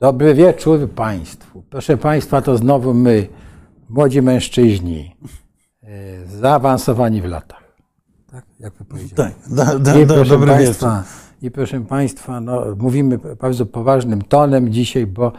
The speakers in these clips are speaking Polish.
Dobry wieczór Państwu. Proszę Państwa, to znowu my, młodzi mężczyźni, e, zaawansowani w latach. Tak, jak wy powiedziałem. Tak, da, da, I proszę dobry wieczór. Państwa, I proszę Państwa, no, mówimy bardzo poważnym tonem dzisiaj, bo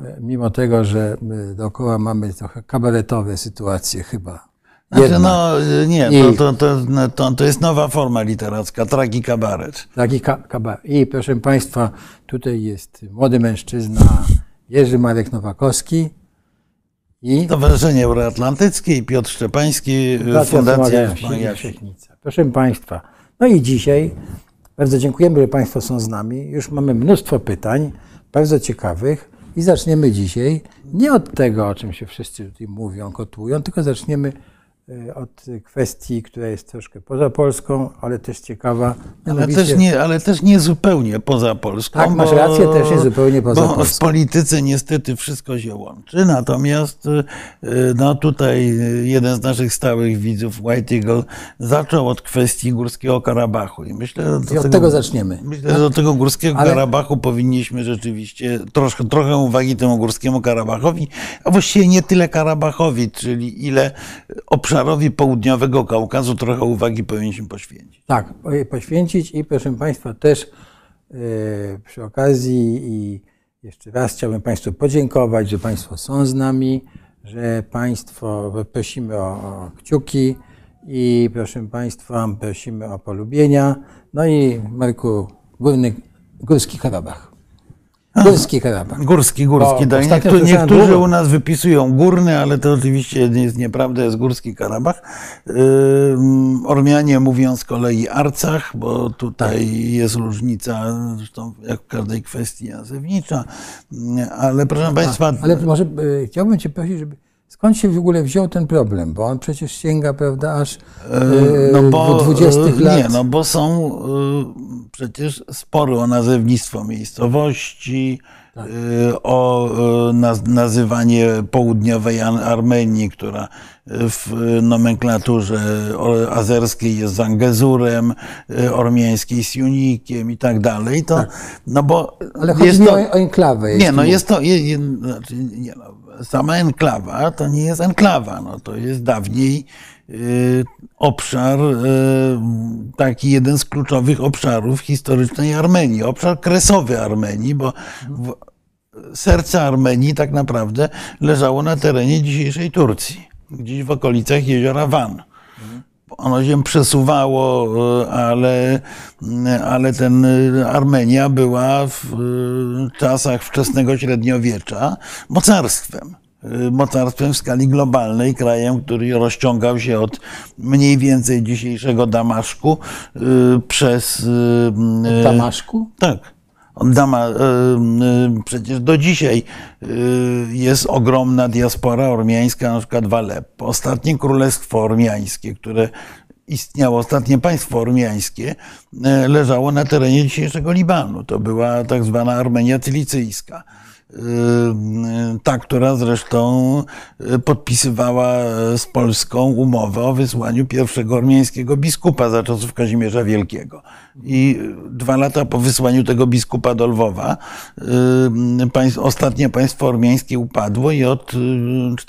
e, mimo tego, że dookoła mamy trochę kabaretowe sytuacje chyba. Znaczy, no nie, I- to, to, to, to, to jest nowa forma literacka, tragi kabaret. Taki ka- kabaret. I proszę Państwa, tutaj jest młody mężczyzna Jerzy Marek Nowakowski i Stowarzyszenie Euroatlantyckie i Piotr Szczepański, Fundacja Wsi Świetnica. Proszę Państwa, no i dzisiaj bardzo dziękujemy, że Państwo są z nami. Już mamy mnóstwo pytań, bardzo ciekawych i zaczniemy dzisiaj nie od tego, o czym się wszyscy tutaj mówią, kotłują, tylko zaczniemy od kwestii, która jest troszkę poza Polską, ale też ciekawa. Ale też, nie, ale też nie zupełnie poza Polską. Tak, masz rację, też nie zupełnie poza bo w Polską. polityce niestety wszystko się łączy. Natomiast y, no tutaj y, jeden z naszych stałych widzów, White Eagle, zaczął od kwestii Górskiego Karabachu. I myślę, że do I od tego zaczniemy. Myślę, że do tego Górskiego Ale- Karabachu powinniśmy rzeczywiście troszkę, trochę uwagi temu Górskiemu Karabachowi, a właściwie nie tyle Karabachowi, czyli ile obszarowi południowego Kaukazu trochę uwagi powinniśmy poświęcić. Tak, po- poświęcić i proszę Państwa też e, przy okazji i jeszcze raz chciałbym Państwu podziękować, że Państwo są z nami, że Państwo prosimy o, kciuki i proszę Państwa prosimy o polubienia. No i Marku, górny, Górski Karabach. Górski Karabach. Górski, górski. Bo tak. Niektórzy, niektórzy u nas wypisują górny, ale to oczywiście jest nieprawda, jest Górski Karabach. Ormianie mówią z kolei Arcach, bo tutaj jest różnica, zresztą jak w każdej kwestii nazewnicza. Ale proszę Państwa, Ale może e, chciałbym Cię prosić, żeby skąd się w ogóle wziął ten problem, bo on przecież sięga, prawda, aż e, no bo, do 20 e, lat. Nie, no bo są e, przecież spory o nazewnictwo miejscowości, Tak. e, o e, naz- nazywanie południowej Armenii, która w nomenklaturze azerskiej jest Zangezurem, e, ormiańskiej Siunikiem i tak dalej. To, no bo Ale chodzi mi to, o, enklawę. nie, no jest to, je, je, znaczy, nie no, sama enklawa to nie jest enklawa, no to jest dawniej y, obszar, y, taki jeden z kluczowych obszarów historycznej Armenii, obszar kresowy Armenii, bo serce Armenii tak naprawdę leżało na terenie dzisiejszej Turcji, gdzieś w okolicach jeziora Van. Ono się przesuwało, y, ale, y, ale ten y, Armenia była w czasach wczesnego średniowiecza mocarstwem. Mocarstwem w skali globalnej, krajem, który rozciągał się od mniej więcej dzisiejszego Damaszku przez. y, Damaszku? tak. Dama, y, y, przecież do dzisiaj y, jest ogromna diaspora ormiańska, na przykład w Aleppo. Ostatnie królestwo ormiańskie, które istniało, ostatnie państwo ormiańskie, leżało na terenie dzisiejszego Libanu. To była tak zwana Armenia Cylicyjska. Y, y, Ta, która zresztą y, podpisywała z Polską umowę o wysłaniu pierwszego ormiańskiego biskupa za czasów Kazimierza Wielkiego. I dwa lata po wysłaniu tego biskupa do Lwowa ostatnie państwo ormiańskie upadło i od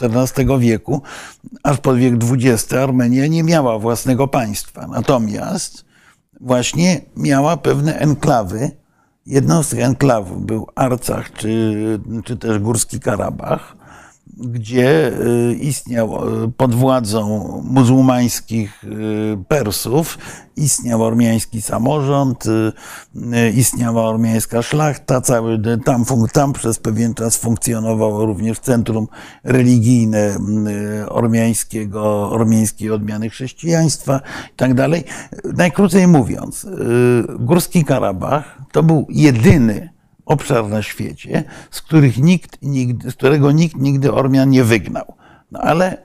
XIV wieku aż pod wiek XX Armenia nie miała własnego państwa. Natomiast właśnie miała pewne enklawy. Tych enklawów był Arcach czy, czy też Górski Karabach, gdzie y, istniał y, pod władzą muzułmańskich y, Persów, istniał ormiański samorząd, istniała ormiańska szlachta, cały, tam, tam przez pewien czas funkcjonowało również centrum religijne ormiańskiego, ormiańskiej odmiany chrześcijaństwa i tak. Najkrócej mówiąc, Górski Karabach to był jedyny obszar na świecie, z, których nikt, nigdy, z którego nikt nigdy Ormian nie wygnał. No ale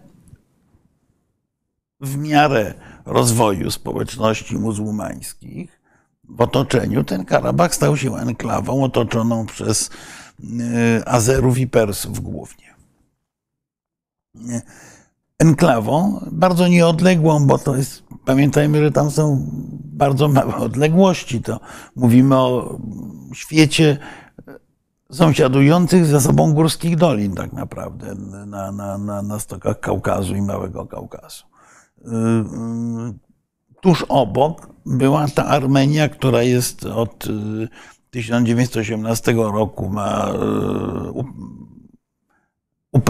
w miarę rozwoju społeczności muzułmańskich w otoczeniu ten Karabach stał się enklawą otoczoną przez y, Azerów i Persów głównie. Nie. Enklawą, bardzo nieodległą, bo to jest, pamiętajmy, że tam są bardzo małe odległości. To mówimy o świecie sąsiadujących ze sobą górskich dolin, tak naprawdę, na, na, na, na stokach Kaukazu i Małego Kaukazu. Y, y, tuż obok była ta Armenia, która jest od 1918 roku, ma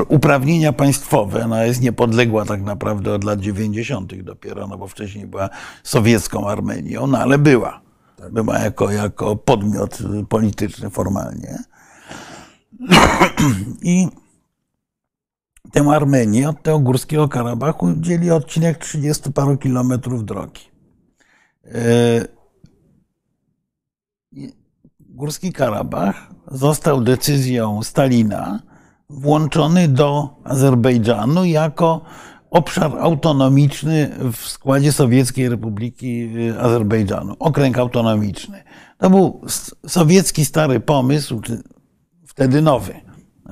uprawnienia państwowe. Ona jest niepodległa tak naprawdę od lat 90. dopiero, no bo wcześniej była sowiecką Armenią, no ale była. Była jako, jako podmiot polityczny formalnie. I tę Armenię od tego Górskiego Karabachu dzieli odcinek 30 paru kilometrów drogi. E, Górski Karabach został decyzją Stalina włączony do Azerbejdżanu jako obszar autonomiczny w składzie Sowieckiej Republiki y, Azerbejdżanu, okręg autonomiczny. To był sowiecki stary pomysł, wtedy nowy.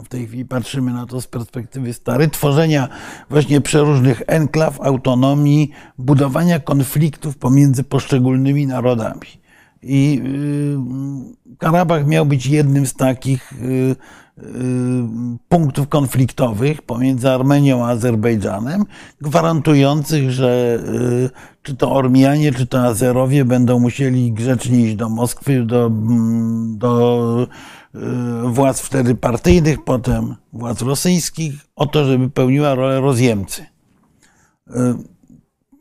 W tej chwili patrzymy na to z perspektywy stary, tworzenia właśnie przeróżnych enklaw, autonomii, budowania konfliktów pomiędzy poszczególnymi narodami. I y, Karabach miał być jednym z takich y, Y, punktów konfliktowych pomiędzy Armenią a Azerbejdżanem, gwarantujących, że czy to Ormianie, czy to Azerowie będą musieli grzecznie iść do Moskwy, do, mm, do władz wtedy partyjnych, potem władz rosyjskich, o to, żeby pełniła rolę rozjemcy.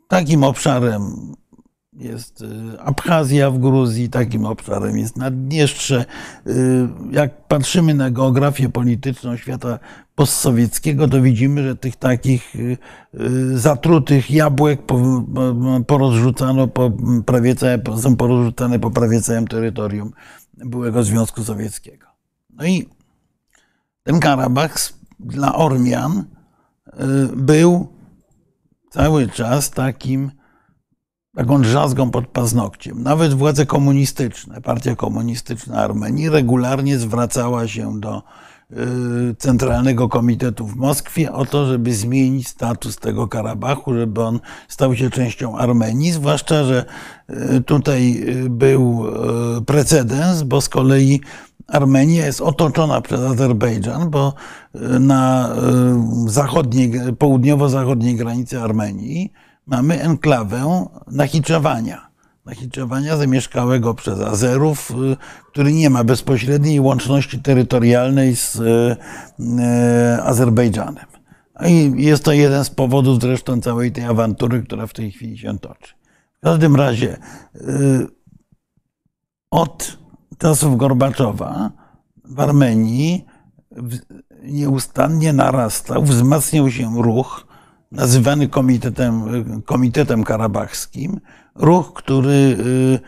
Takim obszarem jest y, Abchazja w Gruzji, takim obszarem jest Naddniestrze. Y, jak patrzymy na geografię polityczną świata postsowieckiego, to widzimy, że tych takich y, zatrutych jabłek porozrzucano po prawie całe, są porozrzucane po prawie całym terytorium byłego Związku Sowieckiego. No i ten Karabach dla Ormian był cały czas takim taką drzazgą pod paznokciem. Nawet władze komunistyczne, partia komunistyczna Armenii regularnie zwracała się do y, Centralnego Komitetu w Moskwie o to, żeby zmienić status tego Karabachu, żeby on stał się częścią Armenii, zwłaszcza, że y, tutaj y, był precedens, bo z kolei Armenia jest otoczona przez Azerbejdżan, bo na zachodniej, południowo-zachodniej granicy Armenii mamy enklawę Nachiczewania. Nachiczewania zamieszkałego przez Azerów, y, który nie ma bezpośredniej łączności terytorialnej z y, y, Azerbejdżanem. No I jest to jeden z powodów zresztą całej tej awantury, która w tej chwili się toczy. W każdym razie od czasów Gorbaczowa w Armenii nieustannie narastał, wzmacniał się ruch nazywany komitetem, komitetem karabachskim, ruch, który y,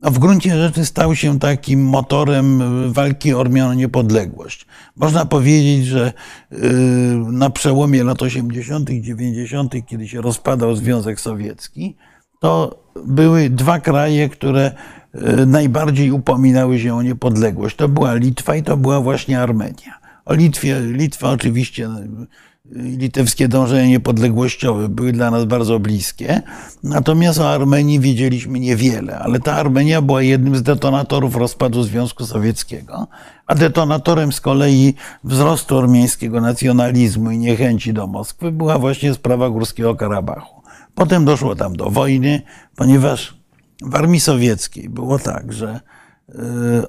no w gruncie rzeczy stał się takim motorem walki o niepodległość. Można powiedzieć, że y, na przełomie lat 80., 90., kiedy się rozpadał Związek Sowiecki, to były dwa kraje, które y, najbardziej upominały się o niepodległość. To była Litwa i to była właśnie Armenia. O Litwie, Litwa oczywiście litewskie dążenia niepodległościowe były dla nas bardzo bliskie. Natomiast o Armenii wiedzieliśmy niewiele, ale ta Armenia była jednym z detonatorów rozpadu Związku Sowieckiego, a detonatorem z kolei wzrostu ormiańskiego nacjonalizmu i niechęci do Moskwy była właśnie sprawa Górskiego Karabachu. Potem doszło tam do wojny, ponieważ w armii sowieckiej było tak, że y,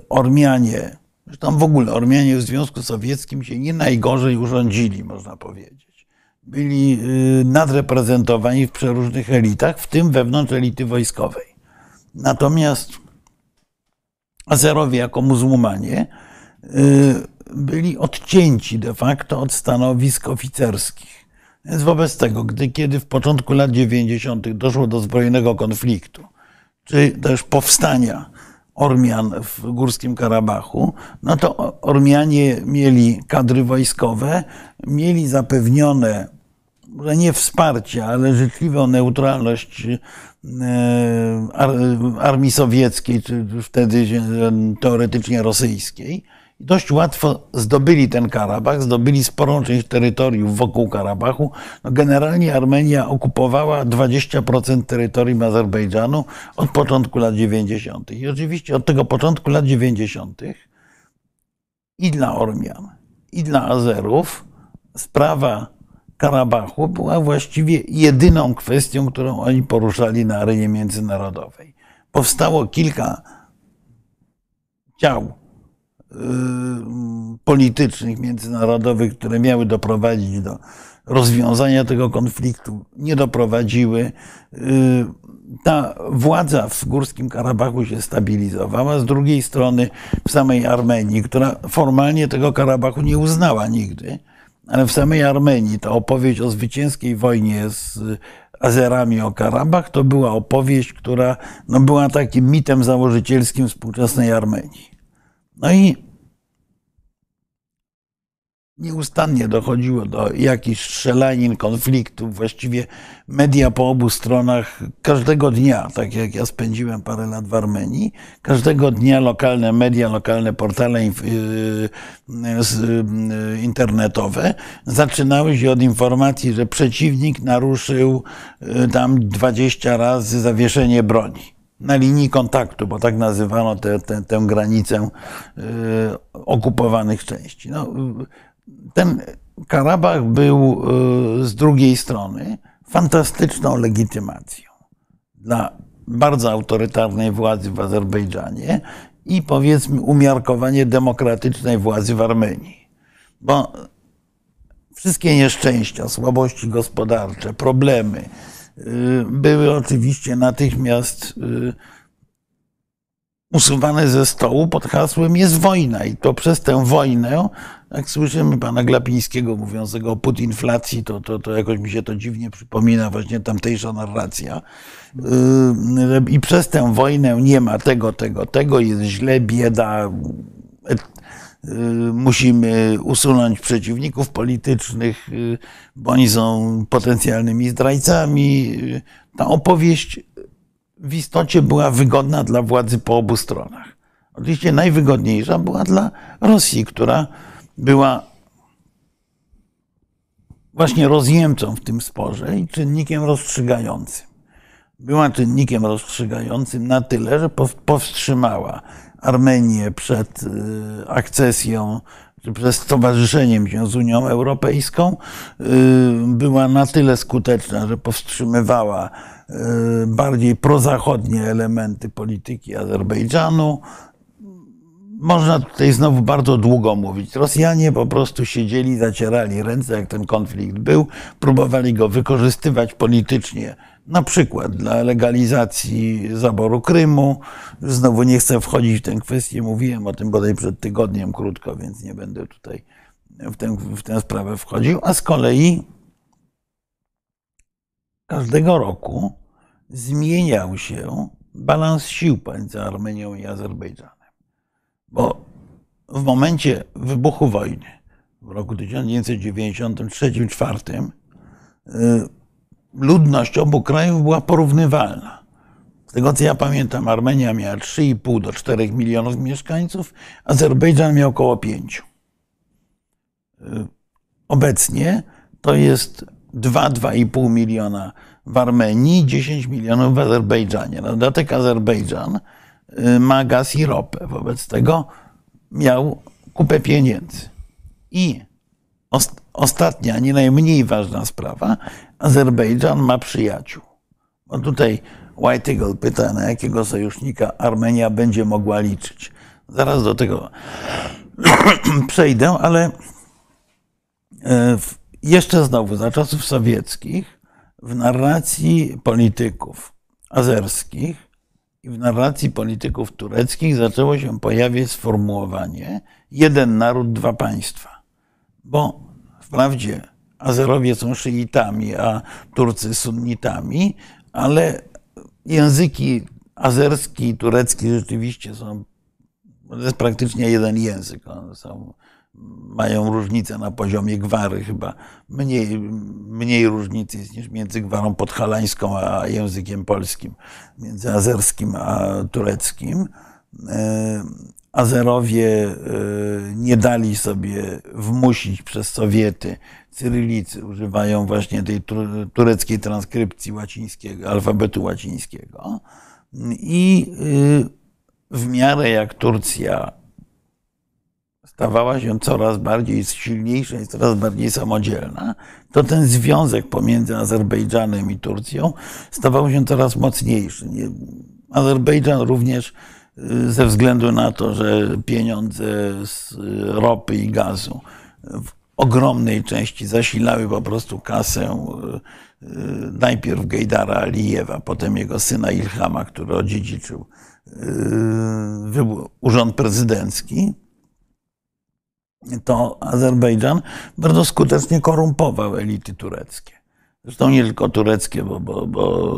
Ormianie Zresztą w ogóle Ormianie w Związku Sowieckim się nie najgorzej urządzili, można powiedzieć. Byli y, nadreprezentowani w przeróżnych elitach, w tym wewnątrz elity wojskowej. Natomiast Azerowie jako muzułmanie y, byli odcięci de facto od stanowisk oficerskich. Więc wobec tego, gdy kiedy w początku lat 90. doszło do zbrojnego konfliktu, czy też powstania Ormian w Górskim Karabachu, no to Ormianie mieli kadry wojskowe, mieli zapewnione, nie wsparcie, ale życzliwą neutralność e, armii sowieckiej, czy wtedy teoretycznie rosyjskiej dość łatwo zdobyli ten Karabach, zdobyli sporą część terytoriów wokół Karabachu. No generalnie Armenia okupowała 20% terytorium Azerbejdżanu od początku lat 90. I oczywiście od tego początku lat 90. i dla Ormian, i dla Azerów sprawa Karabachu była właściwie jedyną kwestią, którą oni poruszali na arenie międzynarodowej. Powstało kilka ciał politycznych, międzynarodowych, które miały doprowadzić do rozwiązania tego konfliktu, nie doprowadziły. Y, ta władza w Górskim Karabachu się stabilizowała. Z drugiej strony w samej Armenii, która formalnie tego Karabachu nie uznała nigdy, ale w samej Armenii ta opowieść o zwycięskiej wojnie z Azerami o Karabach to była opowieść, która no, była takim mitem założycielskim współczesnej Armenii. No i Nieustannie dochodziło do jakichś strzelanin, konfliktów. Właściwie media po obu stronach każdego dnia, tak jak ja spędziłem parę lat w Armenii, każdego dnia lokalne media, lokalne portale y, y, internetowe zaczynały się od informacji, że przeciwnik naruszył tam 20 razy zawieszenie broni na linii kontaktu, bo tak nazywano tę, tę, tę granicę okupowanych części. No, ten Karabach był e, z drugiej strony fantastyczną legitymacją dla bardzo autorytarnej władzy w Azerbejdżanie i powiedzmy umiarkowanie demokratycznej władzy w Armenii. Bo wszystkie nieszczęścia, słabości gospodarcze, problemy były oczywiście natychmiast e, usuwane ze stołu pod hasłem jest wojna i to przez tę wojnę jak słyszymy pana Glapińskiego mówiącego o putinflacji, to, to, to jakoś mi się to dziwnie przypomina właśnie tamtejsza narracja. Yy, I przez tę wojnę nie ma tego, tego, tego, jest źle, bieda, musimy usunąć przeciwników politycznych, yy, bo oni są potencjalnymi zdrajcami. Ta opowieść w istocie była wygodna dla władzy po obu stronach. Oczywiście najwygodniejsza była dla Rosji, która była właśnie rozjemcą w tym sporze i czynnikiem rozstrzygającym. Była czynnikiem rozstrzygającym na tyle, że powstrzymała Armenię przed y, akcesją, czy przed stowarzyszeniem się z Unią Europejską. Y, była na tyle skuteczna, że powstrzymywała y, bardziej prozachodnie elementy polityki Azerbejdżanu można tutaj znowu bardzo długo mówić. Rosjanie po prostu siedzieli, zacierali ręce, jak ten konflikt był, próbowali go wykorzystywać politycznie, na przykład dla legalizacji zaboru Krymu. Znowu nie chcę wchodzić w tę kwestię, mówiłem o tym bodaj przed tygodniem krótko, więc nie będę tutaj w tę, w tę sprawę wchodził. A z kolei każdego roku zmieniał się balans sił pomiędzy Armenią i Azerbejdżanem. Bo w momencie wybuchu wojny w roku 1993-1994 y, ludność obu krajów była porównywalna. Z tego co ja pamiętam, Armenia miała 3,5 do 4 milionów mieszkańców, Azerbejdżan miał około 5. Y, obecnie to jest 2-2,5 miliona w Armenii, 10 milionów w Azerbejdżanie. Na dodatek Azerbejdżan Y, ma gaz i ropę. Wobec tego miał kupę pieniędzy. I ostatnia, nie najmniej ważna sprawa, Azerbejdżan ma przyjaciół. Bo tutaj White pyta, na jakiego sojusznika Armenia będzie mogła liczyć. Zaraz do tego przejdę, ale y, jeszcze znowu za czasów sowieckich w narracji polityków azerskich i w narracji polityków tureckich zaczęło się pojawiać sformułowanie jeden naród, dwa państwa. Bo wprawdzie Azerowie są szyitami, a Turcy sunnitami, ale języki azerski i turecki rzeczywiście są, to jest praktycznie jeden język. One są mają różnicę na poziomie gwary chyba. Mniej, mniej różnicy jest niż między gwarą podhalańską a językiem polskim, między azerskim a tureckim. Azerowie e, nie dali sobie wmusić przez Sowiety cyrylicy, używają właśnie tej tureckiej transkrypcji łacińskiego, alfabetu łacińskiego. I e, w miarę jak Turcja stawała się coraz bardziej silniejsza i coraz bardziej samodzielna, to ten związek pomiędzy Azerbejdżanem i Turcją stawał się coraz mocniejszy. Azerbejdżan również y, ze względu na to, że pieniądze z ropy i gazu w ogromnej części zasilały po prostu kasę y, najpierw Gejdara Alijewa, potem jego syna Ilhama, który odziedziczył urząd prezydencki, to Azerbejdżan bardzo skutecznie korumpował elity tureckie. Zresztą nie tylko tureckie, bo, bo, bo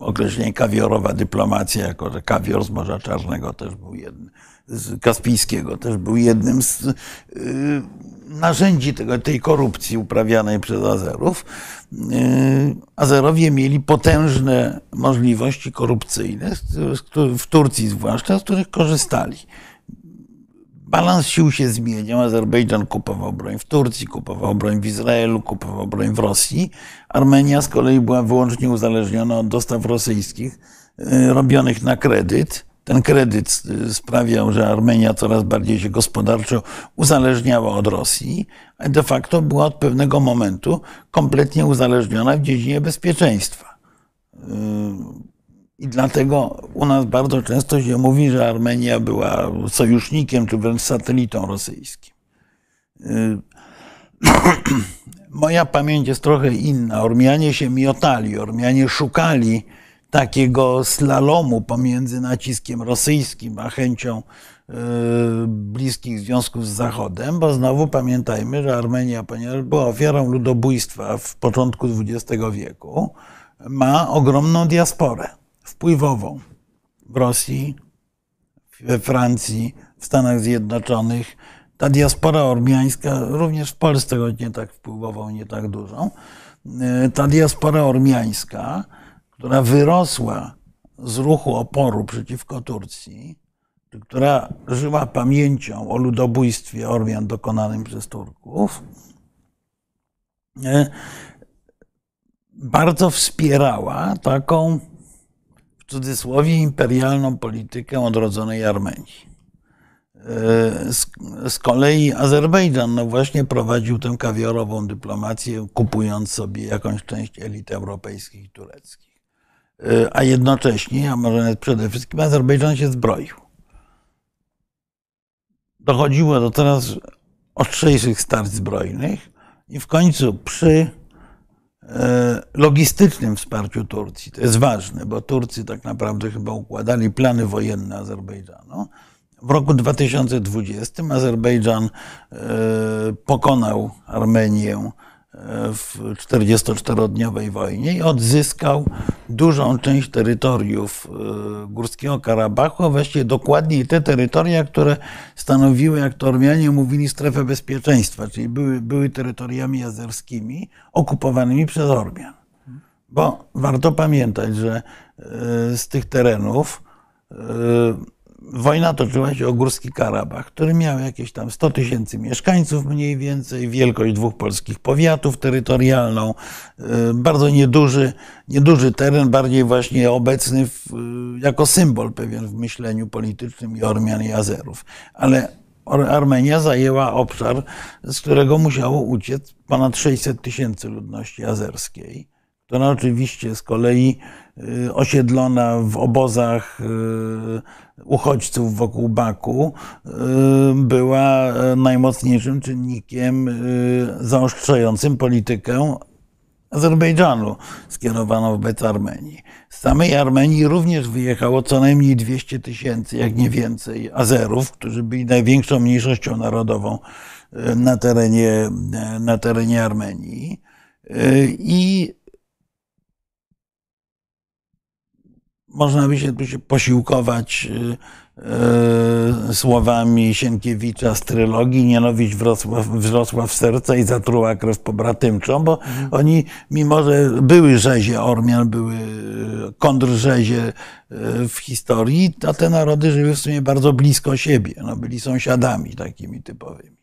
określenie kawiorowa dyplomacja, jako że kawior z Morza Czarnego też był jednym, z Kaspijskiego też był jednym z yy, narzędzi tego, tej korupcji uprawianej przez Azerów. Yy, Azerowie mieli potężne możliwości korupcyjne, w Turcji zwłaszcza, z których korzystali balans sił się zmieniał. Azerbejdżan kupował broń w Turcji, kupował broń w Izraelu, kupował broń w Rosji. Armenia z kolei była wyłącznie uzależniona od dostaw rosyjskich e, robionych na kredyt. Ten kredyt e, sprawiał, że Armenia coraz bardziej się gospodarczo uzależniała od Rosji, a de facto była od pewnego momentu kompletnie uzależniona w dziedzinie bezpieczeństwa. I dlatego u nas bardzo często się mówi, że Armenia była sojusznikiem czy wręcz satelitą rosyjskim. Y, moja pamięć jest trochę inna. Ormianie się miotali, Ormianie szukali takiego slalomu pomiędzy naciskiem rosyjskim a chęcią y, bliskich związków z Zachodem, bo znowu pamiętajmy, że Armenia, ponieważ była ofiarą ludobójstwa w początku XX wieku, ma ogromną diasporę wpływową w Rosji, we Francji, w Stanach Zjednoczonych. Ta diaspora ormiańska, również w Polsce, choć nie tak wpływową, nie tak dużą, e, ta diaspora ormiańska, która wyrosła z ruchu oporu przeciwko Turcji, która żyła pamięcią o ludobójstwie Ormian dokonanym przez Turków, e, bardzo wspierała taką cudzysłowie imperialną politykę odrodzonej Armenii. E, z, kolei Azerbejdżan no właśnie prowadził tę kawiorową dyplomację, kupując sobie jakąś część elit europejskich i tureckich. E, a jednocześnie, a może przede wszystkim, Azerbejdżan się zbroił. Dochodziło do teraz ostrzejszych starć zbrojnych i w końcu przy logistycznym wsparciu Turcji. To jest ważne, bo Turcy tak naprawdę chyba układali plany wojenne Azerbejdżanu. W roku 2020 Azerbejdżan e, pokonał Armenię w 44-dniowej wojnie i odzyskał dużą część terytoriów e, Górskiego Karabachu, a właściwie dokładniej te terytoria, które stanowiły, jak to Ormianie mówili, strefę bezpieczeństwa, czyli były, były terytoriami azerskimi okupowanymi przez Ormian. Bo warto pamiętać, że e, z tych terenów e, wojna toczyła się o Górski Karabach, który miał jakieś tam 100 tysięcy mieszkańców mniej więcej, wielkość dwóch polskich powiatów terytorialną, y, bardzo nieduży, nieduży teren, bardziej właśnie obecny w, y, jako symbol pewien w myśleniu politycznym i Ormian i Azerów. Ale Armenia zajęła obszar, z którego musiało uciec ponad 600 tysięcy ludności azerskiej która oczywiście z kolei y, osiedlona w obozach y, uchodźców wokół Baku y, była najmocniejszym czynnikiem zaostrzającym politykę Azerbejdżanu skierowaną wobec Armenii. Z samej Armenii również wyjechało co najmniej 200 tysięcy, jak nie więcej, Azerów, którzy byli największą mniejszością narodową na terenie, na terenie Armenii. I można by się posiłkować y, y, słowami Sienkiewicza z trylogii Nienowicz wrosła, wzrosła w serce i zatruła krew pobratymczą, bo mhm. oni, mimo że były rzezie Ormian, były kontrrzezie y, w historii, to te narody żyły w sumie bardzo blisko siebie. No, byli sąsiadami takimi typowymi.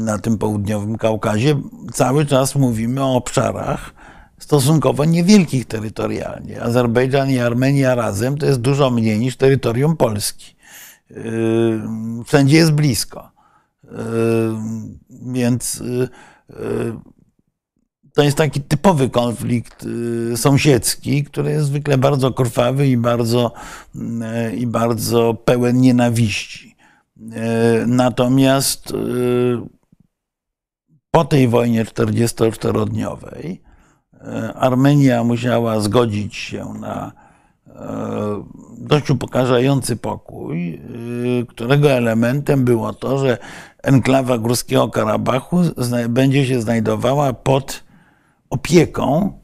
Na tym południowym Kaukazie cały czas mówimy o obszarach, stosunkowo niewielkich terytorialnie. Azerbejdżan i Armenia razem to jest dużo mniej niż terytorium Polski. Yy, wszędzie jest blisko. Więc to jest taki typowy konflikt sąsiedzki, który jest zwykle bardzo krwawy i bardzo, i bardzo pełen nienawiści. Natomiast po tej wojnie 44-dniowej Armenia musiała zgodzić się na dość upokarzający pokój, którego elementem było to, że enklawa Górskiego Karabachu będzie się znajdowała pod opieką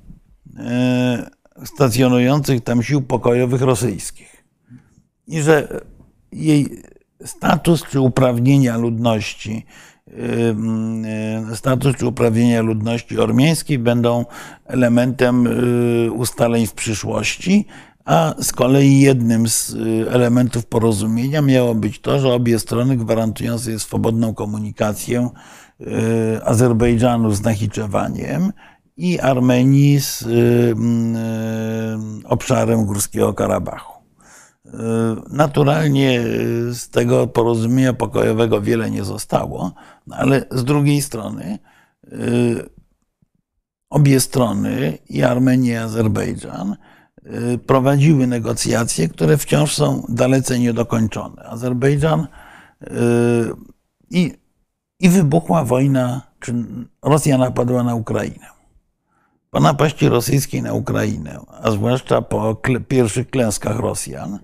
stacjonujących tam sił pokojowych rosyjskich. I że jej status czy uprawnienia ludności status czy uprawnienia ludności ormiańskiej będą elementem ustaleń w przyszłości, a z kolei jednym z elementów porozumienia miało być to, że obie strony gwarantują sobie swobodną komunikację Azerbejdżanu z Nachiczewaniem i Armenii z obszarem Górskiego Karabachu. Naturalnie z tego porozumienia pokojowego wiele nie zostało, no ale z drugiej strony obie strony, i Armenia, i Azerbejdżan, prowadziły negocjacje, które wciąż są dalece niedokończone. Azerbejdżan i, i wybuchła wojna, czy Rosja napadła na Ukrainę. Po napaści rosyjskiej na Ukrainę, a zwłaszcza po pierwszych klęskach Rosjan,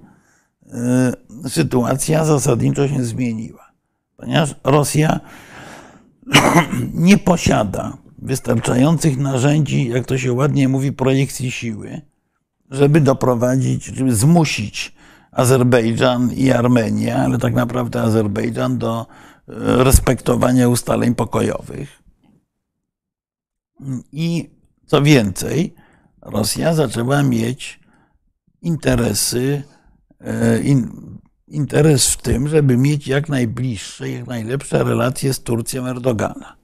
sytuacja zasadniczo się zmieniła, ponieważ Rosja nie posiada wystarczających narzędzi, jak to się ładnie mówi, projekcji siły, żeby doprowadzić, żeby zmusić Azerbejdżan i Armenię, ale tak naprawdę Azerbejdżan do y, respektowania ustaleń pokojowych. I co więcej, Rosja zaczęła mieć interesy interes w tym, żeby mieć jak najbliższe, jak najlepsze relacje z Turcją Erdogana.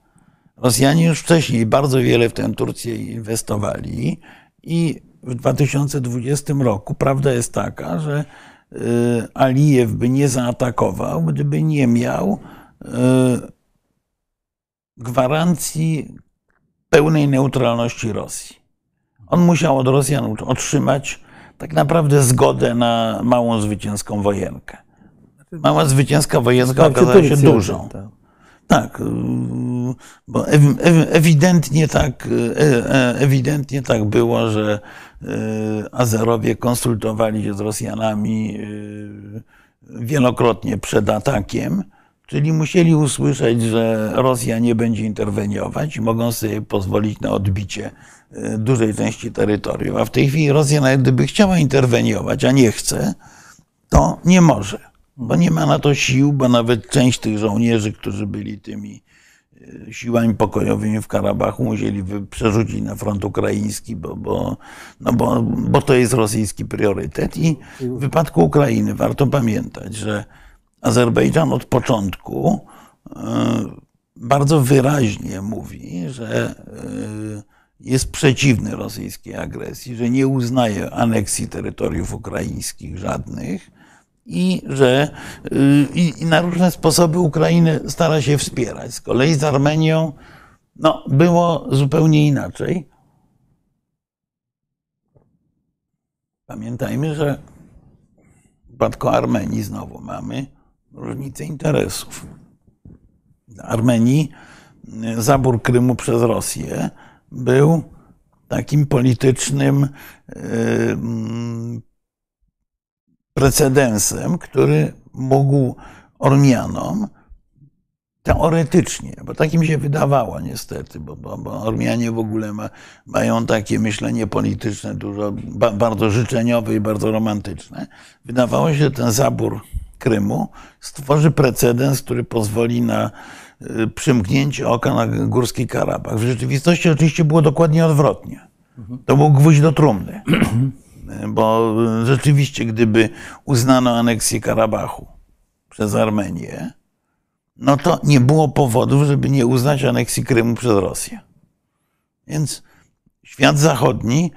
Rosjanie już wcześniej bardzo wiele w tę Turcję inwestowali i w 2020 roku prawda jest taka, że e, Alijew by nie zaatakował, gdyby nie miał e, gwarancji pełnej neutralności Rosji. On musiał od Rosjan otrzymać tak naprawdę zgodę na małą zwycięską wojenkę. Mała zwycięska wojenka okazała się dużą. Tak. tak, y, bo ewidentnie tak, y, e, ewidentnie tak było, że y, Azerowie konsultowali się z Rosjanami wielokrotnie przed atakiem, czyli musieli usłyszeć, że Rosja nie będzie interweniować i mogą sobie pozwolić na odbicie E, dużej części terytorium. A w tej chwili Rosja, nawet gdyby chciała interweniować, a nie chce, to nie może, bo nie ma na to sił, bo nawet część tych żołnierzy, którzy byli tymi e, siłami pokojowymi w Karabachu, musieli przerzucić na front ukraiński, bo, bo, no bo, bo to jest rosyjski priorytet. I w wypadku Ukrainy warto pamiętać, że Azerbejdżan od początku e, bardzo wyraźnie mówi, że jest przeciwny rosyjskiej agresji, że nie uznaje aneksji terytoriów ukraińskich żadnych i że y, i, na różne sposoby Ukrainę stara się wspierać. Z kolei z Armenią no, było zupełnie inaczej. Pamiętajmy, że w przypadku Armenii znowu mamy różnicę interesów. Armenii y, zabór Krymu przez Rosję był takim politycznym e, precedensem, który mógł Ormianom teoretycznie, bo tak im się wydawało niestety, bo, bo, bo Ormianie w ogóle ma, mają takie myślenie polityczne dużo, ba, bardzo życzeniowe i bardzo romantyczne. Wydawało się, że ten zabór Krymu stworzy precedens, który pozwoli na przymknięcie oka na Górski Karabach. W rzeczywistości oczywiście było dokładnie odwrotnie. To był gwóźdź do trumny. Bo rzeczywiście, gdyby uznano aneksję Karabachu przez Armenię, no to nie było powodów, żeby nie uznać aneksji Krymu przez Rosję. Więc świat zachodni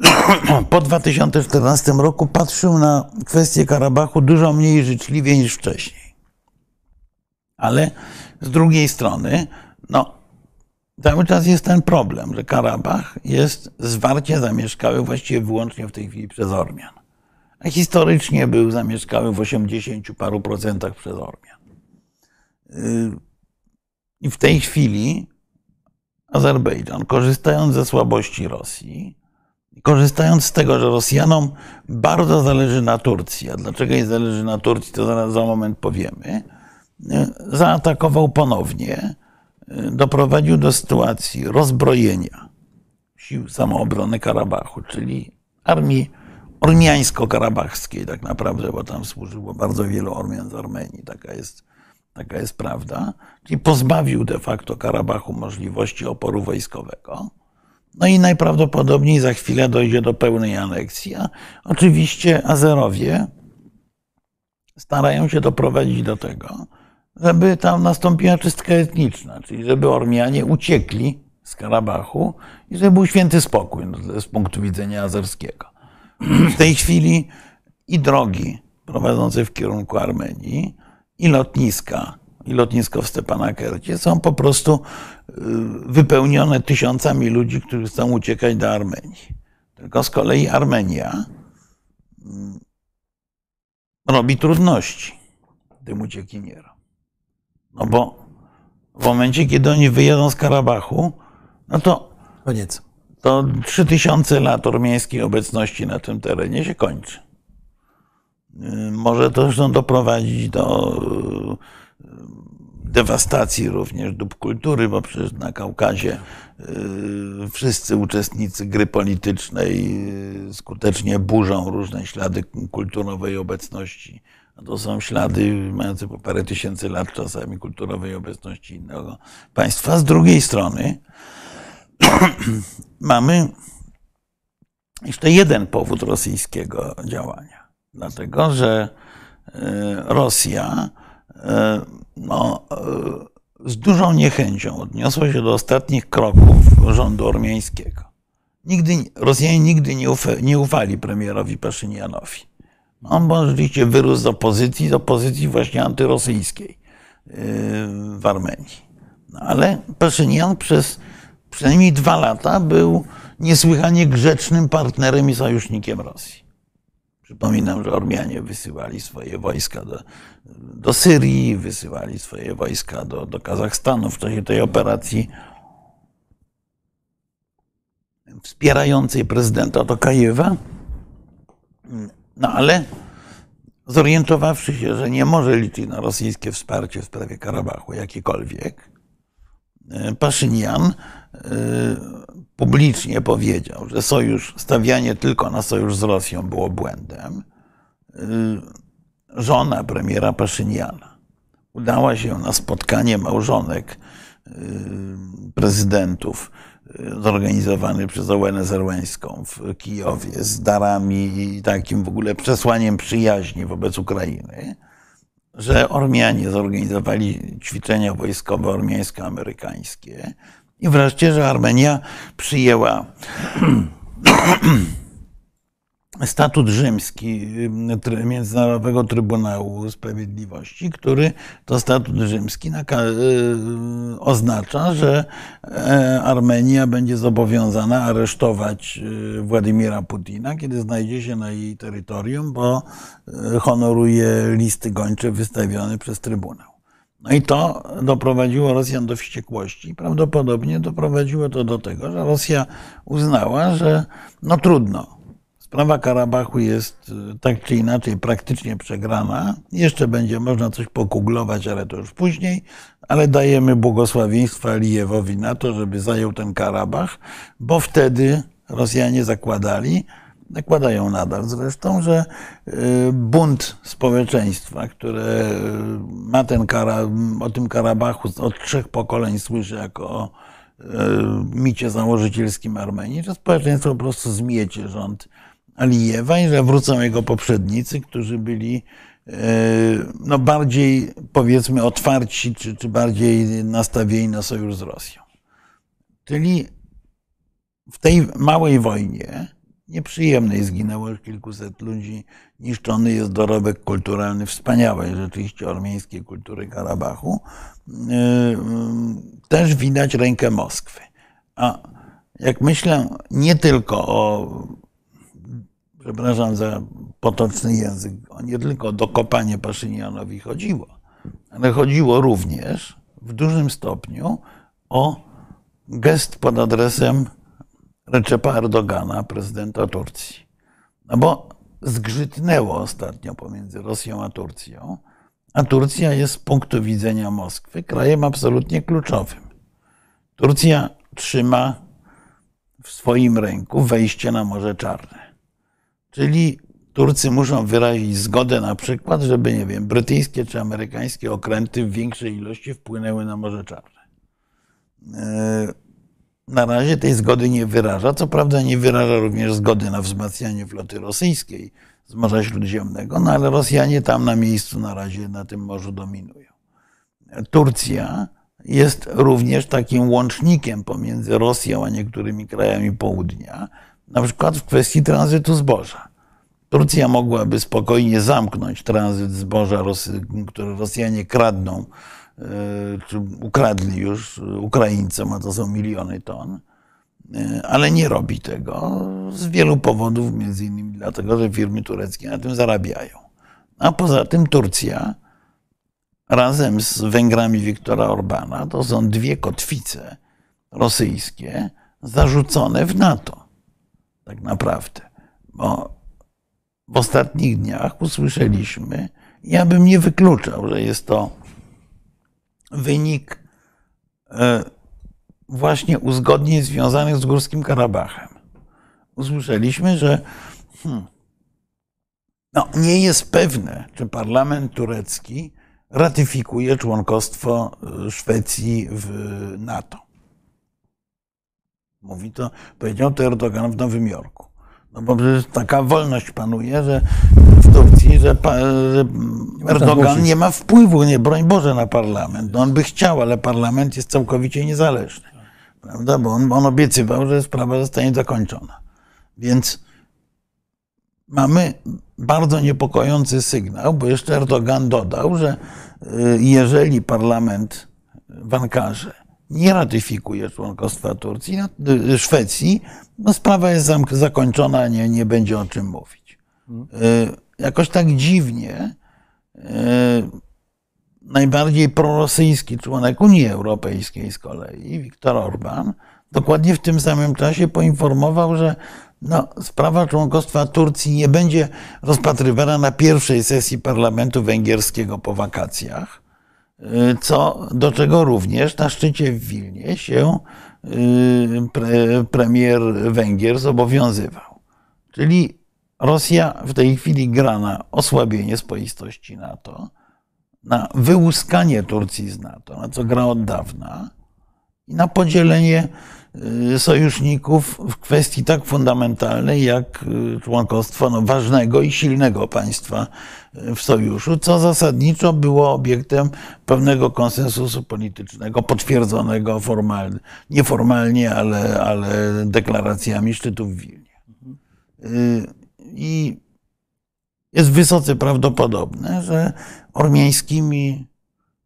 po 2014 roku patrzył na kwestię Karabachu dużo mniej życzliwie niż wcześniej. Ale z drugiej strony, no, cały czas jest ten problem, że Karabach jest zwarcie zamieszkały właściwie wyłącznie w tej chwili przez Ormian. A historycznie był zamieszkały w 80 paru procentach przez Ormian. I w tej chwili Azerbejdżan, korzystając ze słabości Rosji, korzystając z tego, że Rosjanom bardzo zależy na Turcji, a dlaczego jej zależy na Turcji, to zaraz za moment powiemy, zaatakował ponownie, doprowadził do sytuacji rozbrojenia sił samoobrony Karabachu, czyli armii ormiańsko-karabachskiej tak naprawdę, bo tam służyło bardzo wielu Ormian z Armenii, taka jest, taka jest prawda, czyli pozbawił de facto Karabachu możliwości oporu wojskowego. No i najprawdopodobniej za chwilę dojdzie do pełnej aneksji. A oczywiście Azerowie starają się doprowadzić do tego, żeby tam nastąpiła czystka etniczna, czyli żeby Ormianie uciekli z Karabachu i żeby był święty spokój no, z punktu widzenia azerskiego. W tej chwili i drogi prowadzące w kierunku Armenii, i lotniska, i lotnisko w Stepanakercie są po prostu y, wypełnione tysiącami ludzi, którzy chcą uciekać do Armenii. Tylko z kolei Armenia mm, robi trudności tym uciekinierom. No bo w momencie, kiedy oni wyjedą z Karabachu, no to Koniec. to 3000 lat ormiańskiej obecności na tym terenie się kończy. Y, Może to zresztą doprowadzić do y, dewastacji również dóbr kultury, bo przecież na Kaukazie y, wszyscy uczestnicy gry politycznej skutecznie burzą różne ślady kulturowej obecności. To są ślady mające po parę tysięcy lat czasami kulturowej obecności innego państwa. Z drugiej strony mamy jeszcze jeden powód rosyjskiego działania. Dlatego, że e, Rosja e, no, e, z dużą niechęcią odniosła się do ostatnich kroków rządu ormiańskiego. Nigdy, Rosjanie nigdy nie, ufa, nie ufali premierowi Paszynianowi. On bo rzeczywiście wyrósł z opozycji, z opozycji właśnie antyrosyjskiej w Armenii. No, ale Paszynian przez przynajmniej dwa lata był niesłychanie grzecznym partnerem i sojusznikiem Rosji. Przypominam, że Ormianie wysyłali swoje wojska do, do Syrii, wysyłali swoje wojska do, do Kazachstanu w czasie tej operacji wspierającej prezydenta Tokajewa. No ale zorientowawszy się, że nie może liczyć na rosyjskie wsparcie w sprawie Karabachu jakiekolwiek, Paszynian publicznie powiedział, że sojusz, stawianie tylko na sojusz z Rosją było błędem. Żona premiera Paszyniana udała się na spotkanie małżonek prezydentów zorganizowany przez Ołenę Zerłańską w Kijowie z darami i takim w ogóle przesłaniem przyjaźni wobec Ukrainy, że Ormianie zorganizowali ćwiczenia wojskowe ormiańsko-amerykańskie i wreszcie, że Armenia przyjęła statut rzymski Międzynarodowego Trybunału Sprawiedliwości, który to statut rzymski oznacza, że Armenia będzie zobowiązana aresztować Władimira Putina, kiedy znajdzie się na jej terytorium, bo honoruje listy gończe wystawione przez Trybunał. No i to doprowadziło Rosjan do wściekłości. Prawdopodobnie doprowadziło to do tego, że Rosja uznała, że no trudno, Sprawa Karabachu jest tak czy inaczej praktycznie przegrana. Jeszcze będzie można coś pokuglować, ale to już później. Ale dajemy błogosławieństwo Alijewowi na to, żeby zajął ten Karabach, bo wtedy Rosjanie zakładali, zakładają nadal zresztą, że bunt społeczeństwa, które ma ten Kara, o tym Karabachu od trzech pokoleń słyszy jako o micie założycielskim Armenii, że społeczeństwo po prostu zmiecie rząd Alijewa i że wrócą jego poprzednicy, którzy byli no, bardziej, powiedzmy, otwarci, czy, czy bardziej nastawieni na sojusz z Rosją. Czyli w tej małej wojnie nieprzyjemnej. Zginęło już kilkuset ludzi, niszczony jest dorobek kulturalny wspaniałej rzeczywiście ormiańskiej kultury Karabachu. Też widać rękę Moskwy. A jak myślę nie tylko o, przepraszam za potoczny język, nie tylko o dokopanie Paszynianowi chodziło, ale chodziło również w dużym stopniu o gest pod adresem Recepa Erdogana, prezydenta Turcji. No bo zgrzytnęło ostatnio pomiędzy Rosją a Turcją, a Turcja jest z punktu widzenia Moskwy krajem absolutnie kluczowym. Turcja trzyma w swoim ręku wejście na Morze Czarne. Czyli Turcy muszą wyrazić zgodę na przykład, żeby, nie wiem, brytyjskie czy amerykańskie okręty w większej ilości wpłynęły na Morze Czarne. E, na razie tej zgody nie wyraża. Co prawda nie wyraża również zgody na wzmacnianie floty rosyjskiej z Morza Śródziemnego, no ale Rosjanie tam na miejscu na razie na tym morzu dominują. Turcja jest również takim łącznikiem pomiędzy Rosją a niektórymi krajami południa, na przykład w kwestii tranzytu zboża. Turcja mogłaby spokojnie zamknąć tranzyt zboża, które Rosjanie kradną E, czy ukradli już Ukraińcom, a to są miliony ton, e, ale nie robi tego z wielu powodów, między innymi dlatego, że firmy tureckie na tym zarabiają. A poza tym Turcja razem z Węgrami Wiktora Orbana to są dwie kotwice rosyjskie zarzucone w NATO. Tak naprawdę. Bo w ostatnich dniach usłyszeliśmy, ja bym nie wykluczał, że jest to wynik e, właśnie uzgodnień związanych z Górskim Karabachem. Usłyszeliśmy, że hmm, no, nie jest pewne, czy parlament turecki ratyfikuje członkostwo e, Szwecji w NATO. Mówi to, powiedział to Erdogan w Nowym Jorku. No bo przecież taka wolność panuje, że w Turcji, że, że Erdogan nie ma wpływu, nie, broń Boże, na parlament. No on by chciał, ale parlament jest całkowicie niezależny. Prawda? Bo on, on obiecywał, że sprawa zostanie zakończona. Więc mamy bardzo niepokojący sygnał, bo jeszcze Erdogan dodał, że y, jeżeli parlament w Ankarze nie ratyfikuje członkostwa Turcji, no, y, Szwecji, no sprawa jest zakończona, nie, nie będzie o czym mówić. Y, jakoś tak dziwnie y, najbardziej prorosyjski członek Unii Europejskiej z kolei, Viktor Orban, dokładnie w tym samym czasie poinformował, że no, sprawa członkostwa Turcji nie będzie rozpatrywana na pierwszej sesji parlamentu węgierskiego po wakacjach, co, do czego również na szczycie w Wilnie się y, pre, premier Węgier zobowiązywał. Czyli Rosja w tej chwili gra na osłabienie swoistości NATO, na wyłuskanie Turcji z NATO, na co gra od dawna, i na podzielenie Y, sojuszników w kwestii tak fundamentalnej jak y, członkostwo no, ważnego i silnego państwa y, w sojuszu, co zasadniczo było obiektem pewnego konsensusu politycznego, potwierdzonego formalnie, nieformalnie, ale, ale deklaracjami szczytu w Wilnie. I jest wysoce prawdopodobne, że ormiańskimi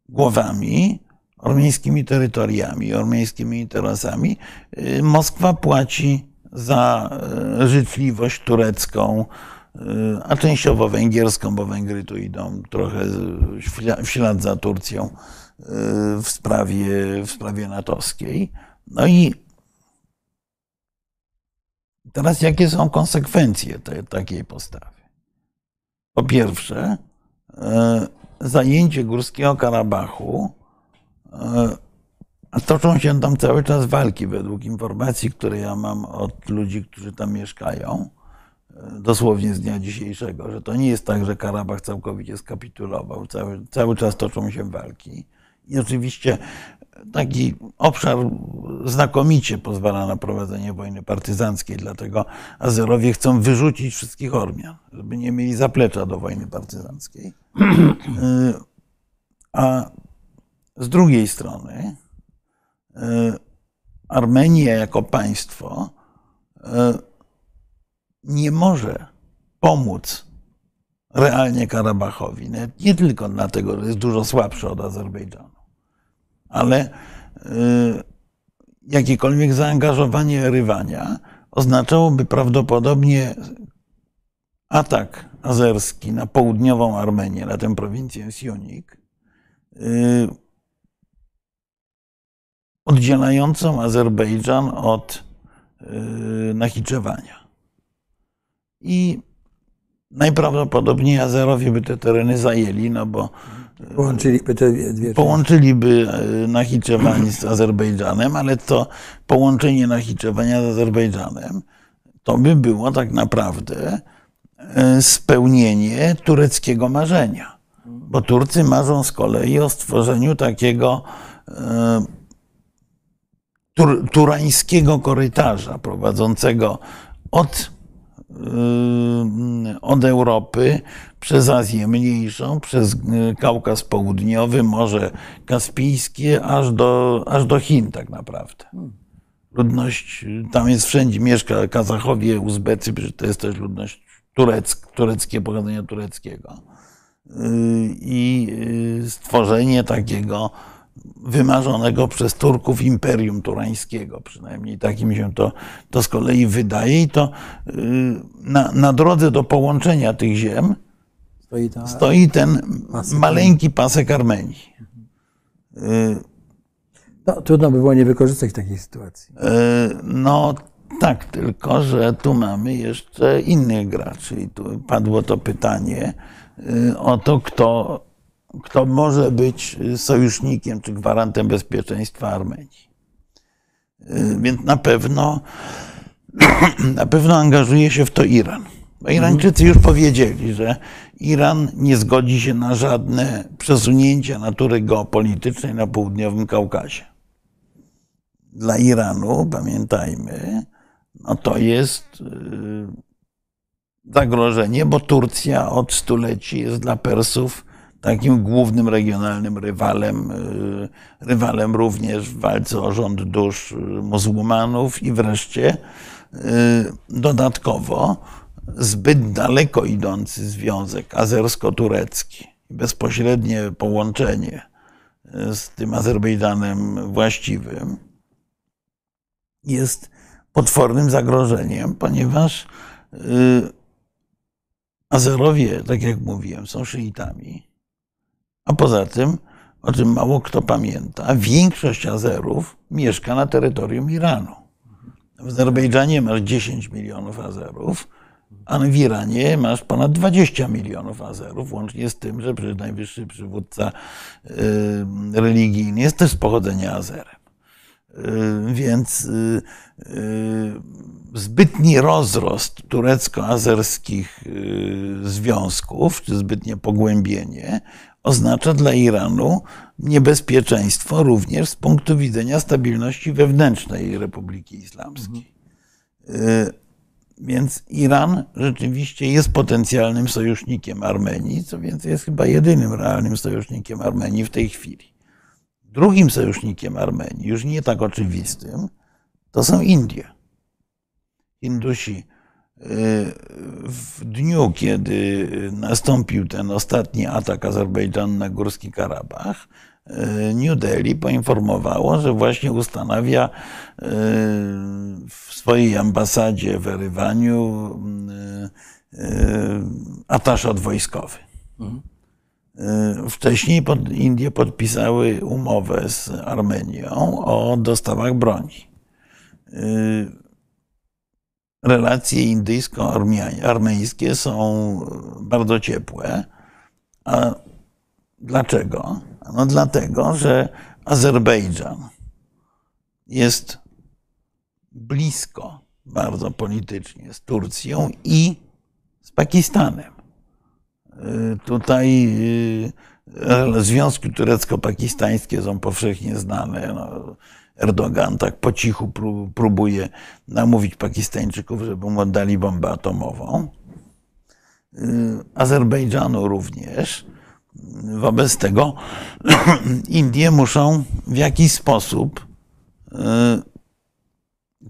głowami ormiańskimi terytoriami, ormiańskimi interesami, y, Moskwa płaci za y, życzliwość turecką, y, a częściowo węgierską, bo Węgry tu idą trochę w ślad za Turcją w sprawie, w sprawie natowskiej. No i teraz jakie są konsekwencje tej, takiej postawy? Po pierwsze, zajęcie Górskiego Karabachu toczą się tam cały czas walki, według informacji, które ja mam od ludzi, którzy tam mieszkają, dosłownie z dnia dzisiejszego, że to nie jest tak, że Karabach całkowicie skapitulował. Cały, cały czas toczą się walki. I oczywiście taki obszar znakomicie pozwala na prowadzenie wojny partyzanckiej, dlatego Azerowie chcą wyrzucić wszystkich Ormian, żeby nie mieli zaplecza do wojny partyzanckiej. A z drugiej strony, e, Armenia jako państwo e, nie może pomóc realnie Karabachowi. Nie tylko dlatego, że jest dużo słabszy od Azerbejdżanu, ale jakiekolwiek zaangażowanie rywania oznaczałoby prawdopodobnie atak azerski na południową Armenię, na tę prowincję Sionik, oddzielającą Azerbejdżan od Nachiczewania. I najprawdopodobniej Azerowie by te tereny zajęli, no bo Połączyliby te dwie połączyliby Nachiczewań z Azerbejdżanem, ale to połączenie Nachiczewania z Azerbejdżanem to by było tak naprawdę spełnienie tureckiego marzenia. Bo Turcy marzą z kolei o stworzeniu takiego tur, turańskiego korytarza prowadzącego od, od Europy przez Azję Mniejszą, przez Kaukaz Południowy, Morze Kaspijskie, aż do, aż do Chin tak naprawdę. Ludność, tam jest wszędzie, mieszka Kazachowie, Uzbecy, to jest też ludność turecka, tureckie, pochodzenia tureckiego. I stworzenie takiego wymarzonego przez Turków imperium turańskiego. Przynajmniej tak mi się to, to z kolei wydaje. I to na, na drodze do połączenia tych ziem Stoi, ta, stoi ten pasek. maleńki pasek Armenii. no, trudno by było nie wykorzystać takiej sytuacji. No tak, tylko że tu mamy jeszcze innych graczy. I tu padło to pytanie o to, kto, kto może być sojusznikiem czy gwarantem bezpieczeństwa Armenii. Więc na pewno, na pewno angażuje się w to Iran. Bo Irańczycy już powiedzieli, że Iran nie zgodzi się na żadne przesunięcia natury geopolitycznej na południowym Kaukazie. Dla Iranu, pamiętajmy, no to jest zagrożenie, bo Turcja od stuleci jest dla Persów takim głównym regionalnym rywalem, rywalem również w walce o rząd dusz muzułmanów i wreszcie dodatkowo zbyt daleko idący związek azersko-turecki, bezpośrednie połączenie z tym Azerbejdżanem właściwym jest potwornym zagrożeniem, ponieważ Azerowie, tak jak mówiłem, są szyitami, a poza tym, o czym mało kto pamięta, większość Azerów mieszka na terytorium Iranu. W Azerbejdżanie masz 10 milionów Azerów, a w Iranie masz ponad 20 milionów Azerów, łącznie z tym, że najwyższy przywódca religijny jest też z pochodzenia Azerem. Więc zbytni rozrost turecko-azerskich związków, czy zbytnie pogłębienie, oznacza dla Iranu niebezpieczeństwo również z punktu widzenia stabilności wewnętrznej Republiki Islamskiej. Więc Iran rzeczywiście jest potencjalnym sojusznikiem Armenii, co więcej, jest chyba jedynym realnym sojusznikiem Armenii w tej chwili. Drugim sojusznikiem Armenii, już nie tak oczywistym, to są Indie. Indusi w dniu, kiedy nastąpił ten ostatni atak Azerbejdżanu na Górski Karabach, New Delhi poinformowało, że właśnie ustanawia w swojej ambasadzie w Erywaniu ataszat wojskowy. Wcześniej Indie podpisały umowę z Armenią o dostawach broni. Relacje indyjsko-armeńskie są bardzo ciepłe. A dlaczego? No dlatego, że Azerbejdżan jest blisko bardzo politycznie z Turcją i z Pakistanem. Tutaj związki turecko-pakistańskie są powszechnie znane. No, Erdogan tak po cichu próbuje namówić Pakistańczyków, żeby mu oddali bombę atomową. Azerbejdżanu również. Wobec tego Indie muszą w jakiś sposób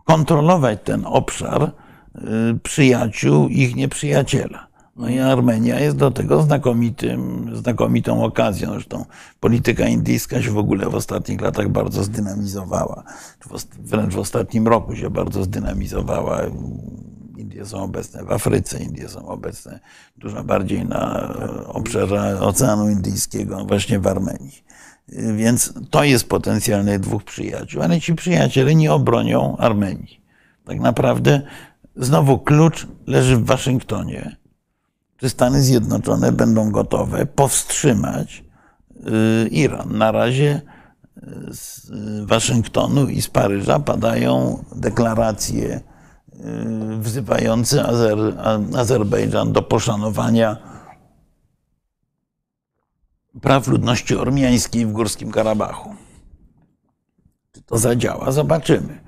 kontrolować ten obszar y, przyjaciół ich nieprzyjaciela. No i Armenia jest do tego znakomitym, znakomitą okazją. Zresztą polityka indyjska się w ogóle w ostatnich latach bardzo zdynamizowała. Wręcz w ostatnim roku się bardzo zdynamizowała. Indie są obecne w Afryce, Indie są obecne dużo bardziej na obszarze Oceanu Indyjskiego, właśnie w Armenii. Więc to jest potencjalnych dwóch przyjaciół, ale ci przyjaciele nie obronią Armenii. Tak naprawdę znowu klucz leży w Waszyngtonie. Czy Stany Zjednoczone będą gotowe powstrzymać y, Iran? Na razie z Waszyngtonu i z Paryża padają deklaracje y, wzywające Azer Azerbejdżan do poszanowania praw ludności ormiańskiej w Górskim Karabachu. Czy to zadziała? Zobaczymy.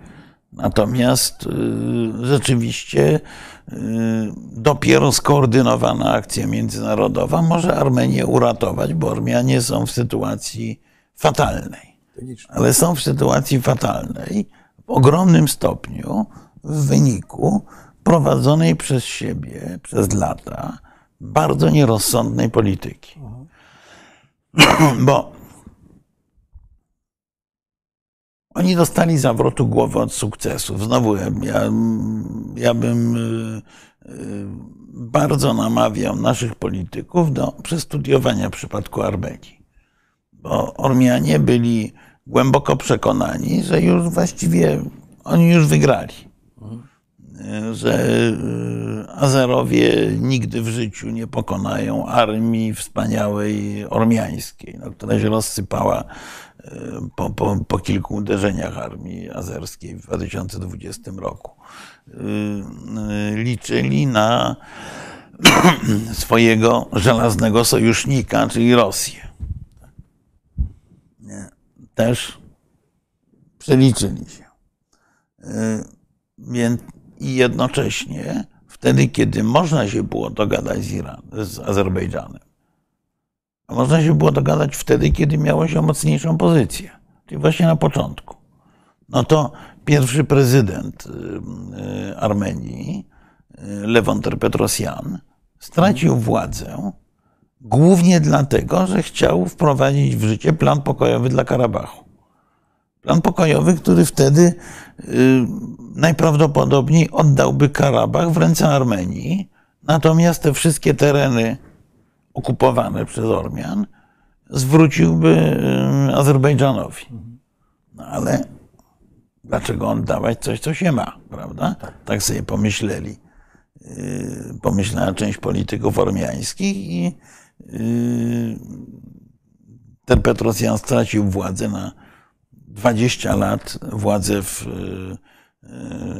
Natomiast y, rzeczywiście y, dopiero skoordynowana akcja międzynarodowa może Armenię uratować, bo Ormianie są w sytuacji fatalnej. Ale są w sytuacji fatalnej w ogromnym stopniu w wyniku prowadzonej przez siebie przez lata bardzo nierozsądnej polityki. Bo oni dostali zawrotu głowy od sukcesów. Znowu ja, ja bym y, y, bardzo namawiał naszych polityków do przestudiowania przypadku Armenii. Bo Ormianie byli głęboko przekonani, że już właściwie oni już wygrali. Że y, Azerowie nigdy w życiu nie pokonają armii wspaniałej ormiańskiej, no, która się rozsypała po, po, po kilku uderzeniach armii azerskiej w 2020 roku. Y, y, liczyli na swojego żelaznego sojusznika, czyli Rosję. Też przeliczyli się. Y, więc i jednocześnie wtedy, kiedy można się było dogadać z, Iran, z Azerbejdżanem, można się było dogadać wtedy, kiedy miało się mocniejszą pozycję, czyli właśnie na początku. No to pierwszy prezydent y, y, Armenii, y, Lewon Petrosjan, stracił władzę głównie dlatego, że chciał wprowadzić w życie plan pokojowy dla Karabachu. Plan pokojowy, który wtedy najprawdopodobniej oddałby Karabach w ręce Armenii, natomiast te wszystkie tereny okupowane przez Ormian, zwróciłby Azerbejdżanowi. No ale dlaczego on dawać coś, co się ma, prawda? Tak sobie pomyśleli. Yy, pomyślała część polityków ormiańskich i yy, ten Petrosjan stracił władzę na 20 lat. Władzę w yy,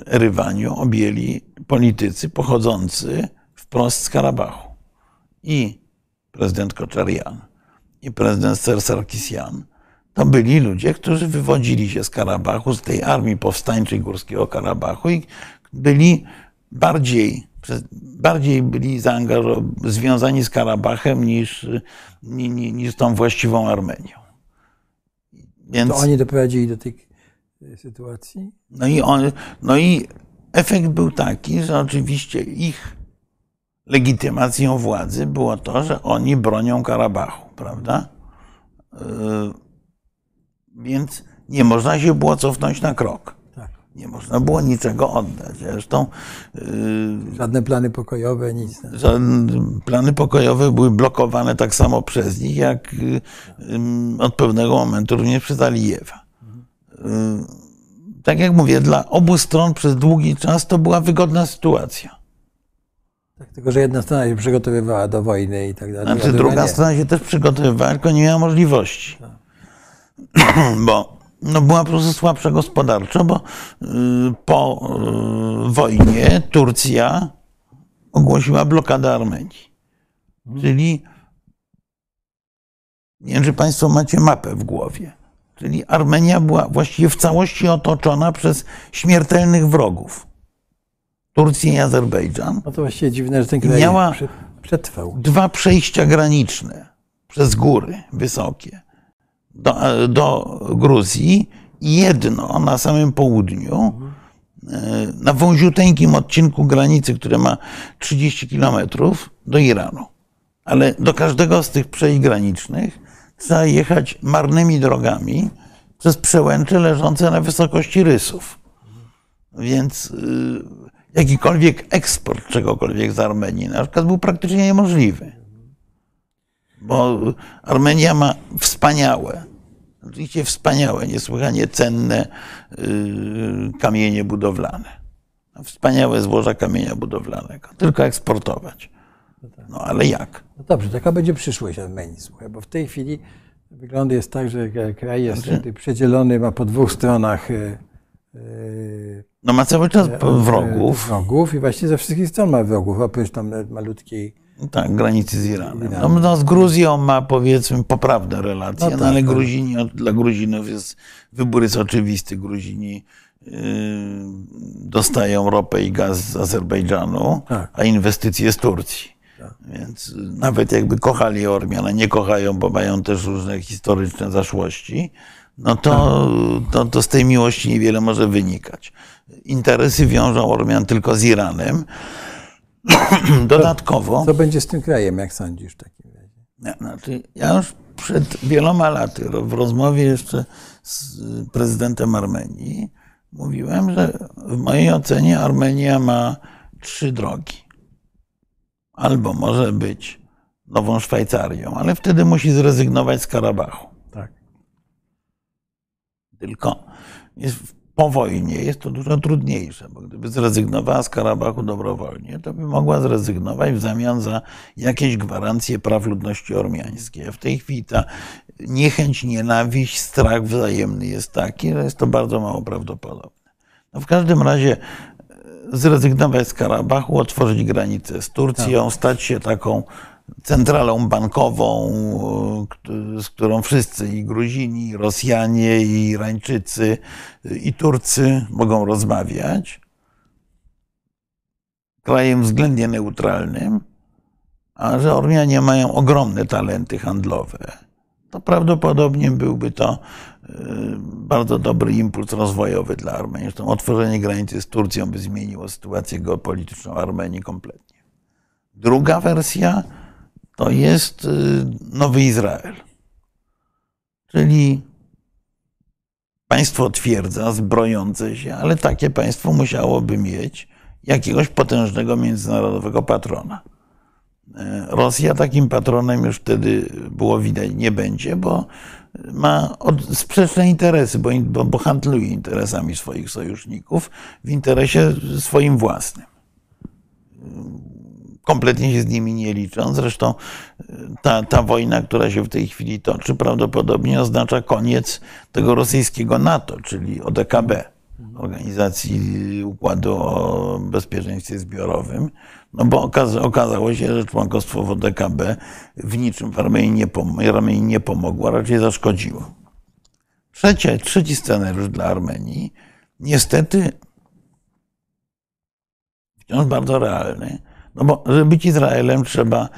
Erywaniu objęli politycy pochodzący wprost z Karabachu. I prezydent Koczarian i prezydent Ser Sarkisian, to byli ludzie, którzy wywodzili się z Karabachu, z tej armii powstańczej Górskiego Karabachu i byli bardziej, bardziej byli związani z Karabachem niż, niż, niż tą właściwą Armenią. Więc, to oni doprowadzili do tej sytuacji? No i, on, no i efekt był taki, że oczywiście ich legitymacją władzy było to, że oni bronią Karabachu, prawda? Yy, więc nie można się było cofnąć na krok. Tak. Nie można było niczego oddać. Zresztą. Yy, żadne plany pokojowe, nic. Żadne plany pokojowe były blokowane tak samo przez nich, jak yy, od pewnego momentu również przez Alijewa. Tak jak mówię, dla obu stron przez długi czas to była wygodna sytuacja. Tak, tylko, że jedna strona się przygotowywała do wojny i tak dalej. Znaczy, druga nie. strona się też przygotowywała, tylko nie miała możliwości. Tak. Bo no, była po prostu słabsza gospodarczo, bo y, po y, wojnie Turcja ogłosiła blokadę Armenii. Mhm. Czyli nie wiem, czy Państwo macie mapę w głowie. Czyli Armenia była właściwie w całości otoczona przez śmiertelnych wrogów. Turcję i Azerbejdżan. No to właściwie dziwne, że ten kraj miała przetrwał. Dwa przejścia graniczne przez góry wysokie do, do Gruzji i jedno na samym południu na wąziuteńkim odcinku granicy, które ma 30 kilometrów do Iranu. Ale do każdego z tych przejść granicznych trzeba jechać marnymi drogami przez przełęcze leżące na wysokości rysów. Więc y, jakikolwiek eksport czegokolwiek z Armenii na przykład był praktycznie niemożliwy. Bo Armenia ma wspaniałe, oczywiście wspaniałe, niesłychanie cenne y, kamienie budowlane. Wspaniałe złoża kamienia budowlanego. Tylko eksportować. No ale jak? No dobrze, taka będzie przyszłość Armenii, słuchaj, bo w tej chwili wygląd jest tak, że kraj jest Znaczy- przedzielony, ma po dwóch stronach y, No ma cały czas wrogów. wrogów i właściwie ze wszystkich stron ma wrogów, oprócz tam malutkiej. Tak, granicy z Iranem. No, no, z Gruzją ma powiedzmy poprawne relacje, No no, tak, ale tak. Gruzini, dla Gruzinów jest wybór jest oczywisty. Gruzini yy, dostają ropę i gaz z Azerbejdżanu, Tak. a inwestycje z Turcji. Więc y, nawet jakby kochali Ormian, a nie kochają, bo mają też różne historyczne zaszłości, no to, to, to z tej miłości niewiele może wynikać. Interesy wiążą Ormian tylko z Iranem. Dodatkowo. Co będzie z tym krajem, jak sądzisz w takim razie? Znaczy, ja już przed wieloma laty, w rozmowie jeszcze z prezydentem Armenii, mówiłem, że w mojej ocenie Armenia ma trzy drogi. Albo może być nową Szwajcarią, ale wtedy musi zrezygnować z Karabachu. Tak. Tylko jest, po wojnie jest to dużo trudniejsze, bo gdyby zrezygnowała z Karabachu dobrowolnie, to by mogła zrezygnować w zamian za jakieś gwarancje praw ludności ormiańskiej. A w tej chwili ta niechęć, nienawiść, strach wzajemny jest taki, że jest to bardzo mało prawdopodobne. No w każdym razie e, zrezygnować z Karabachu, otworzyć granicę z Turcją, stać się taką centralą bankową, e, z którą wszyscy i Gruzini, i Rosjanie, i Irańczycy, i Turcy mogą rozmawiać. Krajem względnie neutralnym, a że Ormianie mają ogromne talenty handlowe, to prawdopodobnie byłby to e, bardzo dobry impuls rozwojowy dla Armenii. Zresztą otworzenie granicy z Turcją by zmieniło sytuację geopolityczną Armenii kompletnie. Druga wersja to jest y, Nowy Izrael, czyli państwo twierdza, zbrojące się, ale takie państwo musiałoby mieć jakiegoś potężnego międzynarodowego patrona. E, Rosja takim patronem już wtedy było widać nie będzie, bo ma sprzeczne interesy, bo, bo, bo handluje interesami swoich sojuszników w interesie swoim własnym kompletnie się z nimi nie liczą. Zresztą y, ta, ta wojna, która się w tej chwili toczy, prawdopodobnie oznacza koniec tego rosyjskiego NATO, czyli ODKB, Organizacji Układu o Bezpieczeństwie Zbiorowym. No bo okaza- okazało się, że członkostwo w ODKB w niczym w Armenii nie, pom- nie pomogło, a raczej zaszkodziło. Trzecie, trzeci scenariusz dla Armenii, niestety wciąż bardzo realny. No bo żeby być Izraelem, trzeba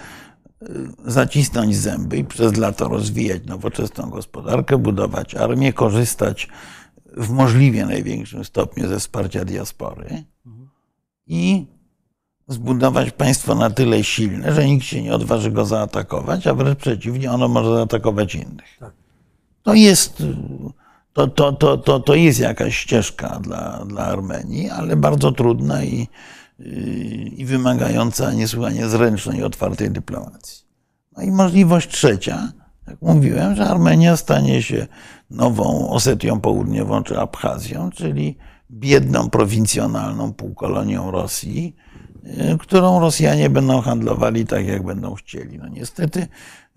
y, zacisnąć zęby i przez lata rozwijać nowoczesną gospodarkę, budować armię, korzystać w możliwie największym stopniu ze wsparcia diaspory i zbudować państwo na tyle silne, że nikt się nie odważy go zaatakować, a wręcz przeciwnie, ono może zaatakować innych. To jest, to, to, to, to, to jest jakaś ścieżka dla, dla Armenii, ale bardzo trudna i, i wymagająca niesłychanie zręcznej i otwartej dyplomacji. No i możliwość trzecia, jak mówiłem, że Armenia stanie się nową Osetią Południową czy Abchazją, czyli biedną, prowincjonalną półkolonią Rosji, y, którą Rosjanie będą handlowali tak, jak będą chcieli. No niestety,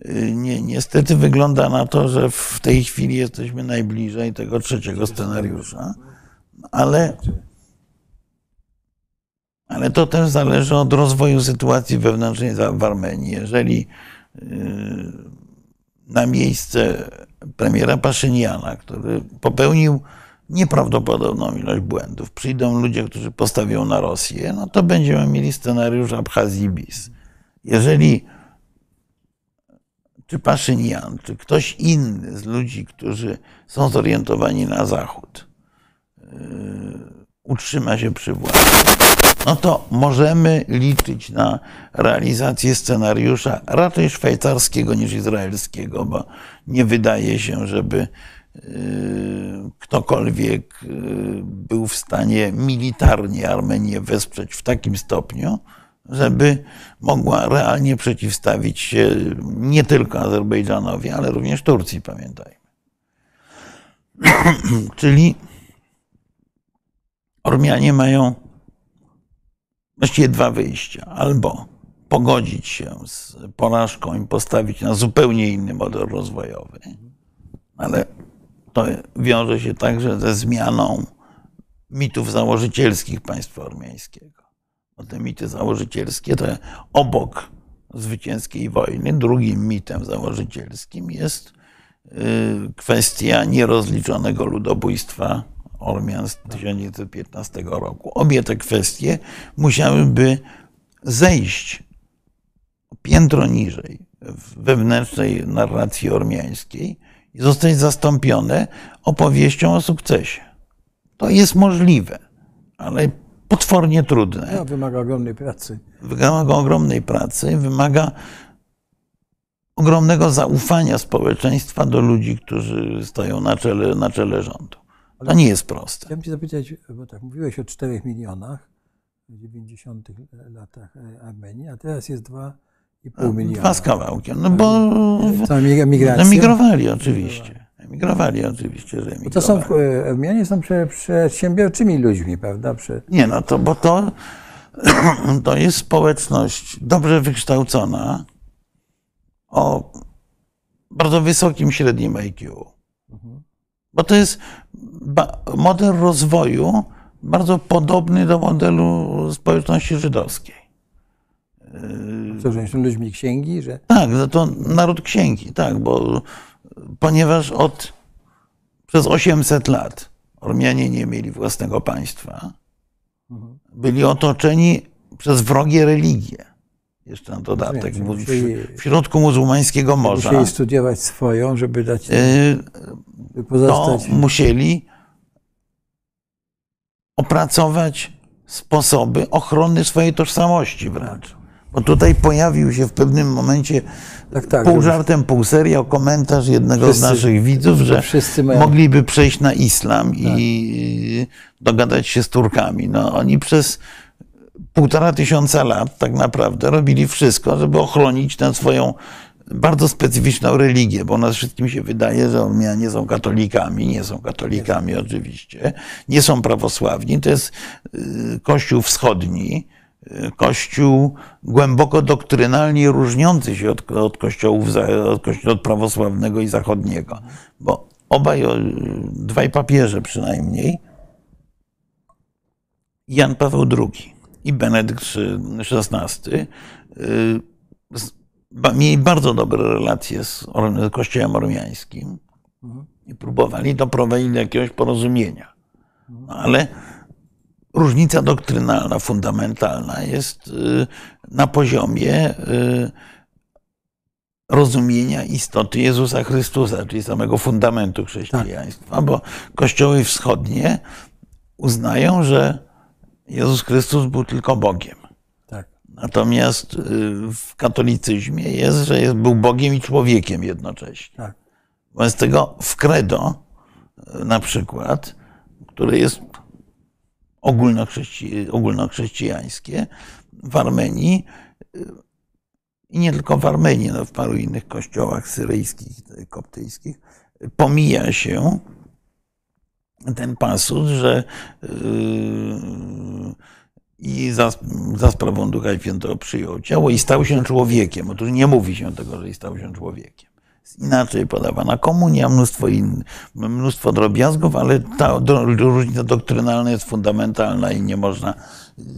y, nie, niestety wygląda na to, że w tej chwili jesteśmy najbliżej tego trzeciego scenariusza, ale, ale to też zależy od rozwoju sytuacji wewnętrznej w Armenii. Jeżeli y, na miejsce premiera Paszyniana, który popełnił nieprawdopodobną ilość błędów, przyjdą ludzie, którzy postawią na Rosję, no to będziemy mieli scenariusz Abchazji bis. Jeżeli czy Paszynian, czy ktoś inny z ludzi, którzy są zorientowani na Zachód, yy, utrzyma się przy władzy, no to możemy liczyć na realizację scenariusza raczej szwajcarskiego niż izraelskiego, bo nie wydaje się, żeby y, ktokolwiek y, był w stanie militarnie Armenię wesprzeć w takim stopniu, żeby mogła realnie przeciwstawić się nie tylko Azerbejdżanowi, ale również Turcji, pamiętajmy. Czyli Ormianie mają właściwie dwa wyjścia. Albo pogodzić się z porażką i postawić na zupełnie inny model rozwojowy, ale to wiąże się także ze zmianą mitów założycielskich państwa ormiańskiego. Bo te mity założycielskie to obok zwycięskiej wojny, drugim mitem założycielskim jest y, kwestia nierozliczonego ludobójstwa Ormian z 1915 roku. Obie te kwestie musiałyby zejść piętro niżej w wewnętrznej narracji ormiańskiej i zostać zastąpione opowieścią o sukcesie. To jest możliwe, ale potwornie trudne. No, wymaga ogromnej pracy. Wymaga ogromnej pracy, wymaga ogromnego zaufania społeczeństwa do ludzi, którzy stoją na czele, na czele rządu. To nie jest proste. Chciałem Cię zapytać, bo tak mówiłeś o 4 milionach w 90 latach Armenii, a teraz jest 2,5 miliona. Dwa z kawałkiem, no bo emigracja. emigrowali oczywiście. Emigrowali oczywiście, że Bo to są, emigrowali. e, Armianie są prze- przedsiębiorczymi ludźmi, prawda? Prze, Nie, no to, bo to, to jest społeczność dobrze wykształcona, o bardzo wysokim średnim IQ. Bo to jest model rozwoju bardzo podobny do modelu społeczności żydowskiej. co, że są ludźmi księgi, że Tak, no to naród księgi, tak, bo ponieważ od przez 800 lat Ormianie nie mieli własnego państwa, byli otoczeni przez wrogie religie. Jeszcze na dodatek, w, w środku muzułmańskiego morza. musieli studiować swoją, żeby dać, y, by To pozostać. musieli opracować sposoby ochrony swojej tożsamości wręcz. Bo tutaj pojawił się w pewnym momencie Tak, tak, pół żartem, pół serio komentarz jednego Wszyscy- z naszych widzów, że mają- mogliby przejść na islam Tak. i dogadać się z Turkami. No, oni przez półtora tysiąca lat tak naprawdę robili wszystko, żeby ochronić tę swoją bardzo specyficzną religię, bo nas wszystkim się wydaje, że Ormianie są katolikami, nie są katolikami oczywiście, nie są prawosławni, to jest y, kościół wschodni, y, kościół głęboko doktrynalnie różniący się od, od kościołów, od, kości- od prawosławnego i zachodniego, bo obaj, dwaj papieże przynajmniej, Jan Paweł II i Benedykt XVI mieli bardzo dobre relacje z Kościołem Ormiańskim i próbowali doprowadzić do jakiegoś porozumienia. No, ale różnica doktrynalna, fundamentalna jest y, na poziomie y, rozumienia istoty Jezusa Chrystusa, czyli samego fundamentu chrześcijaństwa, bo kościoły wschodnie uznają, że Jezus Chrystus był tylko Bogiem. Natomiast y, w katolicyzmie jest, że jest, był Bogiem i człowiekiem jednocześnie. Tak. Wobec tego w credo y, na przykład, które jest ogólnochrześci, ogólnochrześcijańskie, w Armenii y, i nie tylko w Armenii, no w paru innych kościołach syryjskich, koptyjskich, pomija się ten pasus, że yy, i za, za sprawą Ducha Świętego przyjął ciało i stał się człowiekiem. Otóż nie mówi się tego, że stał się człowiekiem. Inaczej podawana komunia, mnóstwo, in, mnóstwo drobiazgów, ale ta do, różnica doktrynalna jest fundamentalna i nie można,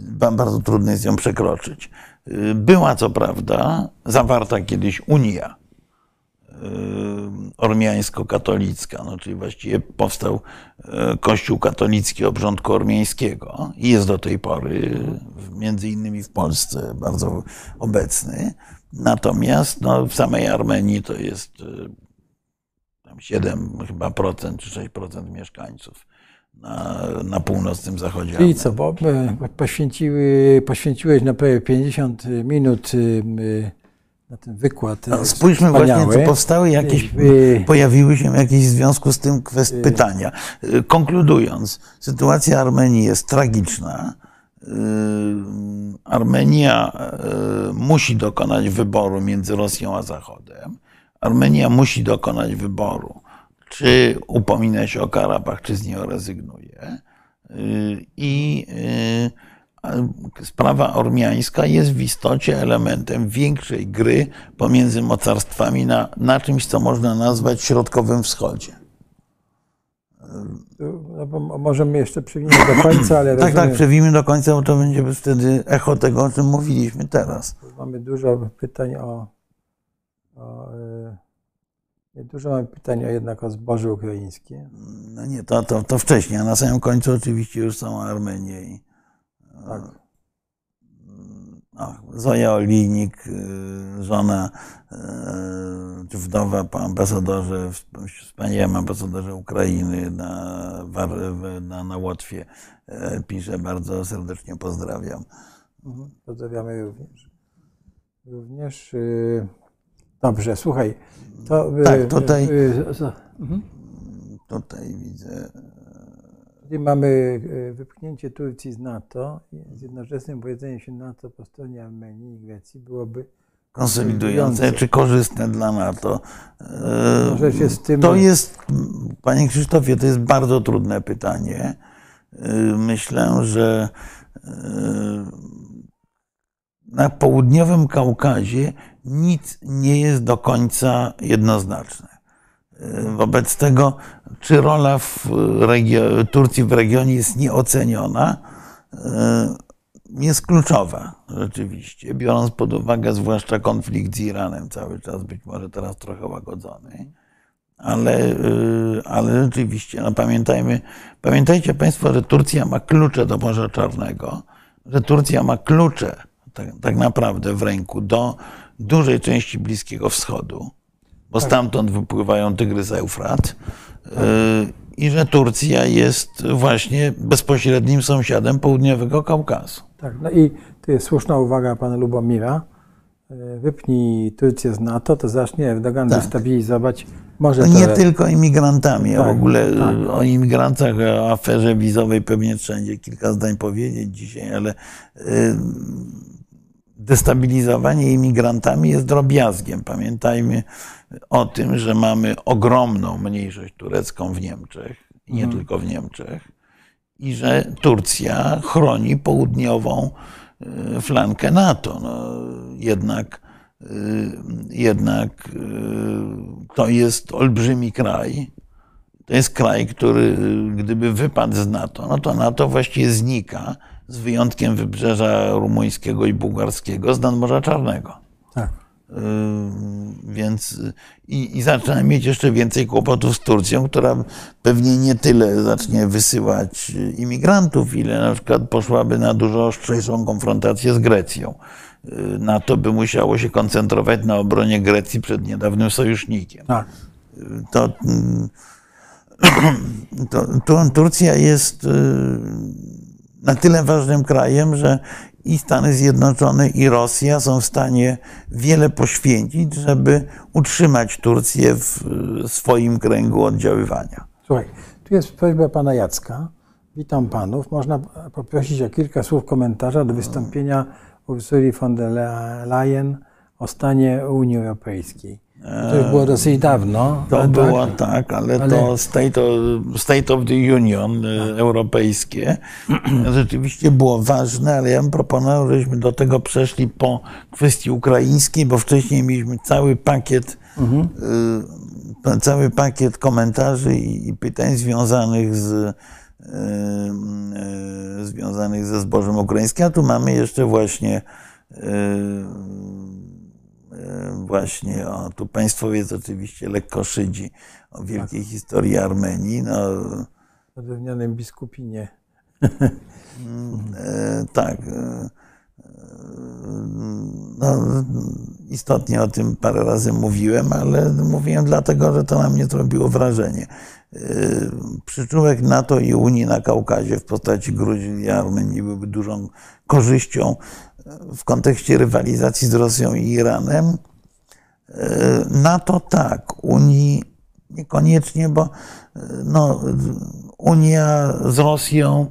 ba- bardzo trudno jest ją przekroczyć. Yy, Była co prawda zawarta kiedyś Unia y, ormiańsko-katolicka, no, czyli właściwie powstał y, Kościół katolicki obrządku ormiańskiego i jest do tej pory między innymi w Polsce bardzo obecny. Natomiast no, w samej Armenii to jest y, tam 7 chyba procent czy 6% mieszkańców na, na północnym zachodzie. Czyli co, bo e, poświęciły, poświęciłeś na prawie 50 minut na ten wykład. No, spójrzmy wspaniały. właśnie, co powstały jakieś, E, pojawiły się jakieś w związku z tym kwest- pytania. Konkludując, sytuacja Armenii jest tragiczna. Armenia musi dokonać wyboru między Rosją a Zachodem. Armenia musi dokonać wyboru, czy upomina się o Karabach, czy z niego rezygnuje. I sprawa ormiańska jest w istocie elementem większej gry pomiędzy mocarstwami na, na czymś, co można nazwać Środkowym Wschodzie. no, bo możemy jeszcze przewinąć do końca, ale Tak, tak, rozumiem, przewimy do końca, bo to będzie wtedy echo tego, o czym mówiliśmy teraz. mamy dużo pytań o, o e, nie, dużo mamy pytań o jednak o zboże ukraińskie. No nie, to, to, to wcześniej, a na samym końcu oczywiście już są Armenię i Tak. Zoja Olejnik, y, żona, y, czy wdowa po ambasadorze, wspaniałym ambasadorze Ukrainy na, na, na Łotwie, y, pisze bardzo serdecznie pozdrawiam. Mhm. Pozdrawiamy również. Również. Dobrze, słuchaj. To, Tak, tutaj- mhm. Tutaj widzę. Czyli mamy y, wypchnięcie Turcji z NATO z jednoczesnym pojedzeniem się NATO po stronie Armenii i Grecji byłoby Konsolidujące czy korzystne dla NATO? No, rzecz jest w tym- To jest, panie Krzysztofie, to jest bardzo trudne pytanie. Myślę, że na południowym Kaukazie nic nie jest do końca jednoznaczne. Wobec tego, czy rola w regio- Turcji w regionie jest nieoceniona, jest kluczowa rzeczywiście, biorąc pod uwagę zwłaszcza konflikt z Iranem cały czas, być może teraz trochę łagodzony. Ale, y, ale rzeczywiście, no pamiętajmy, pamiętajcie Państwo, że Turcja ma klucze do Morza Czarnego, że Turcja ma klucze tak, tak naprawdę w ręku do dużej części Bliskiego Wschodu, bo stamtąd wypływają Tygrys Eufrat y, i że Turcja jest właśnie bezpośrednim sąsiadem południowego Kaukazu. Tak, no i to jest słuszna uwaga pana Lubomira. Y, Wypnij Turcję z NATO, to zacznie Erdogan Tak. destabilizować. Może No nie to, tylko imigrantami, a w Tak, ogóle tak. y, o imigrantach, o aferze wizowej pewnie trzeba będzie kilka zdań powiedzieć dzisiaj, ale y, destabilizowanie imigrantami jest drobiazgiem. Pamiętajmy o tym, że mamy ogromną mniejszość turecką w Niemczech, i nie Mhm. tylko w Niemczech, i że Turcja chroni południową y, flankę NATO. No, jednak, y, jednak y, to jest olbrzymi kraj. To jest kraj, który gdyby wypadł z NATO, no to NATO właściwie znika, z wyjątkiem wybrzeża rumuńskiego i bułgarskiego z nadmorza Czarnego. tak. Yy, Więc i, i zaczyna mieć jeszcze więcej kłopotów z Turcją, która pewnie nie tyle zacznie wysyłać y, imigrantów, ile na przykład poszłaby na dużo ostrzejszą konfrontację z Grecją. Yy, NATO by musiało się koncentrować na obronie Grecji przed niedawnym sojusznikiem tak. to, mm, to, to Turcja jest na tyle ważnym krajem, że i Stany Zjednoczone, i Rosja są w stanie wiele poświęcić, żeby utrzymać Turcję w y, swoim kręgu oddziaływania. Słuchaj, tu jest prośba pana Jacka. Witam panów. Można poprosić o kilka słów komentarza do wystąpienia Ursuli von der Leyen o stanie Unii Europejskiej. To już było dosyć dawno. To ale było tak, tak, ale, ale- to State of, State of the Union y, europejskie. Rzeczywiście było ważne, ale ja bym proponował, żebyśmy do tego przeszli po kwestii ukraińskiej, bo wcześniej mieliśmy cały pakiet, y, cały pakiet komentarzy i, pytań związanych z y, związanych ze zbożem ukraińskim, a tu mamy jeszcze właśnie E, właśnie, o, tu państwowiec oczywiście lekko szydzi o wielkiej historii Armenii. No, o drewnianym biskupinie. e, tak. E, No, istotnie o tym parę razy mówiłem, ale mówiłem dlatego, że to na mnie zrobiło wrażenie. Przyczółek NATO i Unii na Kaukazie w postaci Gruzji i Armenii byłby dużą korzyścią w kontekście rywalizacji z Rosją i Iranem. Yy, NATO tak, Unii niekoniecznie, bo yy, no, Unia z Rosją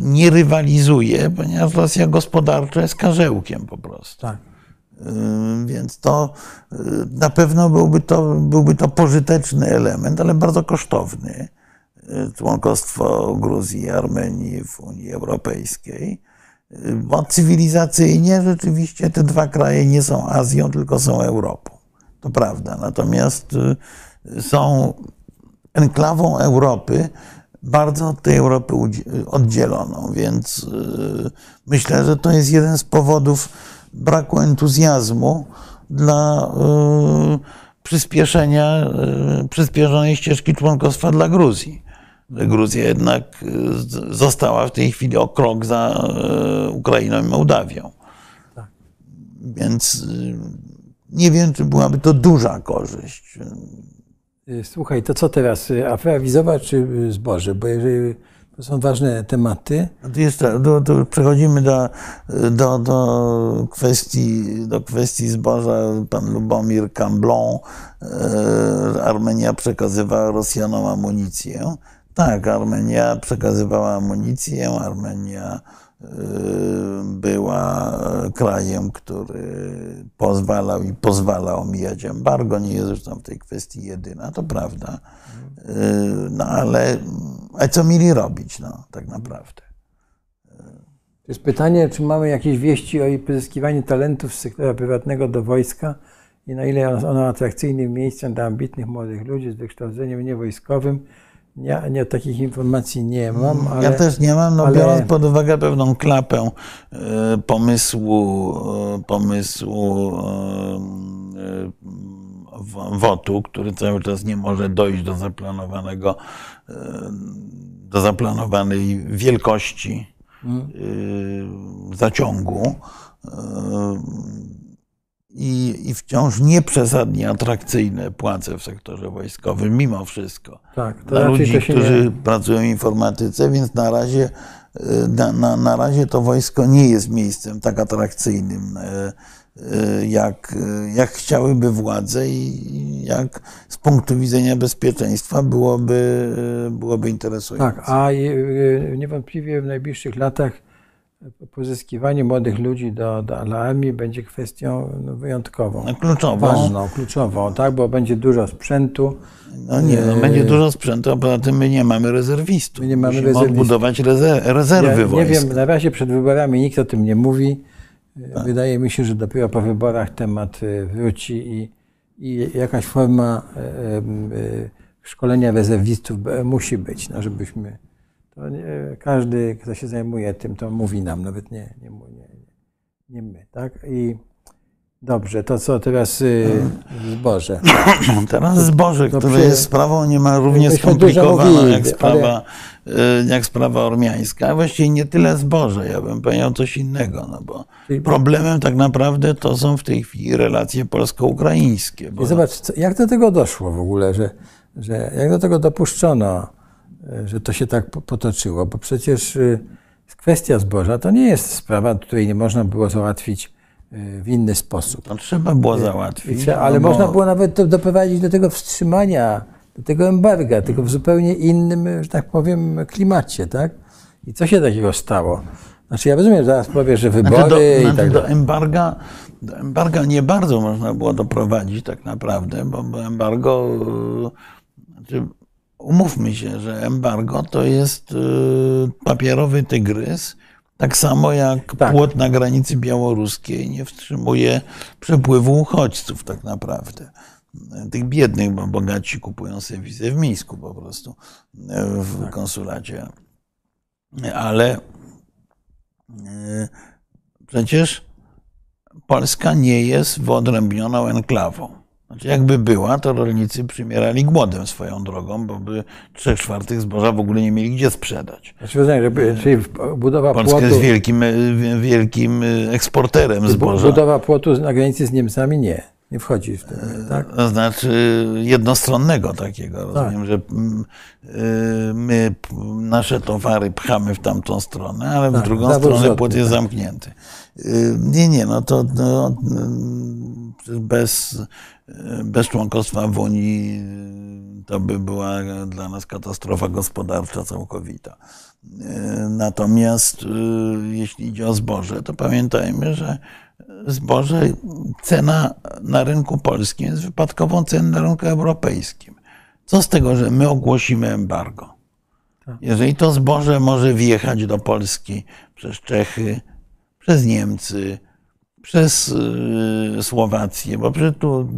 nie rywalizuje, ponieważ Rosja gospodarczo jest karzełkiem po prostu. Tak. Więc to na pewno byłby to, byłby to pożyteczny element, ale bardzo kosztowny. Członkostwo Gruzji i Armenii w Unii Europejskiej. Bo cywilizacyjnie rzeczywiście te dwa kraje nie są Azją, tylko są Europą. To prawda. Natomiast są enklawą Europy, bardzo od tej Europy oddzieloną, więc myślę, że to jest jeden z powodów braku entuzjazmu dla przyspieszenia, przyspieszonej ścieżki członkostwa dla Gruzji. Gruzja jednak została w tej chwili o krok za Ukrainą i Mołdawią. Tak. Więc nie wiem, czy byłaby to duża korzyść. Słuchaj, to co teraz? Afera wizowa czy zboże? Bo jeżeli to są ważne tematy. No to jeszcze, do, do, przechodzimy do, do, do, kwestii, do kwestii zboża. Pan Lubomir Camblon, Armenia przekazywała Rosjanom amunicję. Tak, Armenia przekazywała amunicję, Armenia była krajem, który pozwalał i pozwala omijać embargo. Nie jest zresztą w tej kwestii jedyna, to prawda. No ale a co mieli robić, no, tak naprawdę? To jest pytanie, czy mamy jakieś wieści o pozyskiwaniu talentów z sektora prywatnego do wojska i na ile ono atrakcyjnym miejscem dla ambitnych młodych ludzi z wykształceniem niewojskowym. Ja nie, takich informacji nie mam. Ale, ja też nie mam, no ale... biorąc pod uwagę pewną klapę e, pomysłu, e, pomysłu WOT-u, który cały czas nie może dojść do zaplanowanego, do zaplanowanej wielkości zaciągu i, i wciąż nieprzesadnie atrakcyjne płace w sektorze wojskowym, mimo wszystko. Tak, dla ludzi, którzy nie... pracują w informatyce, więc na razie, na, na, na razie to wojsko nie jest miejscem tak atrakcyjnym, jak, jak chciałyby władze i jak z punktu widzenia bezpieczeństwa byłoby, byłoby interesujące. Tak, a niewątpliwie w najbliższych latach pozyskiwanie młodych ludzi do, do armii będzie kwestią no, wyjątkową. No, kluczową. Ważną, kluczową, tak, bo będzie dużo sprzętu. No nie, no, będzie dużo sprzętu, a poza tym my nie mamy rezerwistów. My nie mamy Musimy rezerwistów. odbudować rezer rezerwy ja, wojsk. Nie wiem, na razie przed wyborami nikt o tym nie mówi. Tak. Wydaje mi się, że dopiero po wyborach temat wróci i, i jakaś forma e, e, szkolenia rezerwistów musi być, no, żebyśmy nie, każdy, kto się zajmuje tym, to mówi nam, nawet nie, nie, nie, nie my, tak? I dobrze, to co teraz y, zboże? Teraz zboże, No które jest sprawą niemal równie Myśmy dużo skomplikowaną mówili, jak sprawa, y, jak sprawa ormiańska. A właściwie nie tyle zboże, ja bym powiedział coś innego, no bo problemem tak naprawdę to są w tej chwili relacje polsko-ukraińskie. Bo I zobacz, co, jak do tego doszło w ogóle, że, że jak do tego dopuszczono, że to się tak po- potoczyło, bo przecież y, kwestia zboża to nie jest sprawa, której nie można było załatwić y, w inny sposób. to trzeba było I załatwić. trze- ale no można było nawet to doprowadzić do tego wstrzymania, do tego embarga, tylko w zupełnie innym, że tak powiem, klimacie, tak? I co się takiego stało? Znaczy ja rozumiem, zaraz powiesz, że wybory Znaczy do, i znaczy tak do, dalej. embarga, do embarga nie bardzo można było doprowadzić tak naprawdę, bo, bo embargo, y, znaczy umówmy się, że embargo to jest y, papierowy tygrys, tak samo jak Tak. płot na granicy białoruskiej nie wstrzymuje przepływu uchodźców tak naprawdę. Tych biednych, bo bogaci kupują sobie wizy w Mińsku po prostu, y, w Tak. konsulacie. Ale y, przecież Polska nie jest wyodrębnioną enklawą. Znaczy Jakby była, to rolnicy przymierali głodem swoją drogą, bo by trzech czwartych zboża w ogóle nie mieli gdzie sprzedać. Znaczy, rozumiem, czyli budowa Polska płotu, jest wielkim, e, wielkim e, eksporterem zboża. budowa płotu na granicy z Niemcami nie, nie wchodzi w to, tak? To znaczy jednostronnego takiego. Rozumiem, że mm, y, my nasze towary pchamy w tamtą stronę, ale w Tak, drugą zawód stronę płot jest tak. zamknięty. Y, Nie, nie, no to no, mm, bez, y, bez członkostwa w Unii y, to by była dla nas katastrofa gospodarcza całkowita. Y, Natomiast y, jeśli idzie o zboże, to pamiętajmy, że zboże, cena na rynku polskim jest wypadkową ceną na rynku europejskim. Co z tego, że my ogłosimy embargo? Jeżeli to zboże może wjechać do Polski przez Czechy, przez Niemcy, przez y, Słowację, bo przecież tu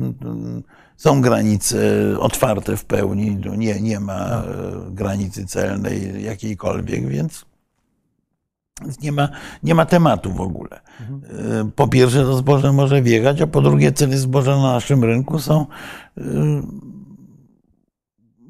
są granice otwarte w pełni, nie, nie ma y, granicy celnej jakiejkolwiek, więc więc nie ma, nie ma tematu w ogóle. Y, Po pierwsze, to zboże może wjechać, a po drugie, ceny zboża na naszym rynku są y,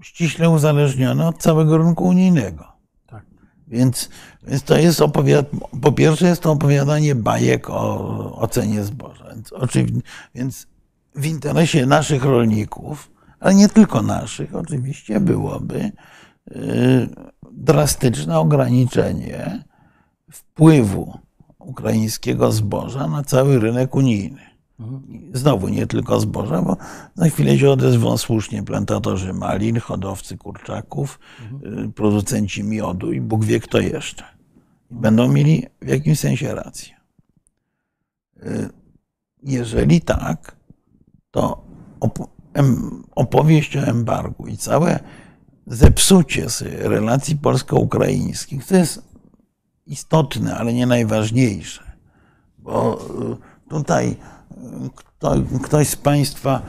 ściśle uzależnione od całego rynku unijnego. Tak. Więc, więc to jest opowiad... po pierwsze jest to opowiadanie bajek o, o cenie zboża. Więc, oczywi... więc w interesie naszych rolników, ale nie tylko naszych, oczywiście byłoby y, drastyczne ograniczenie wpływu ukraińskiego zboża na cały rynek unijny. Znowu nie tylko zboża, bo za chwilę się odezwą słusznie plantatorzy malin, hodowcy kurczaków, y, producenci miodu i Bóg wie kto jeszcze. Będą mieli w jakimś sensie rację. Y, Jeżeli tak, to opowieść o embargu i całe zepsucie relacji polsko-ukraińskich, to jest istotne, ale nie najważniejsze. Bo y, tutaj y, kto, ktoś z Państwa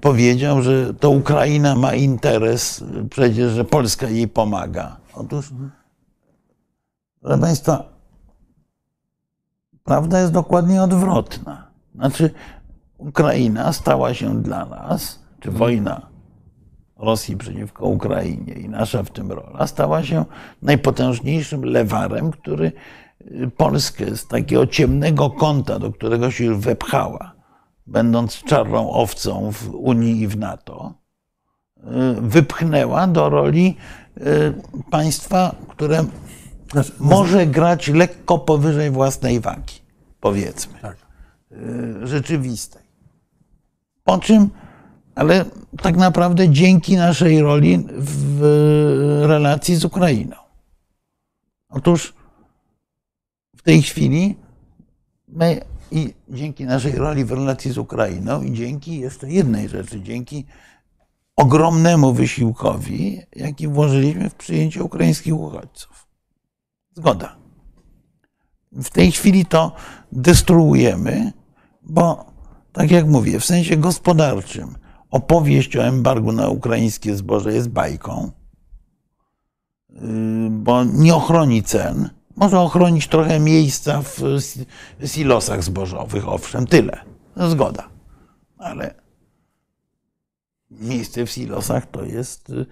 powiedział, że to Ukraina ma interes przecież, że Polska jej pomaga. Otóż, proszę Państwa, prawda jest dokładnie odwrotna. Znaczy, Ukraina stała się dla nas, czy wojna Rosji przeciwko Ukrainie i nasza w tym rola, stała się najpotężniejszym lewarem, który y, Polskę z takiego ciemnego kąta, do którego się już wepchała, będąc czarną owcą w Unii i w NATO, y, wypchnęła do roli y, państwa, które Znaczy, może grać lekko powyżej własnej wagi, powiedzmy tak. rzeczywistej. Po czym, ale tak naprawdę dzięki naszej roli w relacji z Ukrainą. Otóż w tej chwili my i dzięki naszej roli w relacji z Ukrainą i dzięki jeszcze jednej rzeczy, dzięki ogromnemu wysiłkowi, jaki włożyliśmy w przyjęcie ukraińskich uchodźców. Zgoda. W tej chwili to destruujemy, bo tak jak mówię, w sensie gospodarczym opowieść o embargu na ukraińskie zboże jest bajką, yy, bo nie ochroni cen. Może ochronić trochę miejsca w si- silosach zbożowych, owszem, tyle. Zgoda. Ale miejsce w silosach to jest y,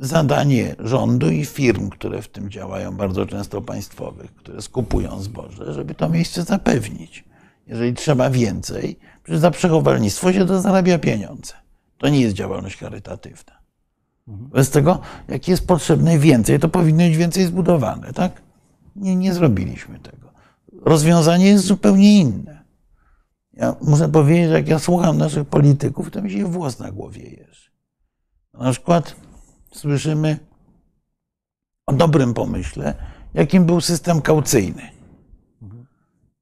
zadanie rządu i firm, które w tym działają, bardzo często państwowych, które skupują zboże, żeby to miejsce zapewnić. Jeżeli trzeba więcej, przecież za przechowalnictwo się to zarabia pieniądze. To nie jest działalność charytatywna. Bez tego, jak jest potrzebne więcej, to powinno być więcej zbudowane, tak? Nie, nie zrobiliśmy tego. Rozwiązanie jest zupełnie inne. Ja muszę powiedzieć, że jak ja słucham naszych polityków, to mi się włos na głowie jeży. Na przykład słyszymy o dobrym pomyśle, jakim był system kaucyjny.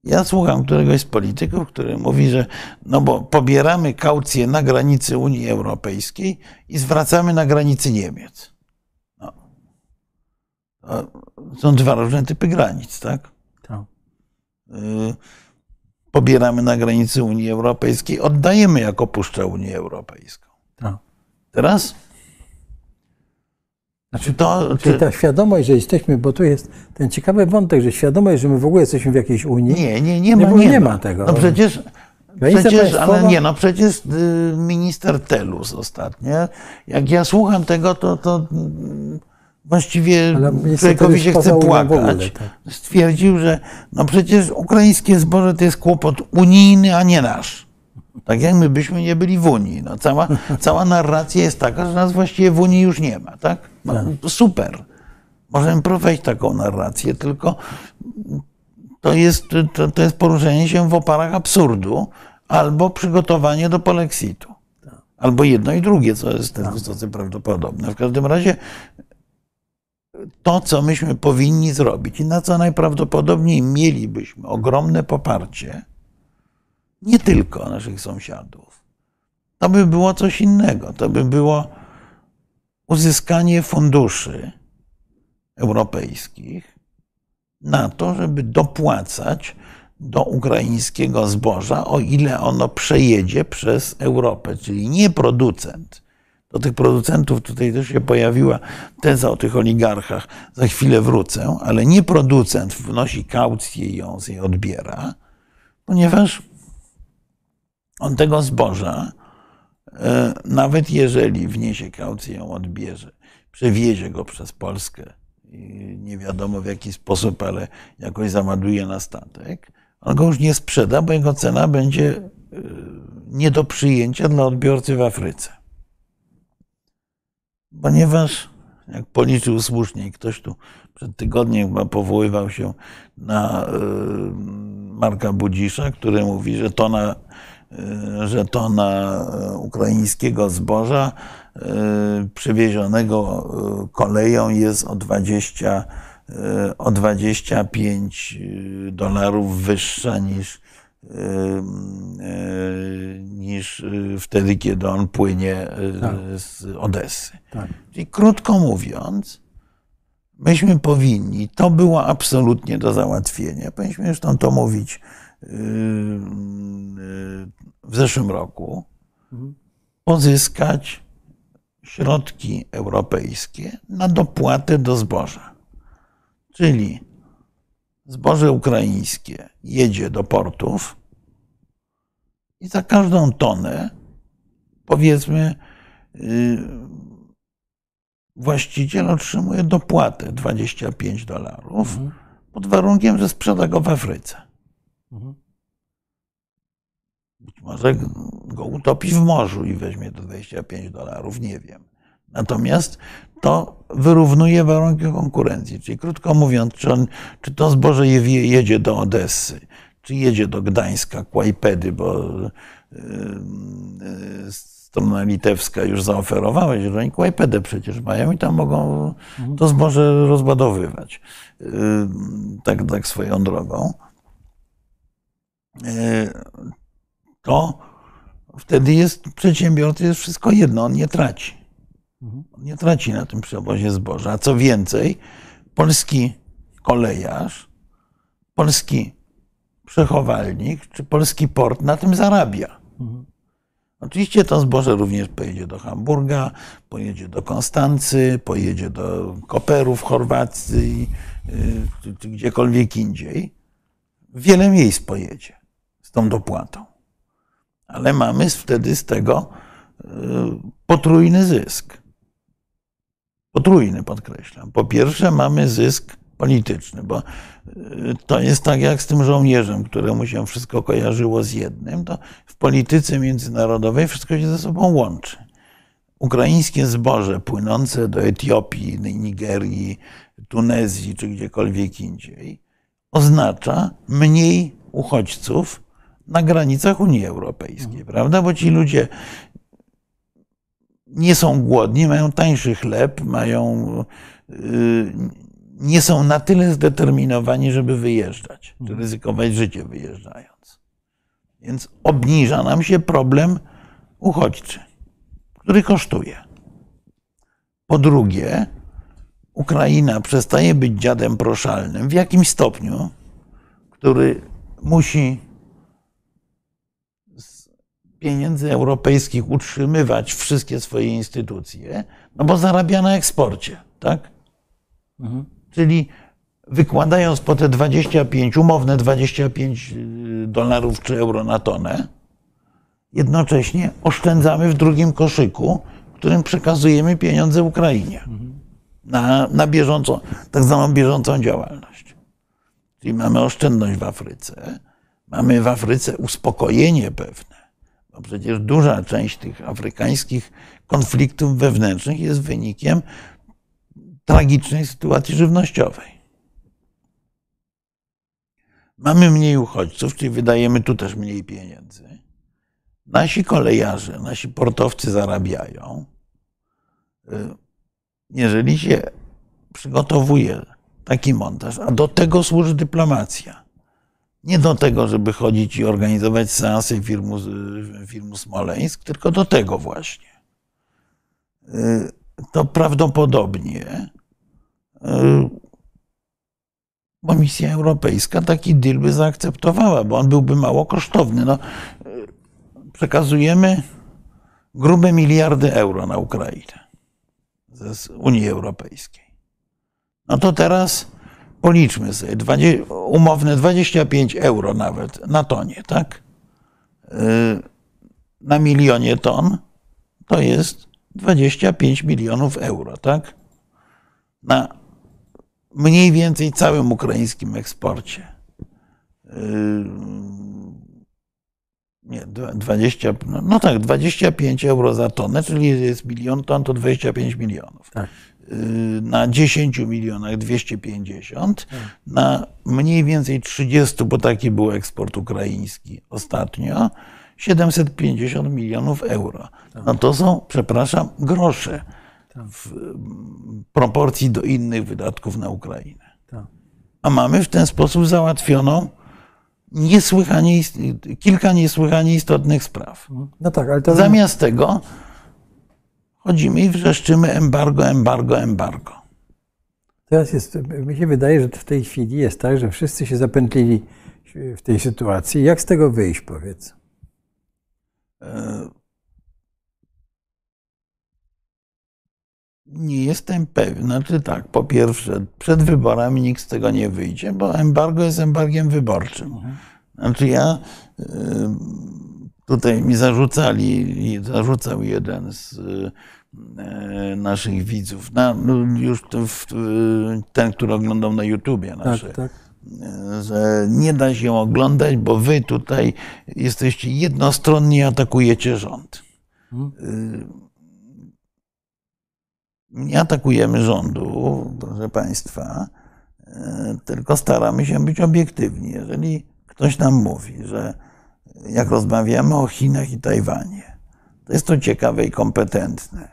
Ja słucham któregoś z polityków, który mówi, że no bo pobieramy kaucję na granicy Unii Europejskiej i zwracamy na granicy Niemiec. No. Są dwa różne typy granic, tak? Tak. Y, Pobieramy na granicy Unii Europejskiej, oddajemy jako puszcza Unię Europejską. tak. Teraz? Czy to, Czyli czy, ta świadomość, że jesteśmy, bo tu jest ten ciekawy wątek, że świadomość, że my w ogóle jesteśmy w jakiej Unii. Nie, nie, nie ma, nie, nie ma. tego. No przecież Granica Przecież, ale nie, no przecież y, minister Telus ostatnio, jak ja słucham tego, to, to mm, właściwie człowiekowi się chce w ogóle, płakać. tak. Stwierdził, że no przecież ukraińskie zboże to jest kłopot unijny, a nie nasz. Tak jak my byśmy nie byli w Unii. No, cała, cała narracja jest taka, że nas właściwie w Unii już nie ma. Tak? No, to super. Możemy prowadzić taką narrację, tylko to jest, to, to jest poruszenie się w oparach absurdu albo przygotowanie do polexitu. Albo jedno i drugie, co jest też wysoce prawdopodobne. W każdym razie to, co myśmy powinni zrobić i na co najprawdopodobniej mielibyśmy ogromne poparcie, nie tylko naszych sąsiadów, to by było coś innego. To by było uzyskanie funduszy europejskich na to, żeby dopłacać do ukraińskiego zboża, o ile ono przejedzie przez Europę, czyli nie producent. Do tych producentów tutaj też się pojawiła teza o tych oligarchach, za chwilę wrócę, ale nie producent wnosi kaucję i ją jej odbiera, ponieważ on tego zboża, e, nawet jeżeli wniesie kaucję, ją odbierze, przewiezie go przez Polskę nie wiadomo w jaki sposób, ale jakoś załaduje na statek, on go już nie sprzeda, bo jego cena będzie e, nie do przyjęcia dla odbiorcy w Afryce. Ponieważ, jak policzył słusznie, ktoś tu przed tygodniem chyba powoływał się na e, Marka Budzisza, który mówi, że tona, e, że tona e, ukraińskiego zboża e, przywiezionego koleją jest o 20, e, o 25 dolarów wyższa niż, niż wtedy, kiedy on płynie Tak. z Odessy. Tak. Czyli krótko mówiąc, myśmy powinni, to było absolutnie do załatwienia. Powinniśmy zresztą to mówić w zeszłym roku, pozyskać środki europejskie na dopłatę do zboża. Czyli zboże ukraińskie jedzie do portów i za każdą tonę, powiedzmy, yy, właściciel otrzymuje dopłatę 25 dolarów, pod warunkiem, że sprzeda go w Afryce. Być może go utopi w morzu i weźmie to 25 dolarów, nie wiem. Natomiast to wyrównuje warunki konkurencji. Czyli krótko mówiąc, czy, on, czy to zboże je- jedzie do Odessy, czy jedzie do Gdańska, Kłajpedy, bo yy, yy, strona litewska już zaoferowała, że oni Kłajpedę przecież mają i tam mogą to zboże rozładowywać. Yy, Tak, tak swoją drogą. Yy, To wtedy jest przedsiębiorcy jest wszystko jedno, on nie traci. On nie traci na tym przewozie zboża. A co więcej, polski kolejarz, polski przechowalnik czy polski port na tym zarabia. Oczywiście to zboże również pojedzie do Hamburga, pojedzie do Konstancy, pojedzie do Koperu w Chorwacji, yy, czy, czy gdziekolwiek indziej. Wiele miejsc pojedzie tą dopłatą. Ale mamy wtedy z tego yy, potrójny zysk. Potrójny podkreślam. Po pierwsze, mamy zysk polityczny, bo yy, to jest tak jak z tym żołnierzem, któremu się wszystko kojarzyło z jednym. To w polityce międzynarodowej wszystko się ze sobą łączy. Ukraińskie zboże płynące do Etiopii, Nigerii, Tunezji czy gdziekolwiek indziej oznacza mniej uchodźców na granicach Unii Europejskiej, prawda? Bo ci ludzie nie są głodni, mają tańszy chleb, mają, yy, nie są na tyle zdeterminowani, żeby wyjeżdżać, czy ryzykować życie wyjeżdżając. Więc obniża nam się problem uchodźczy, który kosztuje. Po drugie, Ukraina przestaje być dziadem proszalnym w jakimś stopniu, który musi pieniędzy europejskich utrzymywać wszystkie swoje instytucje, no bo zarabia na eksporcie, tak? Czyli wykładając po te 25, umowne 25 dolarów czy euro na tonę, jednocześnie oszczędzamy w drugim koszyku, którym przekazujemy pieniądze Ukrainie na, na bieżącą, tak zwaną bieżącą działalność. Czyli mamy oszczędność w Afryce, mamy w Afryce uspokojenie pewne, bo przecież duża część tych afrykańskich konfliktów wewnętrznych jest wynikiem tragicznej sytuacji żywnościowej. Mamy mniej uchodźców, czyli wydajemy tu też mniej pieniędzy. Nasi kolejarze, nasi portowcy zarabiają. Jeżeli się przygotowuje taki montaż, a do tego służy dyplomacja. Nie do tego, żeby chodzić i organizować seansy filmu, filmu Smoleńsk, tylko do tego właśnie. To prawdopodobnie Komisja Europejska taki deal by zaakceptowała, bo on byłby mało kosztowny. No, przekazujemy grube miliardy euro na Ukrainę z Unii Europejskiej. No to teraz policzmy sobie, 20, umowne 25 euro nawet na tonie, tak? Na milionie ton to jest 25 milionów euro, tak? Na mniej więcej całym ukraińskim eksporcie. Nie, 20, no, no tak, 25 euro za tonę, czyli jest milion ton, to 25 milionów. Tak. Na 10 milionach 250, tak. na mniej więcej 30, bo taki był eksport ukraiński ostatnio, 750 milionów euro. No to są, przepraszam, grosze w proporcji do innych wydatków na Ukrainę. A mamy w ten sposób załatwioną niesłychanie, kilka niesłychanie istotnych spraw. No tak, ale to... Zamiast tego chodzimy i wrzeszczymy embargo, embargo, embargo. Teraz jest, mi się wydaje, że w tej chwili jest tak, że wszyscy się zapętlili w tej sytuacji. Jak z tego wyjść, powiedz? Nie jestem pewien. Znaczy tak, po pierwsze, przed wyborami nikt z tego nie wyjdzie, bo embargo jest embargiem wyborczym. Znaczy ja tutaj mi zarzucali, zarzucał jeden z naszych widzów, na, już ten, który oglądał na YouTubie nasze, tak, tak. że nie da się oglądać, bo wy tutaj jesteście jednostronnie atakujecie rząd. Hmm nie atakujemy rządu, proszę Państwa, e, tylko staramy się być obiektywni. Jeżeli ktoś nam mówi, że jak rozmawiamy o Chinach i Tajwanie, to jest to ciekawe i kompetentne,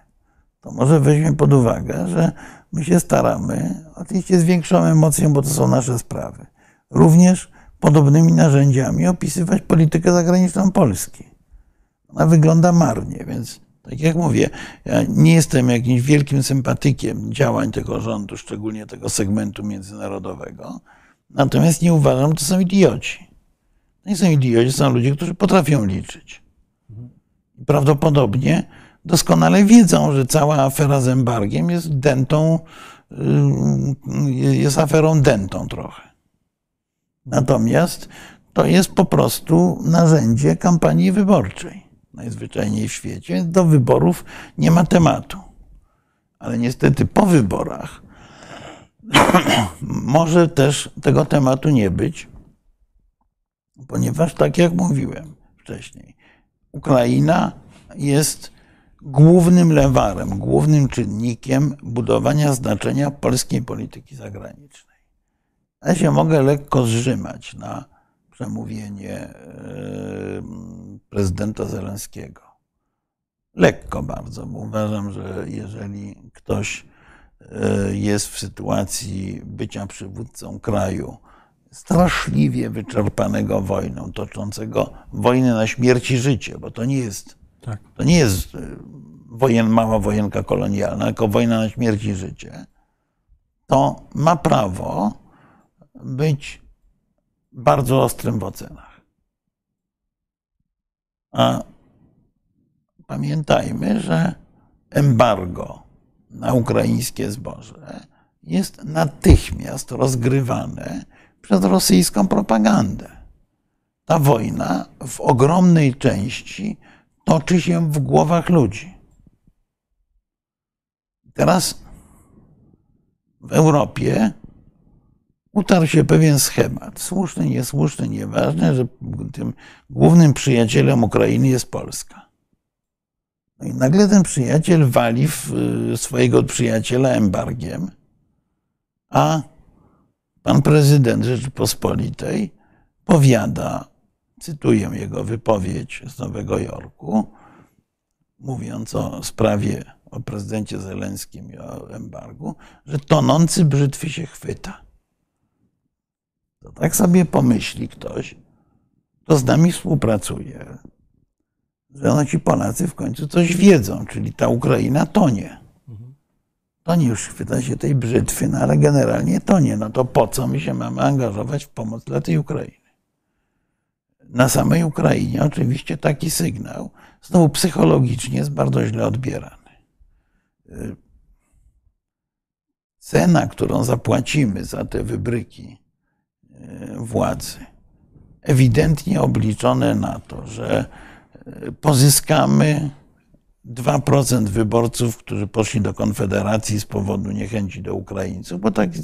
to może weźmy pod uwagę, że my się staramy, oczywiście z większą emocją, bo to są nasze sprawy, również podobnymi narzędziami opisywać politykę zagraniczną Polski. Ona wygląda marnie, więc tak jak mówię, ja nie jestem jakimś wielkim sympatykiem działań tego rządu, szczególnie tego segmentu międzynarodowego. Natomiast nie uważam, to są idioci. Nie są idioci, są ludzie, którzy potrafią liczyć. Prawdopodobnie doskonale wiedzą, że cała afera z embargiem jest dentą, y, jest aferą dentą trochę. Natomiast to jest po prostu narzędzie kampanii wyborczej najzwyczajniej w świecie, do wyborów nie ma tematu. Ale niestety po wyborach może też tego tematu nie być, ponieważ, tak jak mówiłem wcześniej, Ukraina jest głównym lewarem, głównym czynnikiem budowania znaczenia polskiej polityki zagranicznej. Ja się mogę lekko zrzymać na przemówienie e, prezydenta Zelenskiego. Lekko bardzo, bo uważam, że jeżeli ktoś e, jest w sytuacji bycia przywódcą kraju straszliwie wyczerpanego wojną, toczącego wojnę na śmierć i życie, bo to nie jest, tak. to nie jest e, wojen, mała wojenka kolonialna, tylko wojna na śmierć i życie, to ma prawo być bardzo ostrym w ocenach. A pamiętajmy, że embargo na ukraińskie zboże jest natychmiast rozgrywane przez rosyjską propagandę. ta wojna w ogromnej części toczy się w głowach ludzi. Teraz w Europie utarł się pewien schemat. Słuszny, niesłuszny, nieważne, że tym głównym przyjacielem Ukrainy jest Polska. No i nagle ten przyjaciel wali y, swojego przyjaciela embargiem, a pan prezydent Rzeczypospolitej powiada, cytuję jego wypowiedź z Nowego Jorku, mówiąc o sprawie o prezydencie Zelenskim i o embargu, że tonący brzytwy się chwyta. To tak sobie pomyśli ktoś, kto z nami współpracuje, że no ci Polacy w końcu coś wiedzą, czyli ta Ukraina tonie. Tonie już chwyta się tej brzytwy, no ale generalnie tonie. No to po co my się mamy angażować w pomoc dla tej Ukrainy? Na samej Ukrainie oczywiście taki sygnał znowu psychologicznie jest bardzo źle odbierany. Cena, którą zapłacimy za te wybryki e, władzy, ewidentnie obliczone na to, że e, pozyskamy 2% wyborców, którzy poszli do Konfederacji z powodu niechęci do Ukraińców, bo taki,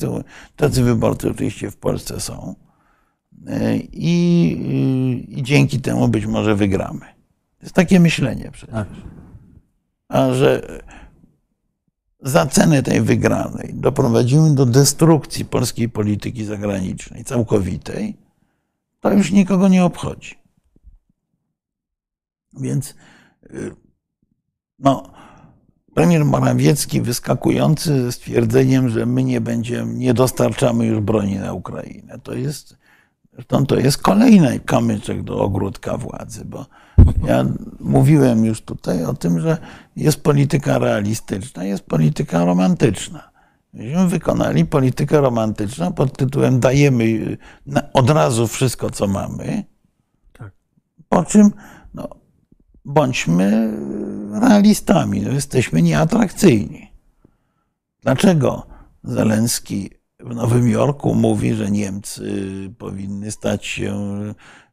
tacy wyborcy oczywiście w Polsce są. E, I, I, dzięki temu być może wygramy. To jest takie myślenie przecież. Tak. A że za cenę tej wygranej doprowadzimy do destrukcji polskiej polityki zagranicznej całkowitej, to już nikogo nie obchodzi. Więc y, no, premier Morawiecki wyskakujący ze stwierdzeniem, że my nie będziemy, nie dostarczamy już broni na Ukrainę, to jest, zresztą to jest kolejny kamyczek do ogródka władzy, bo ja mówiłem już tutaj o tym, że jest polityka realistyczna, jest polityka romantyczna. Myśmy wykonali politykę romantyczną pod tytułem dajemy od razu wszystko, co mamy, tak. po czym bądźmy realistami, no, jesteśmy nieatrakcyjni. Dlaczego Zelenski w Nowym Jorku mówi, że Niemcy powinny stać się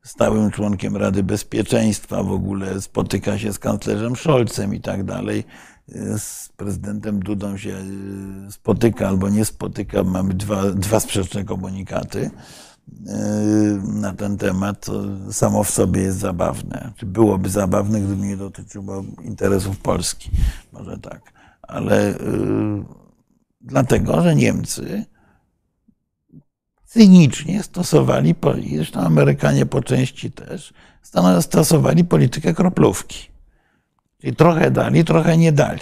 stałym członkiem Rady Bezpieczeństwa, w ogóle spotyka się z kanclerzem Scholzem i tak dalej. Z prezydentem Dudą się spotyka albo nie spotyka. Mamy dwa, dwa sprzeczne komunikaty na ten temat. To samo w sobie jest zabawne. Czy byłoby zabawne, gdyby nie dotyczyło interesów Polski? Może tak. Ale yy, dlatego, że Niemcy cynicznie stosowali, zresztą Amerykanie po części też, stosowali politykę kroplówki. Czyli trochę dali, trochę nie dali.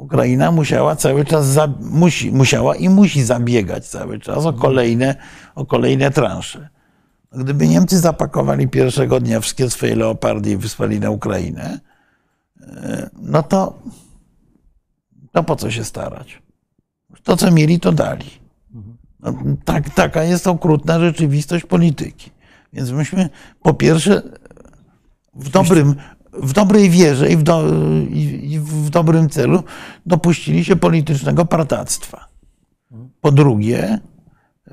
Ukraina musiała cały czas, za, musi, musiała i musi zabiegać cały czas o kolejne, o kolejne transze. Gdyby Niemcy zapakowali pierwszego dnia wszystkie swoje leopardy i wysłali na Ukrainę, e, no to, to po co się starać? To, co mieli, to dali. No, tak, taka jest okrutna rzeczywistość polityki. Więc myśmy po pierwsze w, dobrym, w dobrej wierze i w, do, i w dobrym celu dopuścili się politycznego partactwa. Po drugie, y,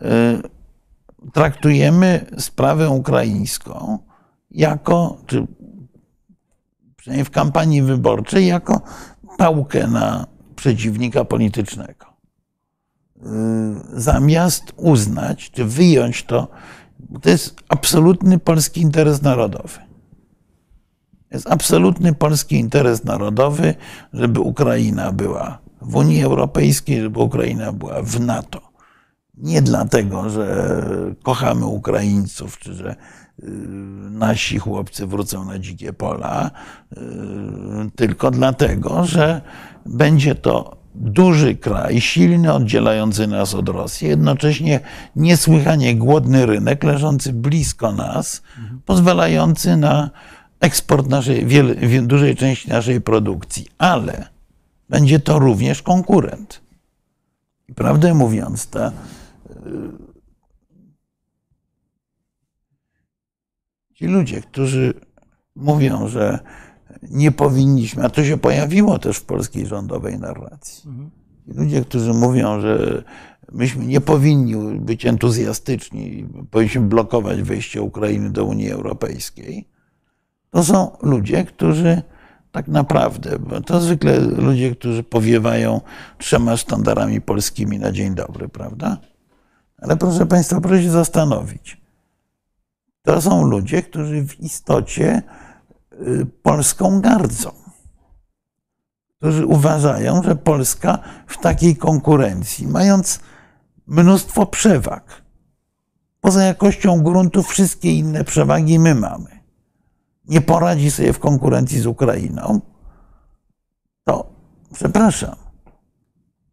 traktujemy sprawę ukraińską jako, czy przynajmniej w kampanii wyborczej, jako pałkę na przeciwnika politycznego. Y, zamiast uznać, czy wyjąć to, to jest absolutny polski interes narodowy. Jest absolutny polski interes narodowy, żeby Ukraina była w Unii Europejskiej, żeby Ukraina była w NATO. Nie dlatego, że kochamy Ukraińców, czy że y, nasi chłopcy wrócą na dzikie pola, y, tylko dlatego, że będzie to duży kraj, silny, oddzielający nas od Rosji, jednocześnie niesłychanie głodny rynek, leżący blisko nas, pozwalający na eksport naszej, wiele, dużej części naszej produkcji, ale będzie to również konkurent. I prawdę mówiąc, ta, y, ci ludzie, którzy mówią, że nie powinniśmy, a to się pojawiło też w polskiej rządowej narracji. Mhm. Ludzie, którzy mówią, że myśmy nie powinni być entuzjastyczni, powinniśmy blokować wejście Ukrainy do Unii Europejskiej, to są ludzie, którzy tak naprawdę, bo to zwykle ludzie, którzy powiewają trzema sztandarami polskimi na dzień dobry, prawda? Ale proszę Państwa, proszę się zastanowić. To są ludzie, którzy w istocie y, Polską gardzą. Którzy uważają, że Polska w takiej konkurencji, mając mnóstwo przewag, poza jakością gruntu, wszystkie inne przewagi my mamy, nie poradzi sobie w konkurencji z Ukrainą, to przepraszam.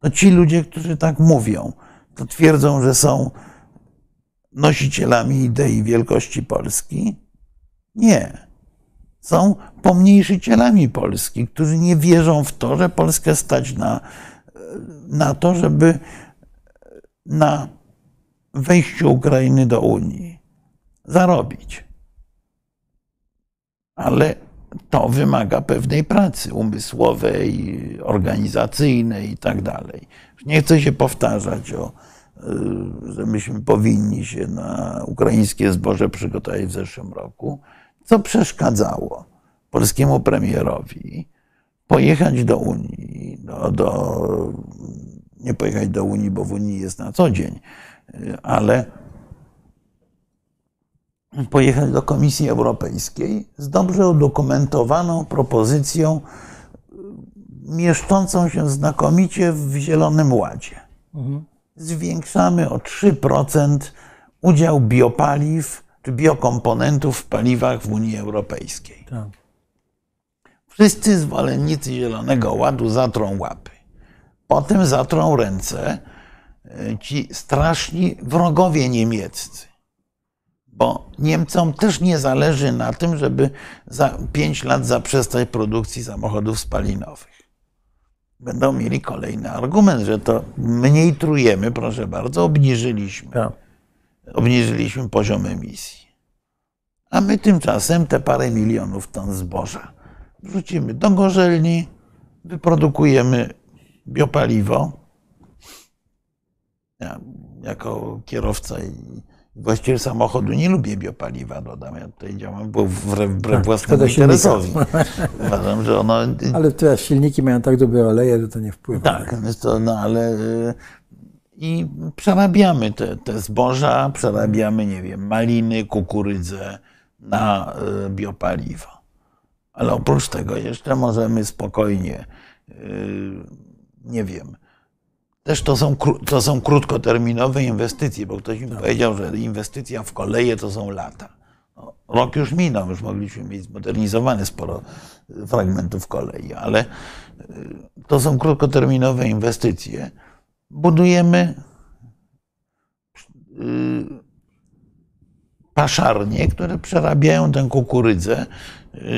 To ci ludzie, którzy tak mówią, to twierdzą, że są nosicielami idei wielkości Polski? Nie. Są pomniejszycielami Polski, którzy nie wierzą w to, że Polskę stać na, na to, żeby na wejściu Ukrainy do Unii zarobić. Ale to wymaga pewnej pracy umysłowej, organizacyjnej i tak dalej. Nie chcę się powtarzać o że myśmy powinni się na ukraińskie zboże przygotować w zeszłym roku, co przeszkadzało polskiemu premierowi pojechać do Unii, do, do, nie pojechać do Unii, bo w Unii jest na co dzień, ale pojechać do Komisji Europejskiej z dobrze udokumentowaną propozycją mieszczącą się znakomicie w Zielonym Ładzie. Mhm zwiększamy o 3% udział biopaliw czy biokomponentów w paliwach w Unii Europejskiej. Tak. Wszyscy zwolennicy Zielonego Ładu zatrą łapy. Potem zatrą ręce e, ci straszni wrogowie niemieccy. Bo Niemcom też nie zależy na tym, żeby za 5 lat zaprzestać produkcji samochodów spalinowych będą mieli kolejny argument, że to mniej trujemy, proszę bardzo, obniżyliśmy. Tak. Obniżyliśmy poziom emisji. A my tymczasem te parę milionów ton zboża wrzucimy do gorzelni, wyprodukujemy biopaliwo. Ja jako kierowca i właściciel samochodu nie lubię biopaliwa, dodam. Ja tutaj działam bo wbrew, wbrew tak, własnemu interesowi. Uważam, że ono... Ale teraz silniki mają tak dobre oleje, że to nie wpływa. Tak, to, no ale... I przerabiamy te, te zboża, przerabiamy, nie wiem, maliny, kukurydzę na e, biopaliwo. Ale oprócz tego jeszcze możemy spokojnie, e, nie wiem, też to są, to są krótkoterminowe inwestycje, bo ktoś mi tak. powiedział, że inwestycja w koleje to są lata. No, rok już minął, już mogliśmy mieć zmodernizowane sporo fragmentów kolei, ale y, to są krótkoterminowe inwestycje. Budujemy y, paszarnie, które przerabiają tę kukurydzę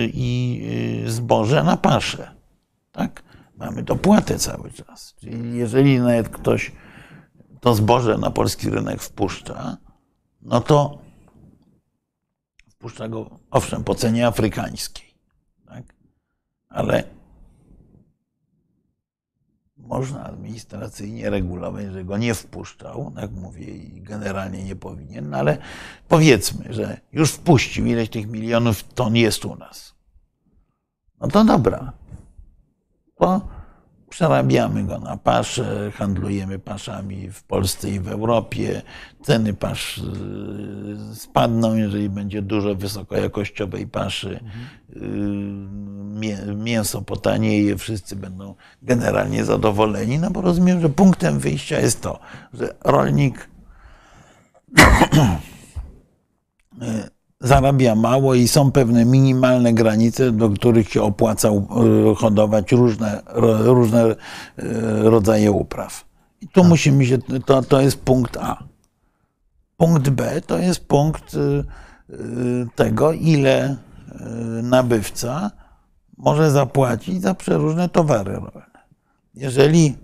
i zboże na paszę. Tak? Mamy dopłatę cały czas. Czyli jeżeli nawet ktoś to zboże na polski rynek wpuszcza, no to wpuszcza go, owszem, po cenie afrykańskiej, tak? ale można administracyjnie regulować, że go nie wpuszczał, tak mówię, i generalnie nie powinien, no ale powiedzmy, że już wpuścił ileś tych milionów ton jest u nas. No to dobra, to przerabiamy go na pasze, handlujemy paszami w Polsce i w Europie. Ceny pasz y, spadną, jeżeli będzie dużo wysokojakościowej paszy. Y, mięso potanieje, wszyscy będą generalnie zadowoleni, no bo rozumiem, że punktem wyjścia jest to, że rolnik y, zarabia mało i są pewne minimalne granice, do których się opłaca e, hodować różne, różne e, rodzaje upraw. I tu tak. musimy się, to, to jest punkt A. Punkt B to jest punkt e, tego, ile nabywca może zapłacić za przeróżne towary rolne. Jeżeli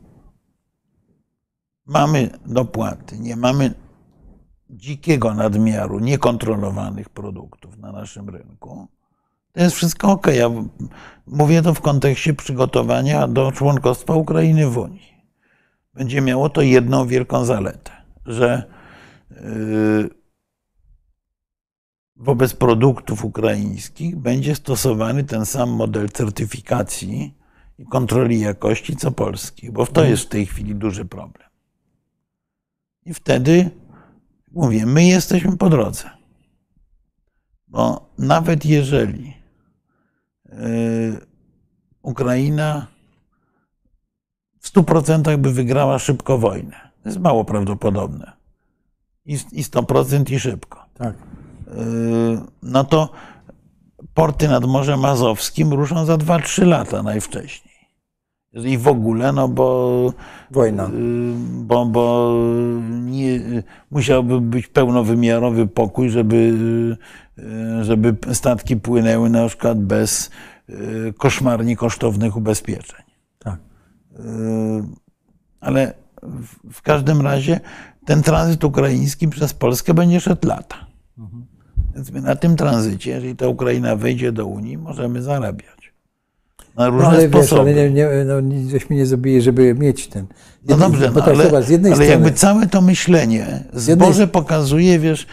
mamy dopłaty, nie mamy dzikiego nadmiaru niekontrolowanych produktów na naszym rynku, to jest wszystko ok. Ja mówię to w kontekście przygotowania do członkostwa Ukrainy w Unii. będzie miało to jedną wielką zaletę, że yy, wobec produktów ukraińskich będzie stosowany ten sam model certyfikacji i kontroli jakości co polskich, bo to jest w tej chwili duży problem. I wtedy mówię, my jesteśmy po drodze. Bo nawet jeżeli yy, Ukraina w 100% by wygrała szybko wojnę, to jest mało prawdopodobne. I, i 100% i szybko. Tak. Yy, no to porty nad Morzem Azowskim ruszą za 2-3 lata najwcześniej. I w ogóle, no bo, Wojna. yy, bo, bo nie, musiałby być pełnowymiarowy pokój, żeby, yy, żeby statki płynęły na przykład bez yy, koszmarnie kosztownych ubezpieczeń. Tak. Ale w- w każdym razie ten tranzyt ukraiński przez Polskę będzie szedł lata. Więc my na tym tranzycie, jeżeli ta Ukraina wejdzie do Unii, możemy zarabiać. Na No, różne ale wiesz, sposoby. ale nie, nie, no, żeśmy nie zrobili, żeby mieć ten. No dobrze, bo no, tak, ale, zobacz, z jednej ale strony, jakby całe to myślenie, jednej- zboże pokazuje, wiesz,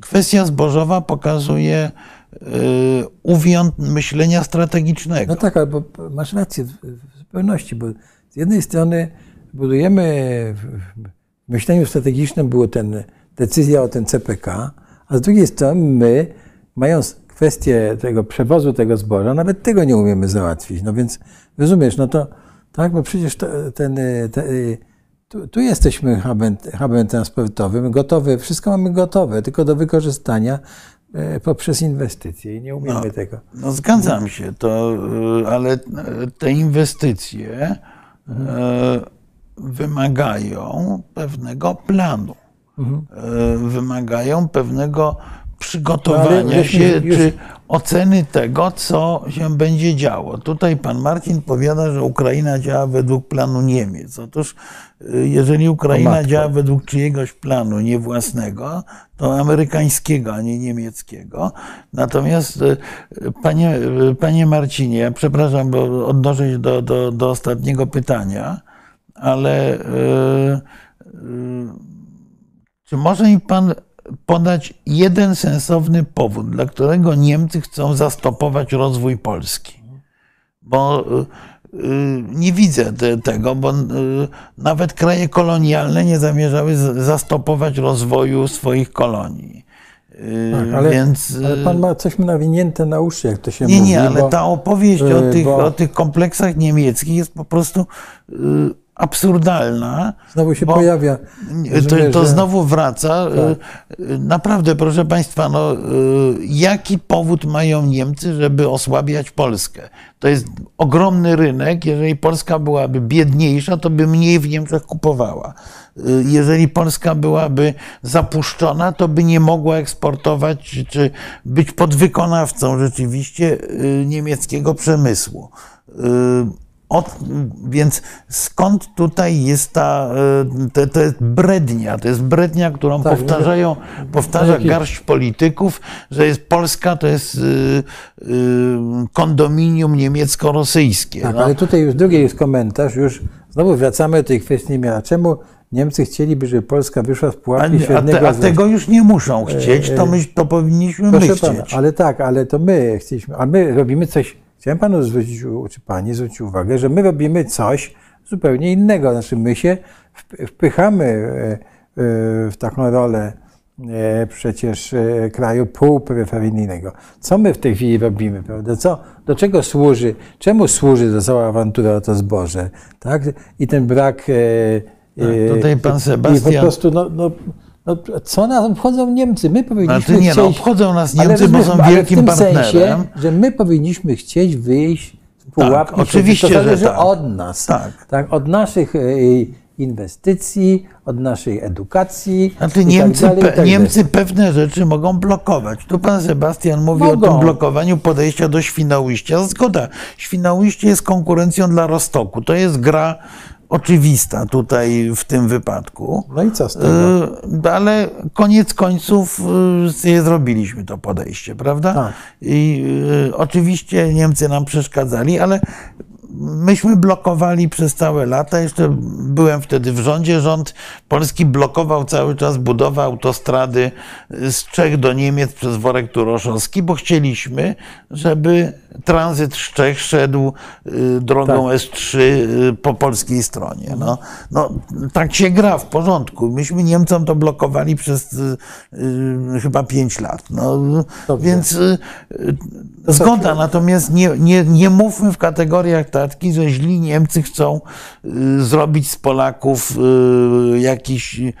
kwestia zbożowa pokazuje yy, uwiąd myślenia strategicznego. No tak, albo masz rację w, zupełności, bo z jednej strony budujemy w, w myśleniu strategicznym było ten decyzja o ten CPK, a z drugiej strony my, mając kwestię tego przewozu tego zboża, nawet tego nie umiemy załatwić. No więc rozumiesz, no to tak, bo przecież to, ten, y, te, y, tu, tu jesteśmy hubem, hubem transportowym, gotowe, wszystko mamy gotowe, tylko do wykorzystania e, poprzez inwestycje i nie umiemy tego. No zgadzam się, to, y, ale te inwestycje y, wymagają pewnego planu. Y, Wymagają pewnego przygotowania się, czy oceny tego, co się będzie działo. Tutaj pan Marcin powiada, że Ukraina działa według planu Niemiec. Otóż y, jeżeli Ukraina działa według czyjegoś planu, nie własnego, to amerykańskiego, a nie niemieckiego. Natomiast y, panie, y, panie Marcinie, ja przepraszam, bo odnoszę się do, do, do ostatniego pytania, ale y, y, czy może mi pan podać jeden sensowny powód, dla którego Niemcy chcą zastopować rozwój Polski? Bo y, y, nie widzę te, tego, bo y, nawet kraje kolonialne nie zamierzały zastopować rozwoju swoich kolonii. Tak, ale, Więc, ale pan ma coś nawinięte na uszy, jak to się nie, mówi. nie, ale bo- ta opowieść o, tych, bo- o tych kompleksach niemieckich jest po prostu absurdalna. Znowu się pojawia. To, to znowu wraca. Y, y, Naprawdę, proszę Państwa, no, y, jaki powód mają Niemcy, żeby osłabiać Polskę? To jest ogromny rynek. Jeżeli Polska byłaby biedniejsza, to by mniej w Niemczech kupowała. Jeżeli Polska byłaby zapuszczona, to by nie mogła eksportować czy- być podwykonawcą rzeczywiście niemieckiego przemysłu. Od, więc skąd tutaj jest ta, y, to, to jest brednia, to jest brednia, którą Tak, powtarzają, powtarza jakie- garść polityków, że jest Polska to jest y, y, kondominium niemiecko-rosyjskie. Tak, no. ale tutaj już drugi jest komentarz, już znowu wracamy do tej kwestii miara. Czemu Niemcy chcieliby, żeby Polska wyszła z A, pułapki a, średniego te, a tego już nie muszą chcieć, to, my, to powinniśmy my Proszę chcieć. pana, ale tak, ale to my chcieliśmy, a my robimy coś, chciałem panu zwrócić, czy pani zwrócić uwagę, że my robimy coś zupełnie innego. Znaczy my się wp- wpychamy e, e, w taką rolę e, przecież kraju półperyferyjnego. Co my w tej chwili robimy, prawda? Co, do czego służy, czemu służy ta cała awantura o to zboże, tak? I ten brak... Tak, tutaj pan I po Sebastian- prostu, no, no, no, co nas obchodzą Niemcy? My powinniśmy Znaczy nie, no, chcieć... obchodzą nas Ale Niemcy, bo są ale wielkim w tym partnerem. sensie, że my powinniśmy chcieć wyjść z pułapki. Tak, oczywiście, to że zależy tak. od nas. Tak. tak. Od naszych e, inwestycji, od naszej edukacji. Znaczy tak Niemcy, dalej, i pe, tak dalej. Niemcy pewne rzeczy mogą blokować. Tu pan Sebastian mówi o Mogą. tym blokowaniu podejścia do Świnoujścia. Zgoda. Świnoujście jest konkurencją dla Rostoku. To jest gra oczywista tutaj w tym wypadku. No i co z tego? Y, Ale koniec końców y, zrobiliśmy to podejście, prawda? Tak. I y, oczywiście Niemcy nam przeszkadzali, ale myśmy blokowali przez całe lata. Jeszcze byłem wtedy w rządzie. Rząd polski blokował cały czas budowę autostrady z Czech do Niemiec przez worek turoszowski, bo chcieliśmy, żeby tranzyt z Czech szedł y, drogą Tak. S3 y, po polskiej stronie. No, no, tak się gra w porządku. Myśmy Niemcom to blokowali przez y, y, chyba pięć lat. No, Dobrze. więc y, zgoda, natomiast nie, nie, nie mówmy w kategoriach takich, że źli Niemcy chcą y, zrobić z Polaków jakichś y,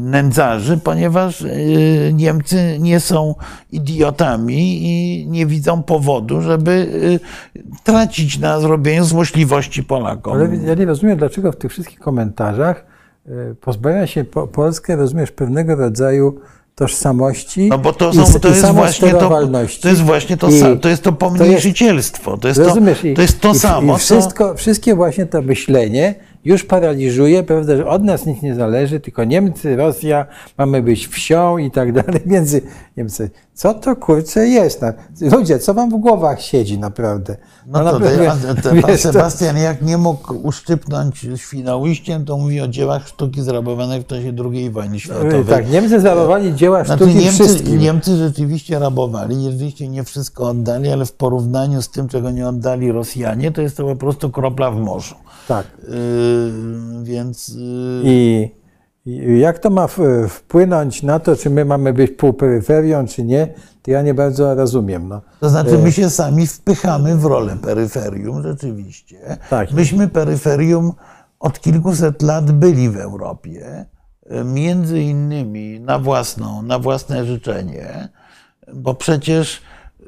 nędzarzy, ponieważ y, Niemcy nie są idiotami i nie widzą powodu, żeby y, tracić na zrobieniu złośliwości Polakom. Ale ja nie rozumiem, dlaczego w tych wszystkich komentarzach y, pozbawia się po, Polskę, rozumiesz, pewnego rodzaju tożsamości No bo to, i, są, s- to, i jest właśnie to, to jest właśnie to, I to jest to pomniejszycielstwo. To jest to, Rozumiesz? I- to, jest to i, samo, I wszystko, wszystkie właśnie to myślenie już paraliżuje, prawda, że od nas nic nie zależy, tylko Niemcy, Rosja, mamy być wsią i tak dalej. Między Niemcy. Co to kurczę jest? No, ludzie, co wam w głowach siedzi naprawdę? No to, naprawdę, a te, pan wiesz, to- Sebastian jak nie mógł uszczypnąć Świnoujściem, to mówi o dziełach sztuki zrabowanych w czasie II wojny światowej. tak, Niemcy zarobowali dzieła Znaczy sztuki Niemcy, wszystkim. Niemcy rzeczywiście rabowali, rzeczywiście nie wszystko oddali, ale w porównaniu z tym, czego nie oddali Rosjanie, to jest to po prostu kropla w morzu. Tak. Yy, więc yy, I jak to ma wpłynąć na to, czy my mamy być półperyferią, czy nie, to ja nie bardzo rozumiem. No. To znaczy, my się sami wpychamy w rolę peryferium, rzeczywiście. Tak. Myśmy peryferium od kilkuset lat byli w Europie, e, między innymi na własną, na własne życzenie, bo przecież e,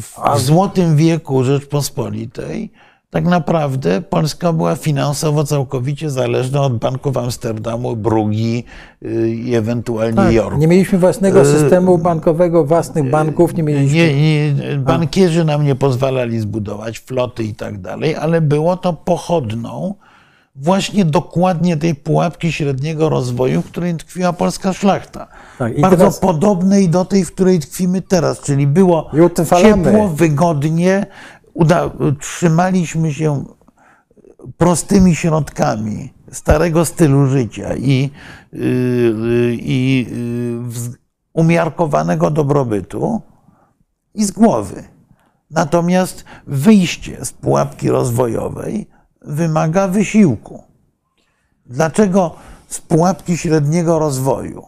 w, w złotym wieku Rzeczpospolitej tak naprawdę Polska była finansowo całkowicie zależna od banków Amsterdamu, Brugi y, i ewentualnie Tak, Jorku. nie mieliśmy własnego systemu bankowego, własnych banków, nie mieliśmy. Nie, nie, bankierzy nam nie pozwalali zbudować floty i tak dalej, ale było to pochodną właśnie dokładnie tej pułapki średniego rozwoju, w której tkwiła polska szlachta. Tak, Bardzo teraz- podobnej do tej, w której tkwimy teraz, czyli było ciepło, wygodnie, uda, trzymaliśmy się prostymi środkami starego stylu życia i, yy, yy, i wz- umiarkowanego dobrobytu i z głowy. Natomiast wyjście z pułapki rozwojowej wymaga wysiłku. Dlaczego z pułapki średniego rozwoju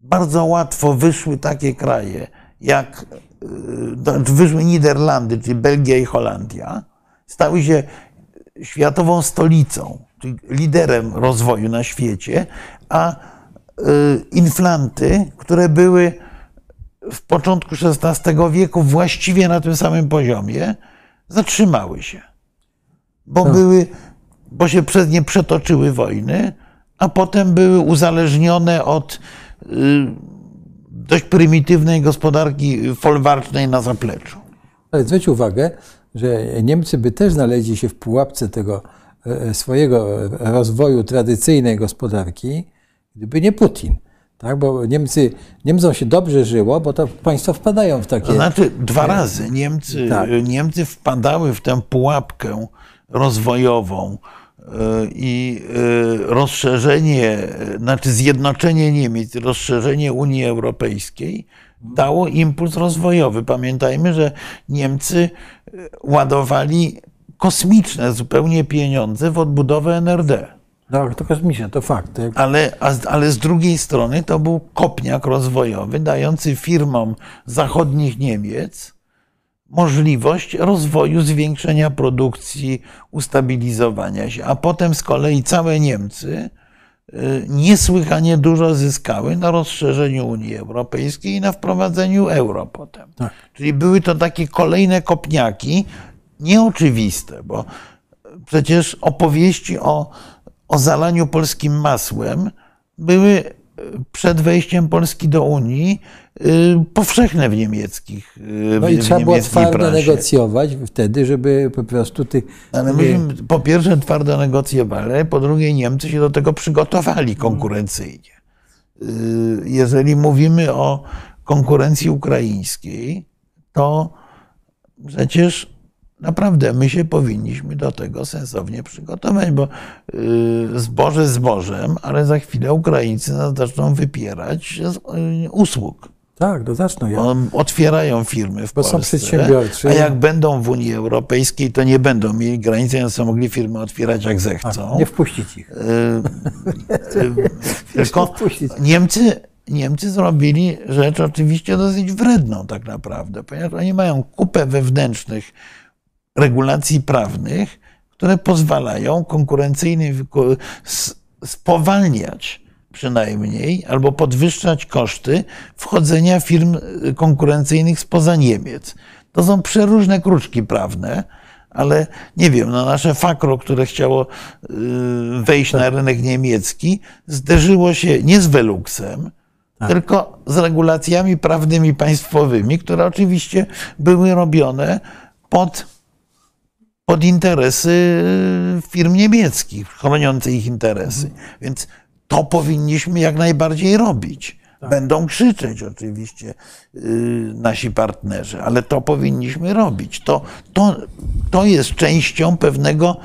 bardzo łatwo wyszły takie kraje jak wyszły Niderlandy, czyli Belgia i Holandia, stały się światową stolicą, czyli liderem rozwoju na świecie, a y, inflanty, które były w początku XVI wieku właściwie na tym samym poziomie, zatrzymały się. Bo, były, bo się przez nie przetoczyły wojny, a potem były uzależnione od y, dość prymitywnej gospodarki folwarcznej na zapleczu. Ale zwróć uwagę, że Niemcy by też znaleźli się w pułapce tego e, swojego rozwoju tradycyjnej gospodarki, gdyby nie Putin. Tak? Bo Niemcy, Niemcom się dobrze żyło, bo to państwa wpadają w takie. To znaczy dwa razy Niemcy, Tak. Niemcy wpadały w tę pułapkę rozwojową e, i e, rozszerzenie, znaczy zjednoczenie Niemiec, rozszerzenie Unii Europejskiej dało impuls rozwojowy. Pamiętajmy, że Niemcy e, ładowali kosmiczne zupełnie pieniądze w odbudowę NRD. No, to kosmiczne, to fakt. Ale, ale z drugiej strony to był kopniak rozwojowy, dający firmom zachodnich Niemiec możliwość rozwoju, zwiększenia produkcji, ustabilizowania się. A potem z kolei całe Niemcy y, niesłychanie dużo zyskały na rozszerzeniu Unii Europejskiej i na wprowadzeniu euro potem. Tak. Czyli były to takie kolejne kopniaki, nieoczywiste, bo przecież opowieści o, o zalaniu polskim masłem były y, przed wejściem Polski do Unii y, powszechne w niemieckich y, No i trzeba było twardo negocjować wtedy, żeby po prostu tych. Ale myśmy po pierwsze twardo negocjowali, po drugie Niemcy się do tego przygotowali konkurencyjnie. Y, Jeżeli mówimy o konkurencji ukraińskiej, to przecież naprawdę my się powinniśmy do tego sensownie przygotować, bo y, zboże zbożem, ale za chwilę Ukraińcy nas zaczną wypierać z y, usług. Tak, to zaczną. Ja, Otwierają firmy w Bo są Polsce. przedsiębiorcy. A jak będą w Unii Europejskiej, to nie będą mieli granicy, więc są mogli firmy otwierać jak zechcą. nie wpuścić ich. Y, y, Tylko wpuścić. Niemcy, Niemcy zrobili rzecz oczywiście dosyć wredną tak naprawdę, ponieważ oni mają kupę wewnętrznych regulacji prawnych, które pozwalają s- spowalniać przynajmniej albo podwyższać koszty wchodzenia firm y, konkurencyjnych spoza Niemiec. To są przeróżne kruczki prawne, ale nie wiem, no nasze fakro, które chciało y, wejść na rynek niemiecki, zderzyło się nie z Veluxem, tylko z regulacjami prawnymi państwowymi, które oczywiście były robione pod, pod interesy firm niemieckich, chroniące ich interesy. Więc to powinniśmy jak najbardziej robić. Będą krzyczeć oczywiście yy, nasi partnerzy, ale to powinniśmy robić. To, to, to jest częścią pewnego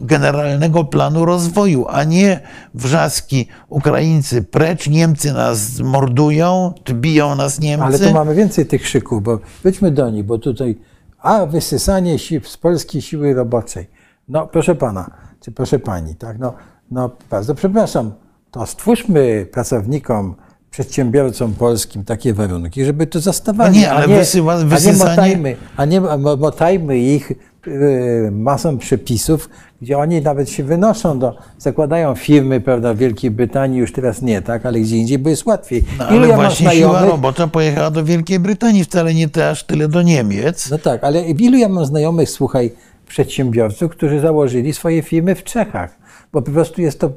generalnego planu rozwoju, a nie wrzaski Ukraińcy precz, Niemcy nas mordują, biją nas Niemcy. Ale to mamy więcej tych krzyków, bo wejdźmy do nich, bo tutaj, a wysysanie si z polskiej siły roboczej. No proszę pana, czy proszę pani, tak, no, no bardzo przepraszam, to stwórzmy pracownikom, przedsiębiorcom polskim takie warunki, żeby to zastawali. No nie, ale a nie, wysyła- a nie motajmy, a nie mo- motajmy ich y, masą przepisów, gdzie oni nawet się wynoszą do, zakładają firmy, prawda, w Wielkiej Brytanii, już teraz nie, tak, ale gdzie indziej, bo jest łatwiej. No, Ilu ale ja właśnie siła robocza pojechała do Wielkiej Brytanii, wcale nie te aż tyle do Niemiec. No tak, ale ilu ja mam znajomych, słuchaj, przedsiębiorców, którzy założyli swoje firmy w Czechach, bo po prostu jest to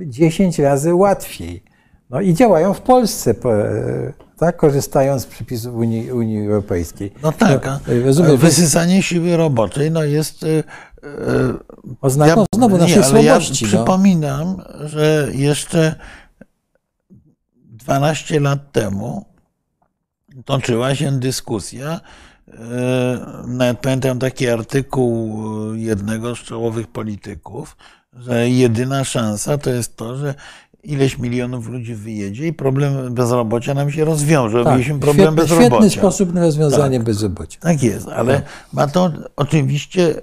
10 razy łatwiej. No i działają w Polsce, po- e, tak, korzystając z przepisów Unii, Unii Europejskiej. No tak, a No, rozumiem, wysysanie siły roboczej no jest... Oznaką znowu nie, naszej słabości. Ja no. przypominam, że jeszcze 12 lat temu toczyła się dyskusja. e, Nawet pamiętam taki artykuł e, jednego z czołowych polityków, że jedyna szansa to jest to, że ileś milionów ludzi wyjedzie i problem bezrobocia nam się rozwiąże. Tak, Mieliśmy problem świetny, bezrobocia. świetny sposób na rozwiązanie bezrobocia. Tak jest, ale ma to oczywiście,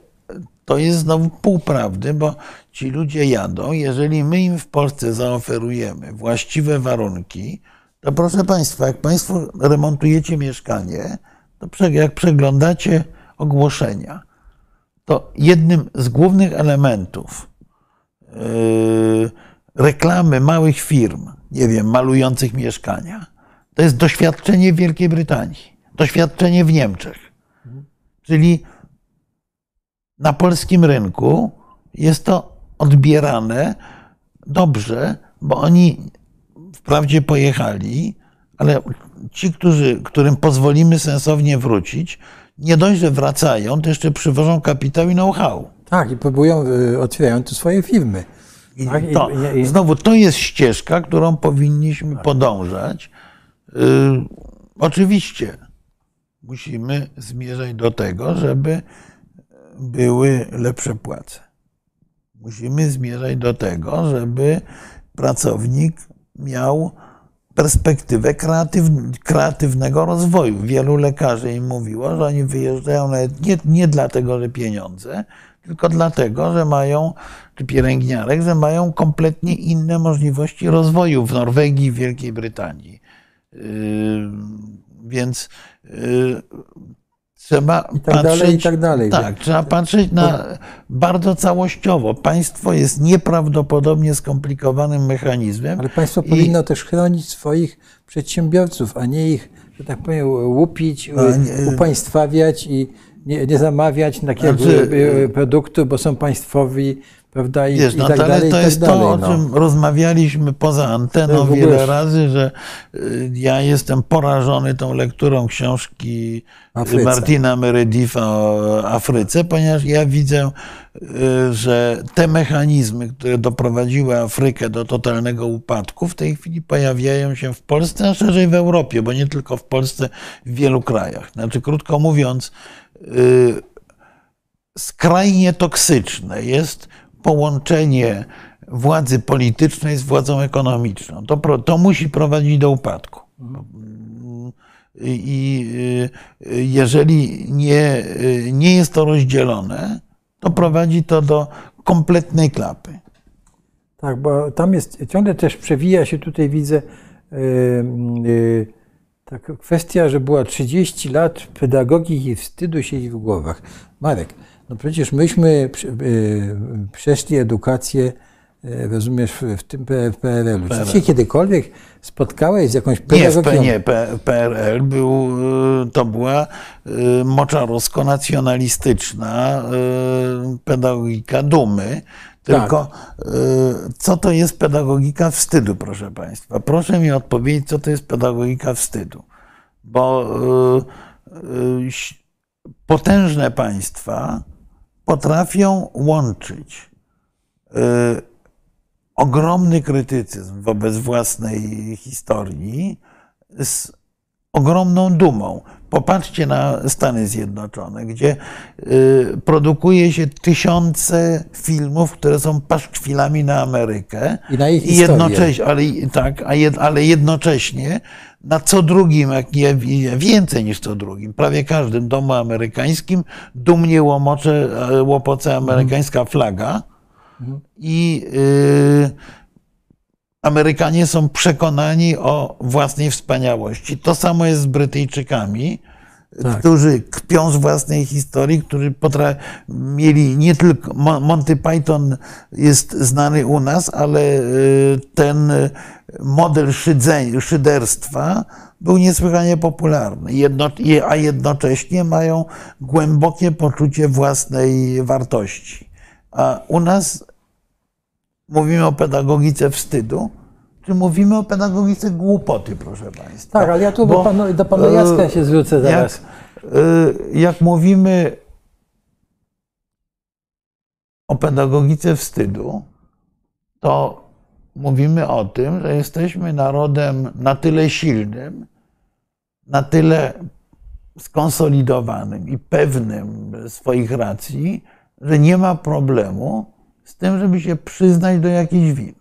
to jest znowu półprawdy, bo ci ludzie jadą, jeżeli my im w Polsce zaoferujemy właściwe warunki, to proszę Państwa, jak Państwo remontujecie mieszkanie, to jak przeglądacie ogłoszenia, to jednym z głównych elementów reklamy małych firm, nie wiem, malujących mieszkania, to jest doświadczenie w Wielkiej Brytanii, doświadczenie w Niemczech. Czyli na polskim rynku jest to odbierane dobrze, bo oni wprawdzie pojechali, ale ci, którzy, którym pozwolimy sensownie wrócić, nie dość, że wracają, to jeszcze przywożą kapitał i know-how. Tak, i próbują, y, otwierają tu swoje firmy. I Tak, to, i- i- znowu, to jest ścieżka, którą powinniśmy podążać. Y, oczywiście musimy zmierzać do tego, żeby były lepsze płace. Musimy zmierzać do tego, żeby pracownik miał perspektywę kreatyw, kreatywnego rozwoju. Wielu lekarzy im mówiło, że oni wyjeżdżają nawet nie, nie dlatego, że pieniądze, tylko dlatego, że mają, czy pielęgniarek, że mają kompletnie inne możliwości rozwoju w Norwegii w Wielkiej Brytanii. Yy, Więc yy, trzeba I tak patrzeć, dalej, i tak dalej. Tak, trzeba patrzeć na bardzo całościowo. Państwo jest nieprawdopodobnie skomplikowanym mechanizmem. Ale państwo I- powinno też chronić swoich przedsiębiorców, a nie ich, że tak powiem, łupić, nie- upaństwawiać i nie, nie zamawiać takiego Znaczy- e, produktu, bo są państwowi, prawda, i, Wiesz, i no, tak ale dalej, to tak jest dalej. to, o no. czym rozmawialiśmy poza anteną ogóle- wiele razy, że y, ja jestem porażony tą lekturą książki Afryce. Martina Mereditha o Afryce, ponieważ ja widzę, y, że te mechanizmy, które doprowadziły Afrykę do totalnego upadku, w tej chwili pojawiają się w Polsce, a szerzej w Europie, bo nie tylko w Polsce, w wielu krajach. Znaczy, krótko mówiąc, y, skrajnie toksyczne jest połączenie władzy politycznej z władzą ekonomiczną. To, to musi prowadzić do upadku. I y, jeżeli nie, y, nie jest to rozdzielone, to prowadzi to do kompletnej klapy. Tak, bo tam jest, ciągle też przewija się tutaj, widzę, yy, taka kwestia, że była 30 lat pedagogiki wstydu siedzi w głowach. Marek, no przecież myśmy yy, przeszli edukację, yy, rozumiesz, w, tym PRL-u. Czy ty się kiedykolwiek spotkałeś z jakąś Nie, w pedagogiką? P- nie, P- PRL był, y, to była y, moczarowsko-nacjonalistyczna y, pedagogika dumy. Tylko y, co to jest pedagogika wstydu, proszę Państwa? Proszę mi odpowiedzieć, co to jest pedagogika wstydu. Bo y, y, potężne państwa potrafią łączyć y, ogromny krytycyzm wobec własnej historii z ogromną dumą. Popatrzcie na Stany Zjednoczone, gdzie y, produkuje się tysiące filmów, które są paszkwilami na Amerykę. I na ich I jednocześnie, ale, tak, ale jednocześnie na co drugim, jak nie więcej niż co drugim, prawie każdym domu amerykańskim dumnie łomocze, e, łopoce amerykańska flaga. I y, Amerykanie są przekonani o własnej wspaniałości. To samo jest z Brytyjczykami, Tak. którzy kpią z własnej historii, którzy potra- mieli nie tylko. Mo- Monty Python jest znany u nas, ale y, ten model szydzeń, szyderstwa był niesłychanie popularny, Jedno, a jednocześnie mają głębokie poczucie własnej wartości. A u nas mówimy o pedagogice wstydu, czy mówimy o pedagogice głupoty, proszę Państwa? Tak, ale ja tu Bo, do, panu, do pana e, Jacka się zwrócę zaraz. Jak, y, jak mówimy o pedagogice wstydu, to mówimy o tym, że jesteśmy narodem na tyle silnym, na tyle skonsolidowanym i pewnym swoich racji, że nie ma problemu z tym, żeby się przyznać do jakichś win.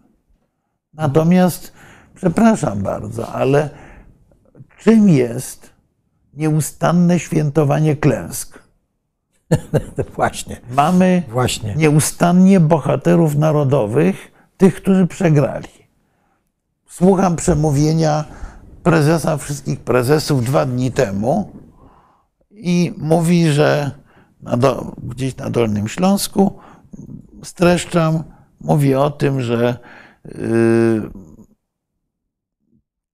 Natomiast, przepraszam bardzo, ale czym jest nieustanne świętowanie klęsk? Właśnie, Mamy właśnie. nieustannie bohaterów narodowych, tych, którzy przegrali. Słucham przemówienia prezesa wszystkich prezesów dwa dni temu i mówi, że na do, gdzieś na Dolnym Śląsku streszczam, mówi o tym, że yy,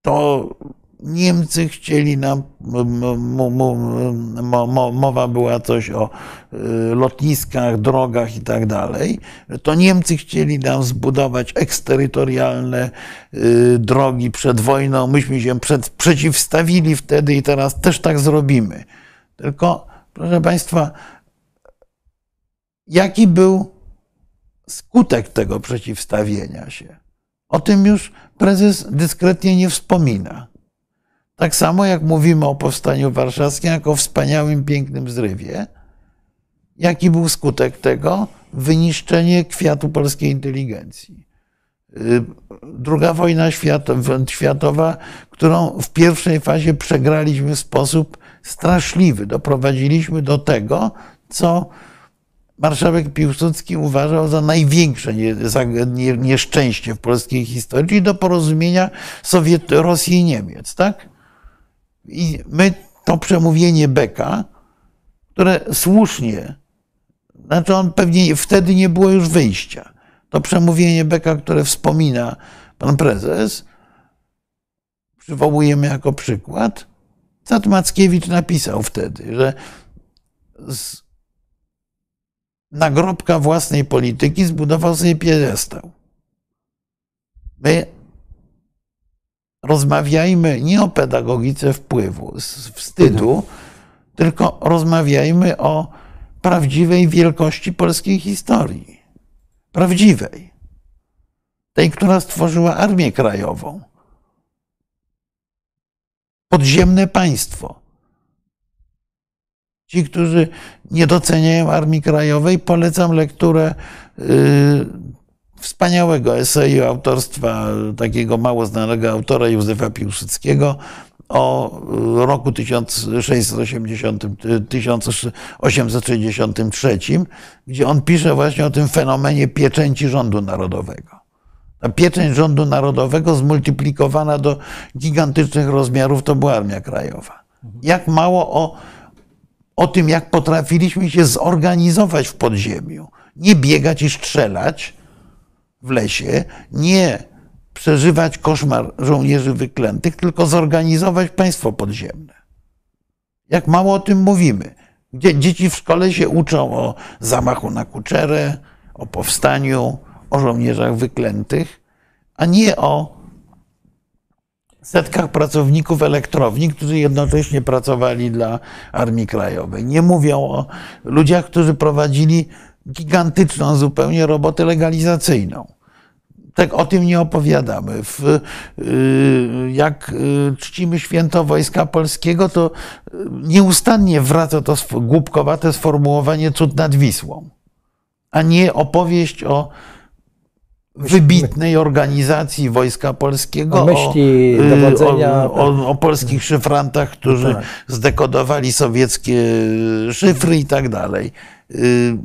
to Niemcy chcieli nam, mowa była coś o y, lotniskach, drogach i tak dalej, to Niemcy chcieli nam zbudować eksterytorialne y, drogi przed wojną. Myśmy się przed, przeciwstawili wtedy i teraz też tak zrobimy. Tylko, proszę Państwa, jaki był skutek tego przeciwstawienia się? O tym już prezes dyskretnie nie wspomina. Tak samo jak mówimy o powstaniu warszawskim jako wspaniałym, pięknym zrywie, jaki był skutek tego? Wyniszczenie kwiatu polskiej inteligencji. Y, Druga wojna światowa, którą w pierwszej fazie przegraliśmy w sposób straszliwy. Doprowadziliśmy do tego, co marszałek Piłsudski uważał za największe nieszczęście w polskiej historii, do porozumienia Sowiet, Rosji i Niemiec, tak? I my to przemówienie Beka, które słusznie, znaczy on pewnie wtedy nie było już wyjścia. To przemówienie Beka, które wspomina pan prezes, przywołujemy jako przykład. Cat Mackiewicz napisał wtedy, że z nagrobka własnej polityki zbudował sobie piedestał. My rozmawiajmy nie o pedagogice wpływu, wstydu, tylko rozmawiajmy o prawdziwej wielkości polskiej historii. Prawdziwej. Tej, która stworzyła Armię Krajową. Podziemne państwo. Ci, którzy nie doceniają Armii Krajowej, polecam lekturę y, wspaniałego eseju autorstwa takiego mało znanego autora Józefa Piłsudskiego o roku 1680, 1863, gdzie on pisze właśnie o tym fenomenie pieczęci rządu narodowego. Ta pieczęć rządu narodowego zmultiplikowana do gigantycznych rozmiarów to była Armia Krajowa. Jak mało o, o tym, jak potrafiliśmy się zorganizować w podziemiu. Nie biegać i strzelać w lesie, nie przeżywać koszmar żołnierzy wyklętych, tylko zorganizować państwo podziemne. Jak mało o tym mówimy. Gdzie dzieci w szkole się uczą o zamachu na Kuczerę, o powstaniu, o żołnierzach wyklętych, a nie o setkach pracowników elektrowni, którzy jednocześnie pracowali dla Armii Krajowej. Nie mówią o ludziach, którzy prowadzili gigantyczną zupełnie robotę legalizacyjną. Tak o tym nie opowiadamy. W, y, jak y, czcimy święto Wojska Polskiego, to nieustannie wraca to głupkowate sformułowanie cud nad Wisłą, a nie opowieść o wybitnej organizacji Wojska Polskiego, o, myśli, o, dowodzenia, o, o, o polskich szyfrantach, którzy tak. zdekodowali sowieckie szyfry i tak dalej. Y,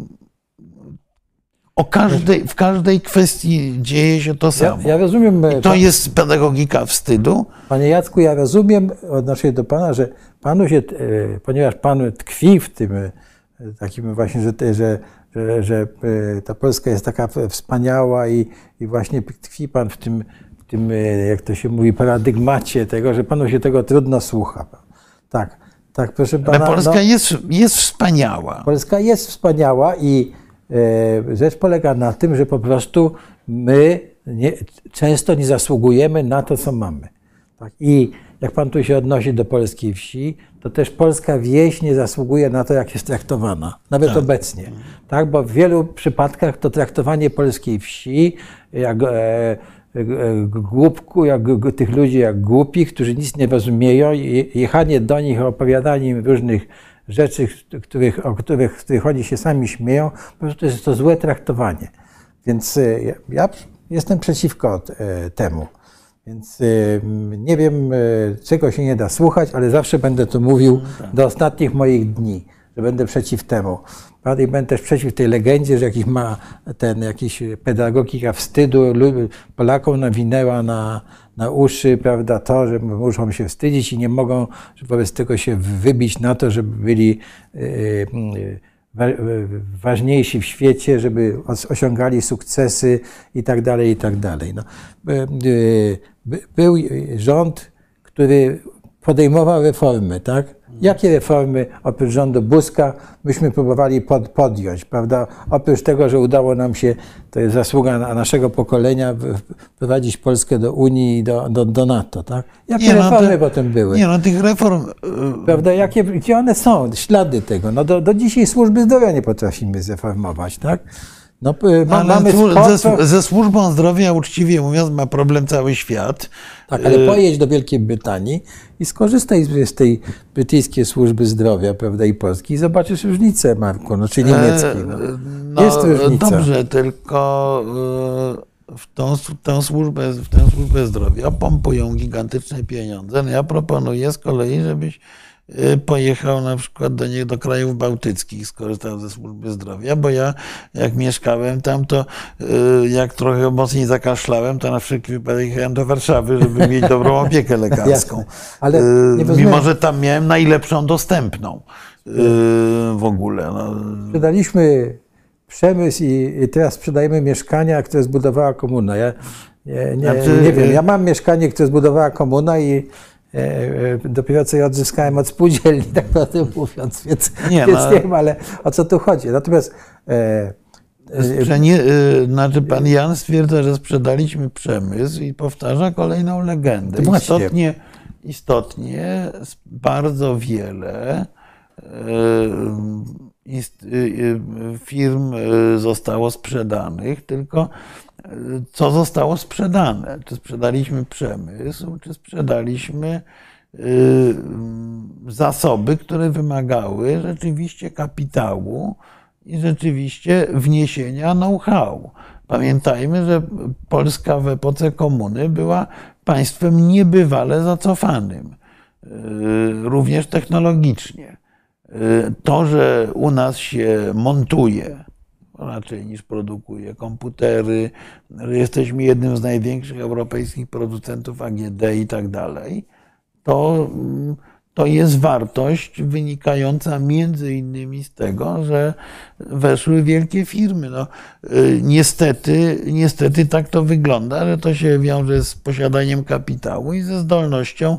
o każdej, w każdej kwestii dzieje się to samo. Ja, ja rozumiem. I to jest pedagogika wstydu. Panie Jacku, ja rozumiem, odnoszę się do Pana, że Panu się, e, ponieważ Pan tkwi w tym e, takim właśnie, że, że, że, że e, ta Polska jest taka wspaniała i, i właśnie tkwi Pan w tym, w tym, jak to się mówi, paradygmacie tego, że Panu się tego trudno słucha. Tak, tak, proszę Pana. Ale Polska no, jest, jest wspaniała. Polska jest wspaniała i Rzecz polega na tym, że po prostu my nie, często nie zasługujemy na to, co mamy. Tak? I jak Pan tu się odnosi do polskiej wsi, to też polska wieś nie zasługuje na to, jak jest traktowana, nawet tak. obecnie. Tak? Bo w wielu przypadkach to traktowanie polskiej wsi, jak e, e, głupku, jak tych ludzi jak głupich, którzy nic nie rozumieją, jechanie do nich, opowiadanie im różnych rzeczy, których, o których, których oni się sami śmieją, po prostu jest to złe traktowanie. Więc e, ja, ja jestem przeciwko e, temu. Więc e, nie wiem, czego się nie da słuchać, ale zawsze będę to mówił no tak. do ostatnich moich dni, że będę przeciw temu. I będę też przeciw tej legendzie, że jakiś ma ten jakiś pedagogika wstydu Polakom nawinęła na, na uszy, prawda, to, że muszą się wstydzić i nie mogą wobec tego się wybić na to, żeby byli e, e, ważniejsi w świecie, żeby osiągali sukcesy i tak dalej, i tak dalej. No, e, był rząd, który podejmował reformy, tak? Jakie reformy oprócz rządu Buzka myśmy próbowali pod, podjąć, prawda? Oprócz tego, że udało nam się, to jest zasługa naszego pokolenia, wprowadzić Polskę do Unii i do, do, do NATO, tak? Jakie nie, no reformy no potem były? Nie, no tych reform... Y, prawda? Jakie, gdzie one są? Ślady tego. No do, do dzisiaj służby zdrowia nie potrafimy zreformować, tak? No, ma, mamy ze, ze, służbą zdrowia, uczciwie mówiąc, ma problem cały świat. Tak, ale y, pojedź do Wielkiej Brytanii i skorzystaj z tej brytyjskiej służby zdrowia, prawda, i polskiej i zobaczysz różnicę, Marku, no, czy niemieckiej. No. no Jest różnica. Dobrze, tylko y, w tą, tę służbę, w tę służbę zdrowia pompują gigantyczne pieniądze. No ja proponuję z kolei, żebyś pojechał na przykład do nich do krajów bałtyckich, skorzystał ze służby zdrowia, bo ja jak mieszkałem tam, to y, jak trochę mocniej zakaszlałem, to na wszelki wypadek jechałem do Warszawy, żeby mieć dobrą opiekę lekarską. Ale y, Mimo, że tam miałem najlepszą dostępną w ogóle. No. Sprzedaliśmy przemysł i, teraz sprzedajemy mieszkania, które zbudowała komuna. Ja nie, nie, znaczy, nie wiem, ja mam mieszkanie, które zbudowała komuna i dopiero co je odzyskałem od spółdzielni, tak prawdę mówiąc, więc nie, więc no, nie wiem, ale o co tu chodzi. Natomiast e, że nie, znaczy pan Jan stwierdza, że sprzedaliśmy przemysł i powtarza kolejną legendę. Istotnie, istotnie bardzo wiele firm zostało sprzedanych, tylko co zostało sprzedane. Czy sprzedaliśmy przemysł, czy sprzedaliśmy zasoby, które wymagały rzeczywiście kapitału i rzeczywiście wniesienia know-how. Pamiętajmy, że Polska w epoce komuny była państwem niebywale zacofanym, również technologicznie. To, że u nas się montuje raczej niż produkuje komputery, jesteśmy jednym z największych europejskich producentów AGD i tak dalej, to to jest wartość wynikająca między innymi z tego, że weszły wielkie firmy. No, y, niestety, niestety tak to wygląda, że to się wiąże z posiadaniem kapitału i ze zdolnością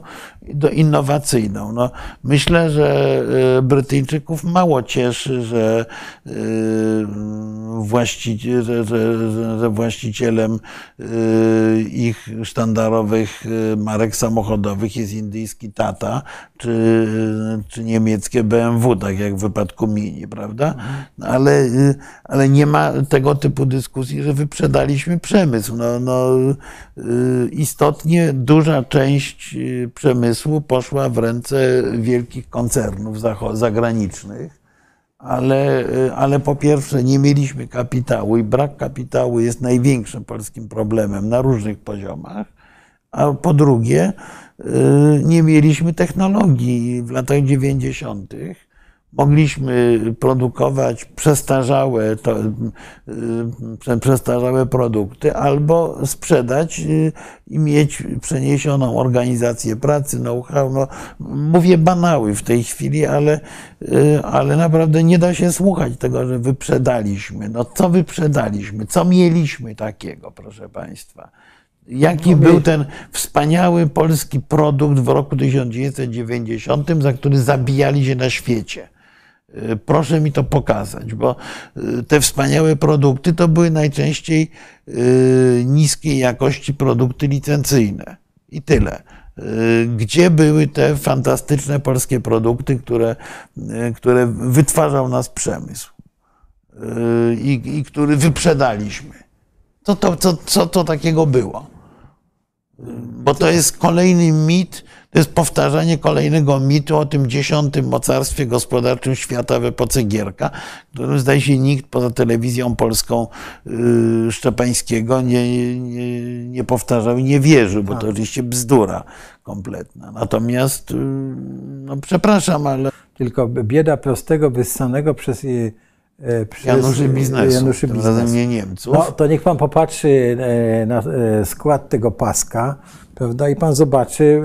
do innowacyjną. No, myślę, że y, Brytyjczyków mało cieszy, że, y, właściciel, że, że, że właścicielem ich sztandarowych marek samochodowych jest indyjski Tata czy, czy niemieckie BMW, tak jak w wypadku Mini, prawda? Ale, ale nie ma tego typu dyskusji, że wyprzedaliśmy przemysł. No, no, istotnie duża część przemysłu poszła w ręce wielkich koncernów zagranicznych. Ale, ale po pierwsze, nie mieliśmy kapitału i brak kapitału jest największym polskim problemem na różnych poziomach. A po drugie, Y, nie mieliśmy technologii w latach 90. Mogliśmy produkować przestarzałe, to, y, przestarzałe produkty albo sprzedać y, i mieć przeniesioną organizację pracy, know-how. No, mówię banały w tej chwili, ale, ale naprawdę nie da się słuchać tego, że wyprzedaliśmy. No co wyprzedaliśmy? Co mieliśmy takiego, proszę Państwa? Jaki był ten wspaniały polski produkt w roku 1990, za który zabijali się na świecie? Y, proszę mi to pokazać, bo y, te wspaniałe produkty to były najczęściej y, niskiej jakości produkty licencyjne. I tyle. Gdzie były te fantastyczne polskie produkty, które, które wytwarzał nas przemysł i, i który wyprzedaliśmy? Co to, co, co to takiego było? Bo to jest kolejny mit, to jest powtarzanie kolejnego mitu o tym dziesiątym mocarstwie gospodarczym świata w epoce Gierka, którym zdaje się nikt poza telewizją polską yy, Szczepańskiego nie, nie, nie powtarzał i nie wierzył, bo to tak. oczywiście bzdura kompletna. Natomiast, yy, no przepraszam, ale... Tylko bieda prostego, wyssanego przez E, przez Januszy Biznesu, Januszy Biznesu. razem nie Niemców. No, to niech pan popatrzy e, na e, skład tego paska, prawda, i pan zobaczy,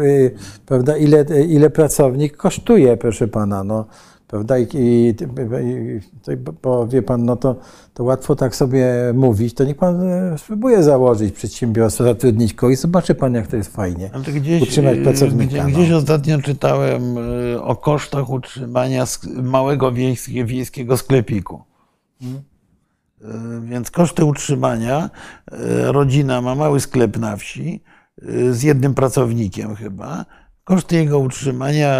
prawda, ile, ile pracownik kosztuje, proszę pana, no, prawda, i, i, i bo wie pan, no to, to łatwo tak sobie mówić, to niech pan spróbuje założyć przedsiębiorstwo, zatrudnić kogoś i zobaczy pan, jak to jest fajnie, gdzieś, utrzymać pracownika. Gdzieś no. ostatnio czytałem o kosztach utrzymania małego wiejskiego sklepiku. E, więc koszty utrzymania, e, rodzina ma mały sklep na wsi e, z jednym pracownikiem chyba. Koszty jego utrzymania,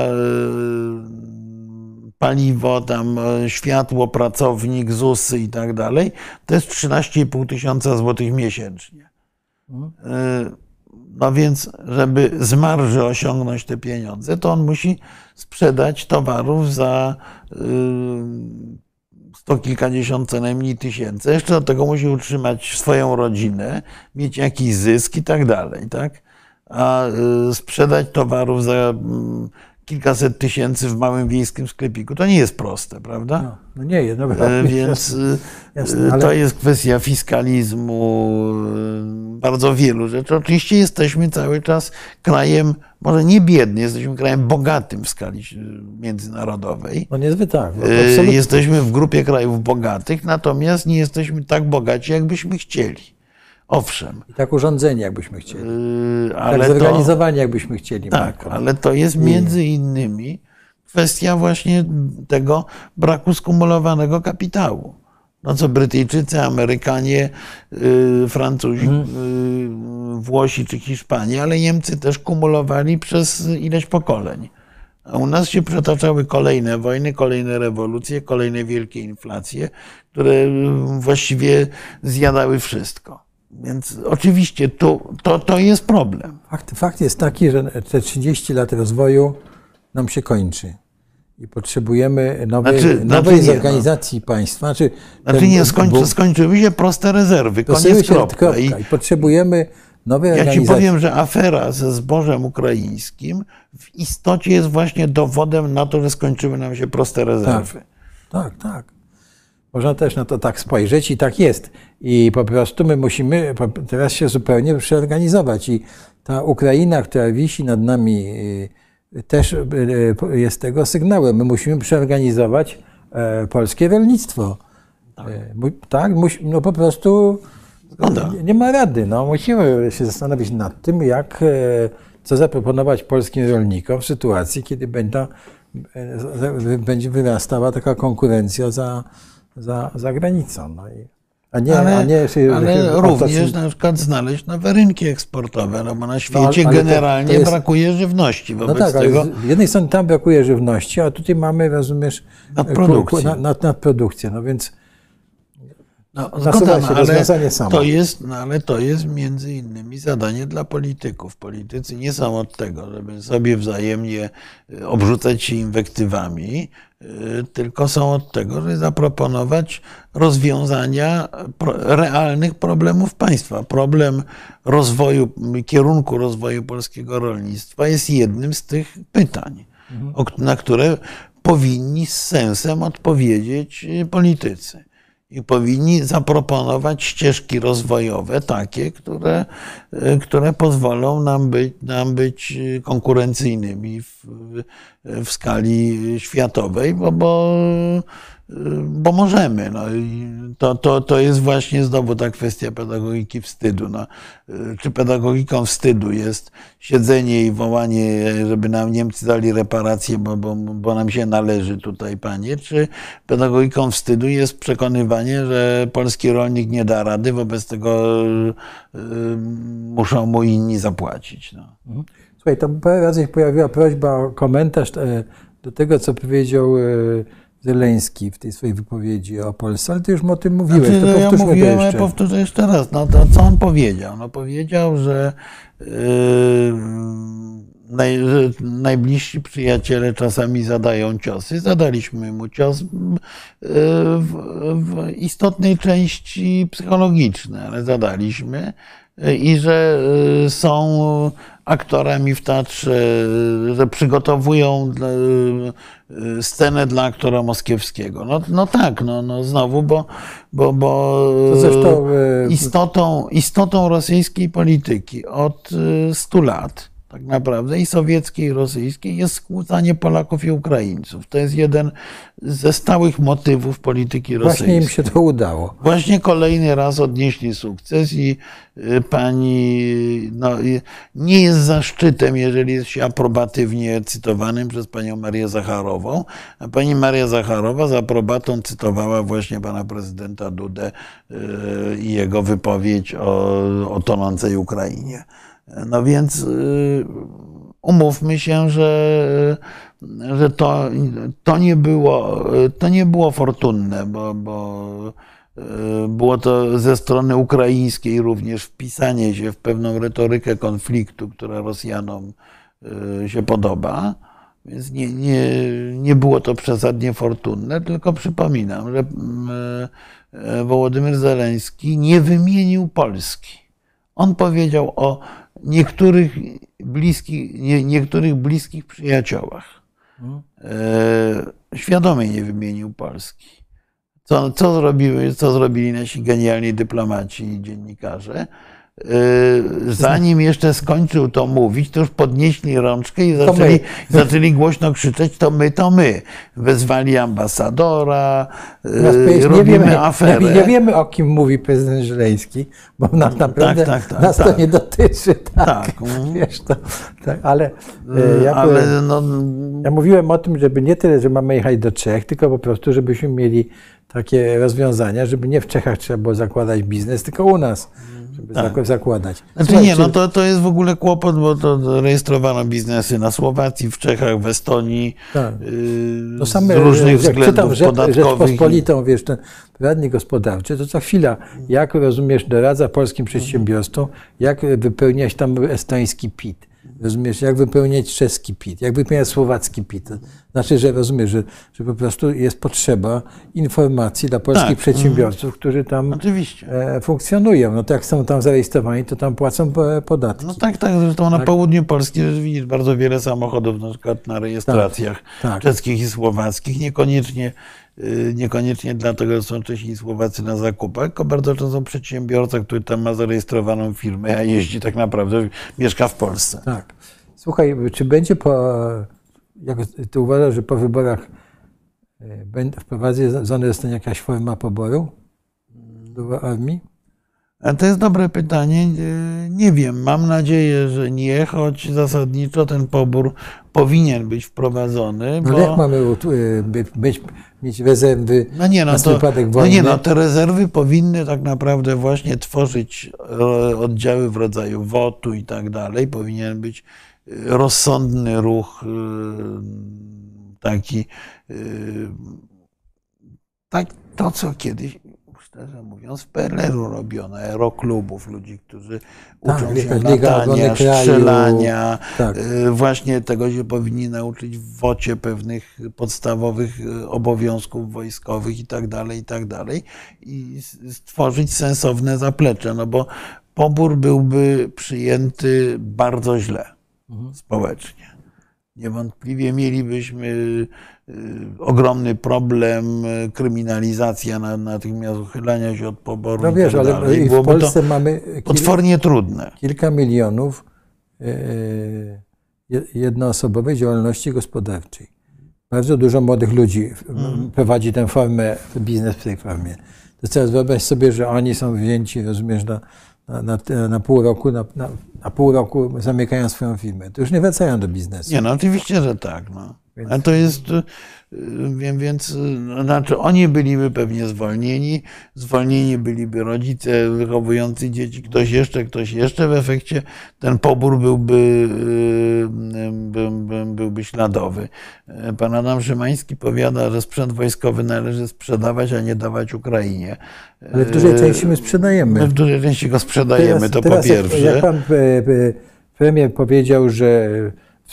paliwo, tam światło, pracownik, ZUSy i tak dalej, to jest 13,5 tysiąca złotych miesięcznie. No więc, żeby z marży osiągnąć te pieniądze, to on musi sprzedać towarów za sto kilkadziesiąt co najmniej tysięcy. Jeszcze do tego musi utrzymać swoją rodzinę, mieć jakiś zysk i tak dalej, tak? A y, sprzedać towarów za mm, kilkaset tysięcy w małym wiejskim sklepiku. To nie jest proste, prawda? No, no nie jest. No, Więc y, jasne, ale... to jest kwestia fiskalizmu, y, bardzo wielu rzeczy. Oczywiście jesteśmy cały czas krajem, może nie biedny, jesteśmy krajem bogatym w skali międzynarodowej. No niezbyt tak. No, jesteśmy w grupie krajów bogatych, natomiast nie jesteśmy tak bogaci, jakbyśmy chcieli. Owszem. I tak urządzenie, jakbyśmy chcieli. Yy, ale tak zorganizowanie, to, jakbyśmy chcieli. Tak, Marko. ale to jest między innymi kwestia właśnie tego braku skumulowanego kapitału. No co Brytyjczycy, Amerykanie, yy, Francuzi, yy, Włosi czy Hiszpanie, ale Niemcy też kumulowali przez ileś pokoleń. A u nas się przetaczały kolejne wojny, kolejne rewolucje, kolejne wielkie inflacje, które właściwie zjadały wszystko. Więc oczywiście to, to, to jest problem. Fakt, fakt jest taki, że te 30 lat rozwoju nam się kończy. I potrzebujemy nowej, Znaczy- nowej znaczy nie, zorganizacji państwa. Znaczy, Znaczy ten- nie, skończy, bo- skończyły się proste rezerwy, koniec się kropka. kropka. I I potrzebujemy nowej ja ci organizacji. powiem, że afera ze zbożem ukraińskim w istocie jest właśnie dowodem na to, że skończyły nam się proste rezerwy. Tak, tak. Można też na to tak spojrzeć i tak jest. I po prostu my musimy teraz się zupełnie przeorganizować. I ta Ukraina, która wisi nad nami, y, też y, y, jest tego sygnałem. My musimy przeorganizować e, polskie rolnictwo. Tak, tak musi, no po prostu Zgoda. nie, nie ma rady. No, musimy się zastanowić nad tym, jak, e, co zaproponować polskim rolnikom w sytuacji, kiedy będą, e, za- będzie wyrastała taka konkurencja za, za, za granicą. No i, a nie, ale a nie się, ale się również na przykład znaleźć nowe rynki eksportowe, no bo na świecie ale to- generalnie to jest- brakuje żywności. No Wobec tak, ale tego z jednej strony tam brakuje żywności, a tutaj mamy, rozumiesz, Nadprodukcję. ku- ku- nad, nad, nadprodukcję. No więc No, zgoda, się no, rozwiązanie ale samo. to, jest, no, ale to jest między innymi zadanie dla polityków. Politycy nie są od tego, żeby sobie wzajemnie y, obrzucać się inwektywami, tylko są od tego, żeby zaproponować rozwiązania realnych problemów państwa. Problem rozwoju, kierunku rozwoju polskiego rolnictwa jest jednym z tych pytań, o, na które powinni z sensem odpowiedzieć y, politycy i powinni zaproponować ścieżki rozwojowe takie, które, e, które pozwolą nam być, nam być konkurencyjnymi w, w skali światowej, bo, bo, bo możemy. No i to, to, to jest właśnie znowu ta kwestia pedagogiki wstydu. No, czy pedagogiką wstydu jest siedzenie i wołanie, żeby nam Niemcy dali reparacje, bo, bo, bo nam się należy tutaj, panie, czy pedagogiką wstydu jest przekonywanie, że polski rolnik nie da rady, wobec tego y, muszą mu inni zapłacić. No. Słuchaj, tam parę razy się pojawiła prośba o komentarz e, do tego, co powiedział e, Zeleński w tej swojej wypowiedzi o Polsce, ale ty już o tym mówiłeś, Znaczy, to ja to mówiłem, ale jeszcze. powtórzę jeszcze raz. No to co on powiedział? No powiedział, że, yy, naj, że najbliżsi przyjaciele czasami zadają ciosy. Zadaliśmy mu cios yy, w, w istotnej części psychologicznej, ale zadaliśmy. I że yy, są aktorami w teatrze, że przygotowują yy, scenę dla aktora moskiewskiego. No, no tak, no, no znowu, bo, bo, bo zresztą, e, istotą, istotą rosyjskiej polityki od y, 100 lat, tak naprawdę, i sowieckiej, i rosyjskiej, jest skłócanie Polaków i Ukraińców. To jest jeden ze stałych motywów polityki rosyjskiej. Właśnie im się to udało. Właśnie kolejny raz odnieśli sukces i y, pani no, nie jest zaszczytem, jeżeli jest się aprobatywnie cytowanym przez panią Marię Zacharową, a pani Maria Zacharowa z aprobatą cytowała właśnie pana prezydenta Dudę y, i jego wypowiedź o, o tonącej Ukrainie. No więc y, umówmy się, że, że to, to, nie było, to nie było fortunne, bo, bo y, było to ze strony ukraińskiej również wpisanie się w pewną retorykę konfliktu, która Rosjanom y, się podoba. Więc nie, nie, nie było to przesadnie fortunne, tylko przypominam, że Wołodymyr Zeleński nie wymienił Polski. On powiedział o niektórych bliskich, nie, niektórych bliskich przyjaciołach. E, świadomie nie wymienił Polski. Co, co, zrobiły, co zrobili nasi genialni dyplomaci i dziennikarze? E, zanim jeszcze skończył to mówić, to już podnieśli rączkę i zaczęli, zaczęli głośno krzyczeć, to my, to my. Wezwali ambasadora, powiedz, robimy nie, wiemy, aferę. nie, nie wiemy, o kim mówi prezydent Żeleński, bo nas naprawdę tak, tak, nas tak. to nie dotyczy. Tak, Tak, mhm. Wiesz, to, tak ale e, ja, Ale no, ja mówiłem o tym, żeby nie tyle, że mamy jechać do Czech, tylko po prostu, żebyśmy mieli takie rozwiązania, żeby nie w Czechach trzeba było zakładać biznes, tylko u nas, żeby Tak. zak- zakładać. Znaczy Słuchaj, nie, no to, to jest w ogóle kłopot, bo to rejestrowano biznesy na Słowacji, w Czechach, w Estonii, Tak. yy, To same, z różnych jak czytam względów Rzecz, podatkowych. Rzeczpospolitą, wiesz, ten poradnik gospodarczy, to co chwila, jak rozumiesz, doradza polskim przedsiębiorstwom, jak wypełniać tam estoński PIT, rozumiesz, jak wypełniać czeski PIT, jak wypełniać słowacki PIT. Znaczy, że rozumiesz, że, że po prostu jest potrzeba informacji dla polskich Tak. przedsiębiorców, którzy tam Oczywiście. e, funkcjonują. No to jak są tam zarejestrowani, to tam płacą e, podatki. No tak, tak, zresztą na południu Polski widzisz bardzo wiele samochodów na przykład na rejestracjach tak. czeskich i słowackich, niekoniecznie, niekoniecznie dlatego, że są Czesi i Słowacy na zakupach, tylko bardzo często przedsiębiorca, który tam ma zarejestrowaną firmę, a jeździ tak naprawdę, mieszka w Polsce. Tak. Słuchaj, czy będzie po. Jak ty uważasz, że po wyborach e, wprowadzona zostanie jakaś forma poboru do armii? A to jest dobre pytanie. Nie- Nie wiem. Mam nadzieję, że nie, choć zasadniczo ten pobór powinien być wprowadzony. No Bo... jak mamy e, by- być, mieć rezerwy No nie, no na to, wypadek no wojny? nie, no te rezerwy powinny tak naprawdę właśnie tworzyć e, oddziały w rodzaju WOT-u i tak dalej. Powinien być e, rozsądny ruch e, taki, e, tak to co kiedyś, szczerze mówiąc, w PRL-u robiono, aeroklubów, ludzi, którzy Tak, uczą się latania, strzelania, Tak. E, Właśnie tego się powinni nauczyć w wocie pewnych podstawowych e, obowiązków wojskowych i tak dalej, i tak dalej. I stworzyć sensowne zaplecze, no bo pobór byłby przyjęty bardzo źle społecznie. Niewątpliwie mielibyśmy y, ogromny problem, y, kryminalizacja na- natychmiast uchylania się od poboru. No wiesz, tak ale dalej. i w Polsce mamy kil, potwornie trudne. kilka milionów je- jednoosobowej działalności gospodarczej. Bardzo dużo młodych ludzi Mhm. prowadzi tę formę, biznes w tej formie. To teraz wyobraź sobie, że oni są wzięci, rozumiesz, na, na, na, na pół roku, na, na, na pół roku zamykają swoją firmę. To już nie wracają do biznesu. Nie, no oczywiście, że tak. No. A to jest, y, wiem, więc y, no, znaczy oni byliby pewnie zwolnieni, zwolnieni byliby rodzice wychowujący dzieci, ktoś jeszcze, ktoś jeszcze. W efekcie ten pobór byłby, y, by, by, byłby śladowy. Pan Adam Szymański powiada, że sprzęt wojskowy należy sprzedawać, a nie dawać Ukrainie. Ale w dużej Y, części my sprzedajemy. My w dużej części go sprzedajemy, to po teraz jak- pierwsze. Jak pan e, e, premier powiedział, że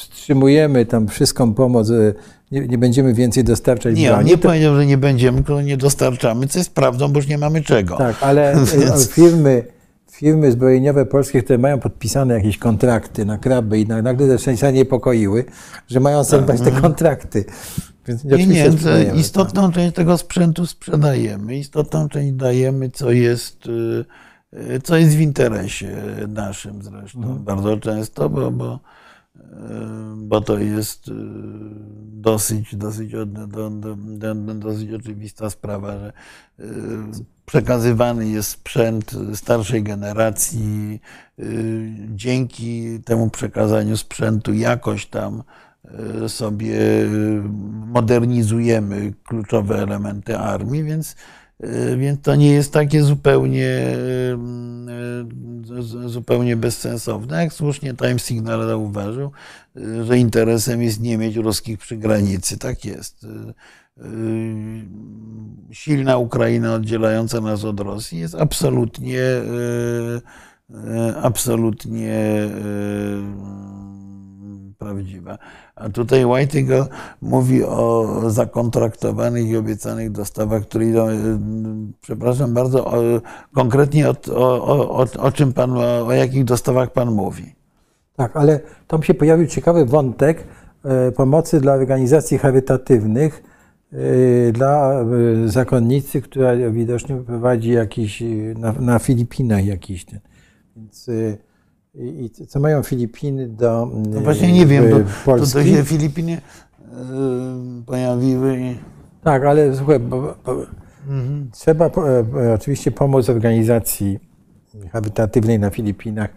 wstrzymujemy tam wszystką pomoc, e, nie, nie będziemy więcej dostarczać Nie, on broni, nie to, powiedział, że nie będziemy, tylko nie dostarczamy, co jest prawdą, bo już nie mamy czego. tak, ale e, Więc- firmy, firmy zbrojeniowe polskie, które mają podpisane jakieś kontrakty na kraby i na- nagle zaczęły się niepokoiły, że mają zerwać te kontrakty. Więc. Nie, nie, sprzedajemy, tak. istotną część tego sprzętu sprzedajemy, istotną część dajemy, co jest, y, y, co jest w interesie naszym zresztą Mhm. bardzo często, bo, bo, bo to jest y, dosyć, dosyć, dosyć oczywista sprawa, że y, przekazywany jest sprzęt starszej generacji. y, Dzięki temu przekazaniu sprzętu jakoś tam sobie modernizujemy kluczowe elementy armii, więc, więc to nie jest takie zupełnie, y, y, zupełnie bezsensowne. Jak słusznie Time Signal zauważył, y, że interesem jest nie mieć ruskich przy granicy. Tak jest. Y, y, Silna Ukraina oddzielająca nas od Rosji jest absolutnie, y, y, absolutnie y, prawdziwa. A tutaj Whitego mówi o zakontraktowanych i obiecanych dostawach, które idą, y, przepraszam bardzo, o, konkretnie o, o, o, czym pan, o jakich dostawach pan mówi. Tak, ale tam się pojawił ciekawy wątek e, pomocy dla organizacji charytatywnych, e, dla e, zakonnicy, która widocznie prowadzi jakiś, e, na, na Filipinach jakiś ten. Więc e, i, i co mają Filipiny do No właśnie nie wiem, e, to, to, się Filipiny y, pojawiły i... Tak, ale słuchaj, bo, bo trzeba po- e, e, oczywiście pomóc organizacji charytatywnej na Filipinach,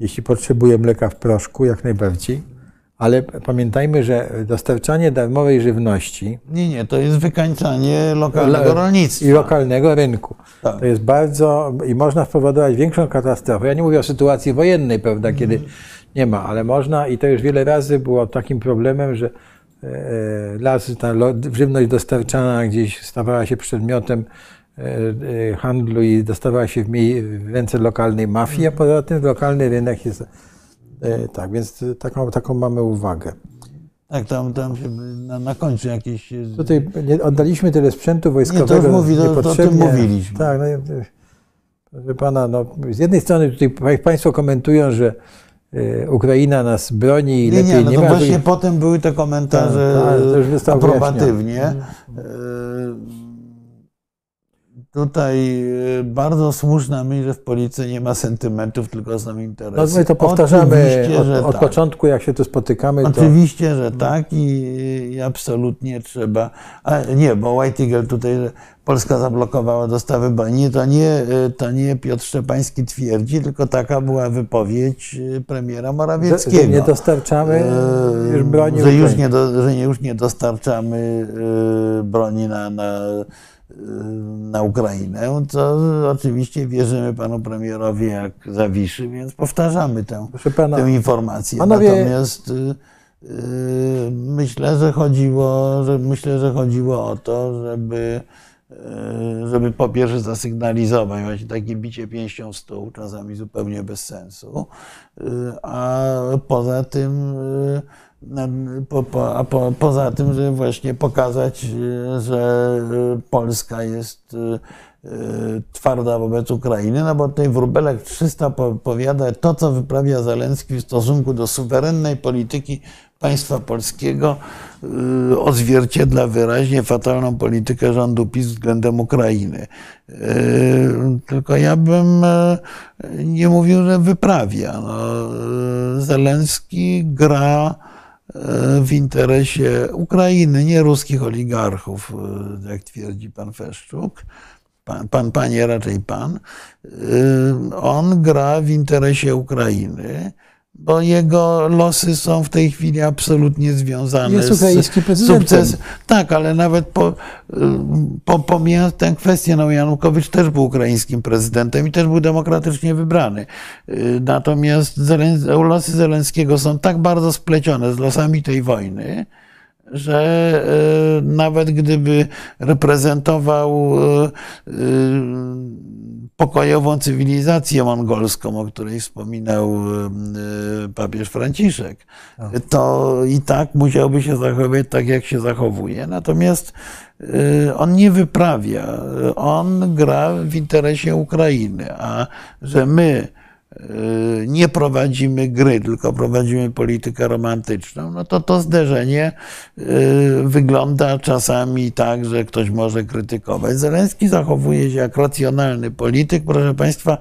jeśli potrzebuje mleka w proszku, jak najbardziej, Ale pamiętajmy, że dostarczanie darmowej żywności Nie, nie, to jest wykańczanie lokalnego rolnictwa. i lokalnego rynku. Tak. To jest bardzo i można spowodować większą katastrofę. Ja nie mówię o sytuacji wojennej, prawda, Mhm. kiedy nie ma, ale można i to już wiele razy było takim problemem, że e, las, ta żywność dostarczana gdzieś stawała się przedmiotem e, e, handlu i dostawała się w, ręce lokalnej mafii, a poza tym lokalny rynek jest. E, Tak, więc taką, taką mamy uwagę. Tak, tam, tam się na, na końcu jakieś... Tutaj nie, oddaliśmy tyle sprzętu wojskowego. Nie, to mówi- to- mówiliśmy. Tak, no, proszę pana, no, z jednej strony tutaj pa- państwo komentują, że e, Ukraina nas broni i Nie, lepiej nie, no nie to ma. właśnie potem były te komentarze Tak, tak, aprobatywnie. Tutaj e, bardzo słuszna myśl, że w polityce nie ma sentymentów, tylko są No, interesy. my to powtarzamy Oczywiście, od, że od tak. początku, jak się tu spotykamy. To, Oczywiście, że tak i, i absolutnie trzeba. A nie, bo White Eagle tutaj, że Polska zablokowała dostawy broni, to nie, e, to nie Piotr Szczepański twierdzi, tylko taka była wypowiedź e, premiera Morawieckiego. że nie dostarczamy już broni. że, już nie do, że już nie dostarczamy broni na, na, na Ukrainę, to oczywiście wierzymy panu premierowi jak zawiszy, więc powtarzamy tę, pana, tę informację. panowie- Natomiast e, e, myślę, że chodziło, że myślę, że chodziło o to, żeby e, żeby po pierwsze zasygnalizować właśnie takie bicie pięścią w stół, czasami zupełnie bez sensu, a poza tym po, po, a po, poza tym, żeby właśnie pokazać, e, że e, Polska jest e, twarda wobec Ukrainy, no bo tutaj Wróbelek 300 po- powiada, to co wyprawia Zaleński w stosunku do suwerennej polityki państwa polskiego odzwierciedla wyraźnie fatalną politykę rządu PiS względem Ukrainy. Tylko ja bym nie mówił, że wyprawia. No, Zaleński gra w interesie Ukrainy, nie ruskich oligarchów, e, jak twierdzi pan Feszczuk. Pan, pan, panie, raczej pan. Y, On gra w interesie Ukrainy, bo jego losy są w tej chwili absolutnie związane Jest z sukcesem. Tak, ale nawet po, y, po, pomijając tę kwestię, no Janukowycz też był ukraińskim prezydentem i też był demokratycznie wybrany. Y, Natomiast losy Zelenskiego są tak bardzo splecione z losami tej wojny, że e, nawet gdyby reprezentował e, e, pokojową cywilizację mongolską, o której wspominał papież Franciszek, to i tak musiałby się zachowywać tak, jak się zachowuje. Natomiast on nie wyprawia, on gra w interesie Ukrainy, a że my nie prowadzimy gry, tylko prowadzimy politykę romantyczną, no to to zderzenie y, wygląda czasami tak, że ktoś może krytykować. Zeleński zachowuje się jak racjonalny polityk. Proszę Państwa,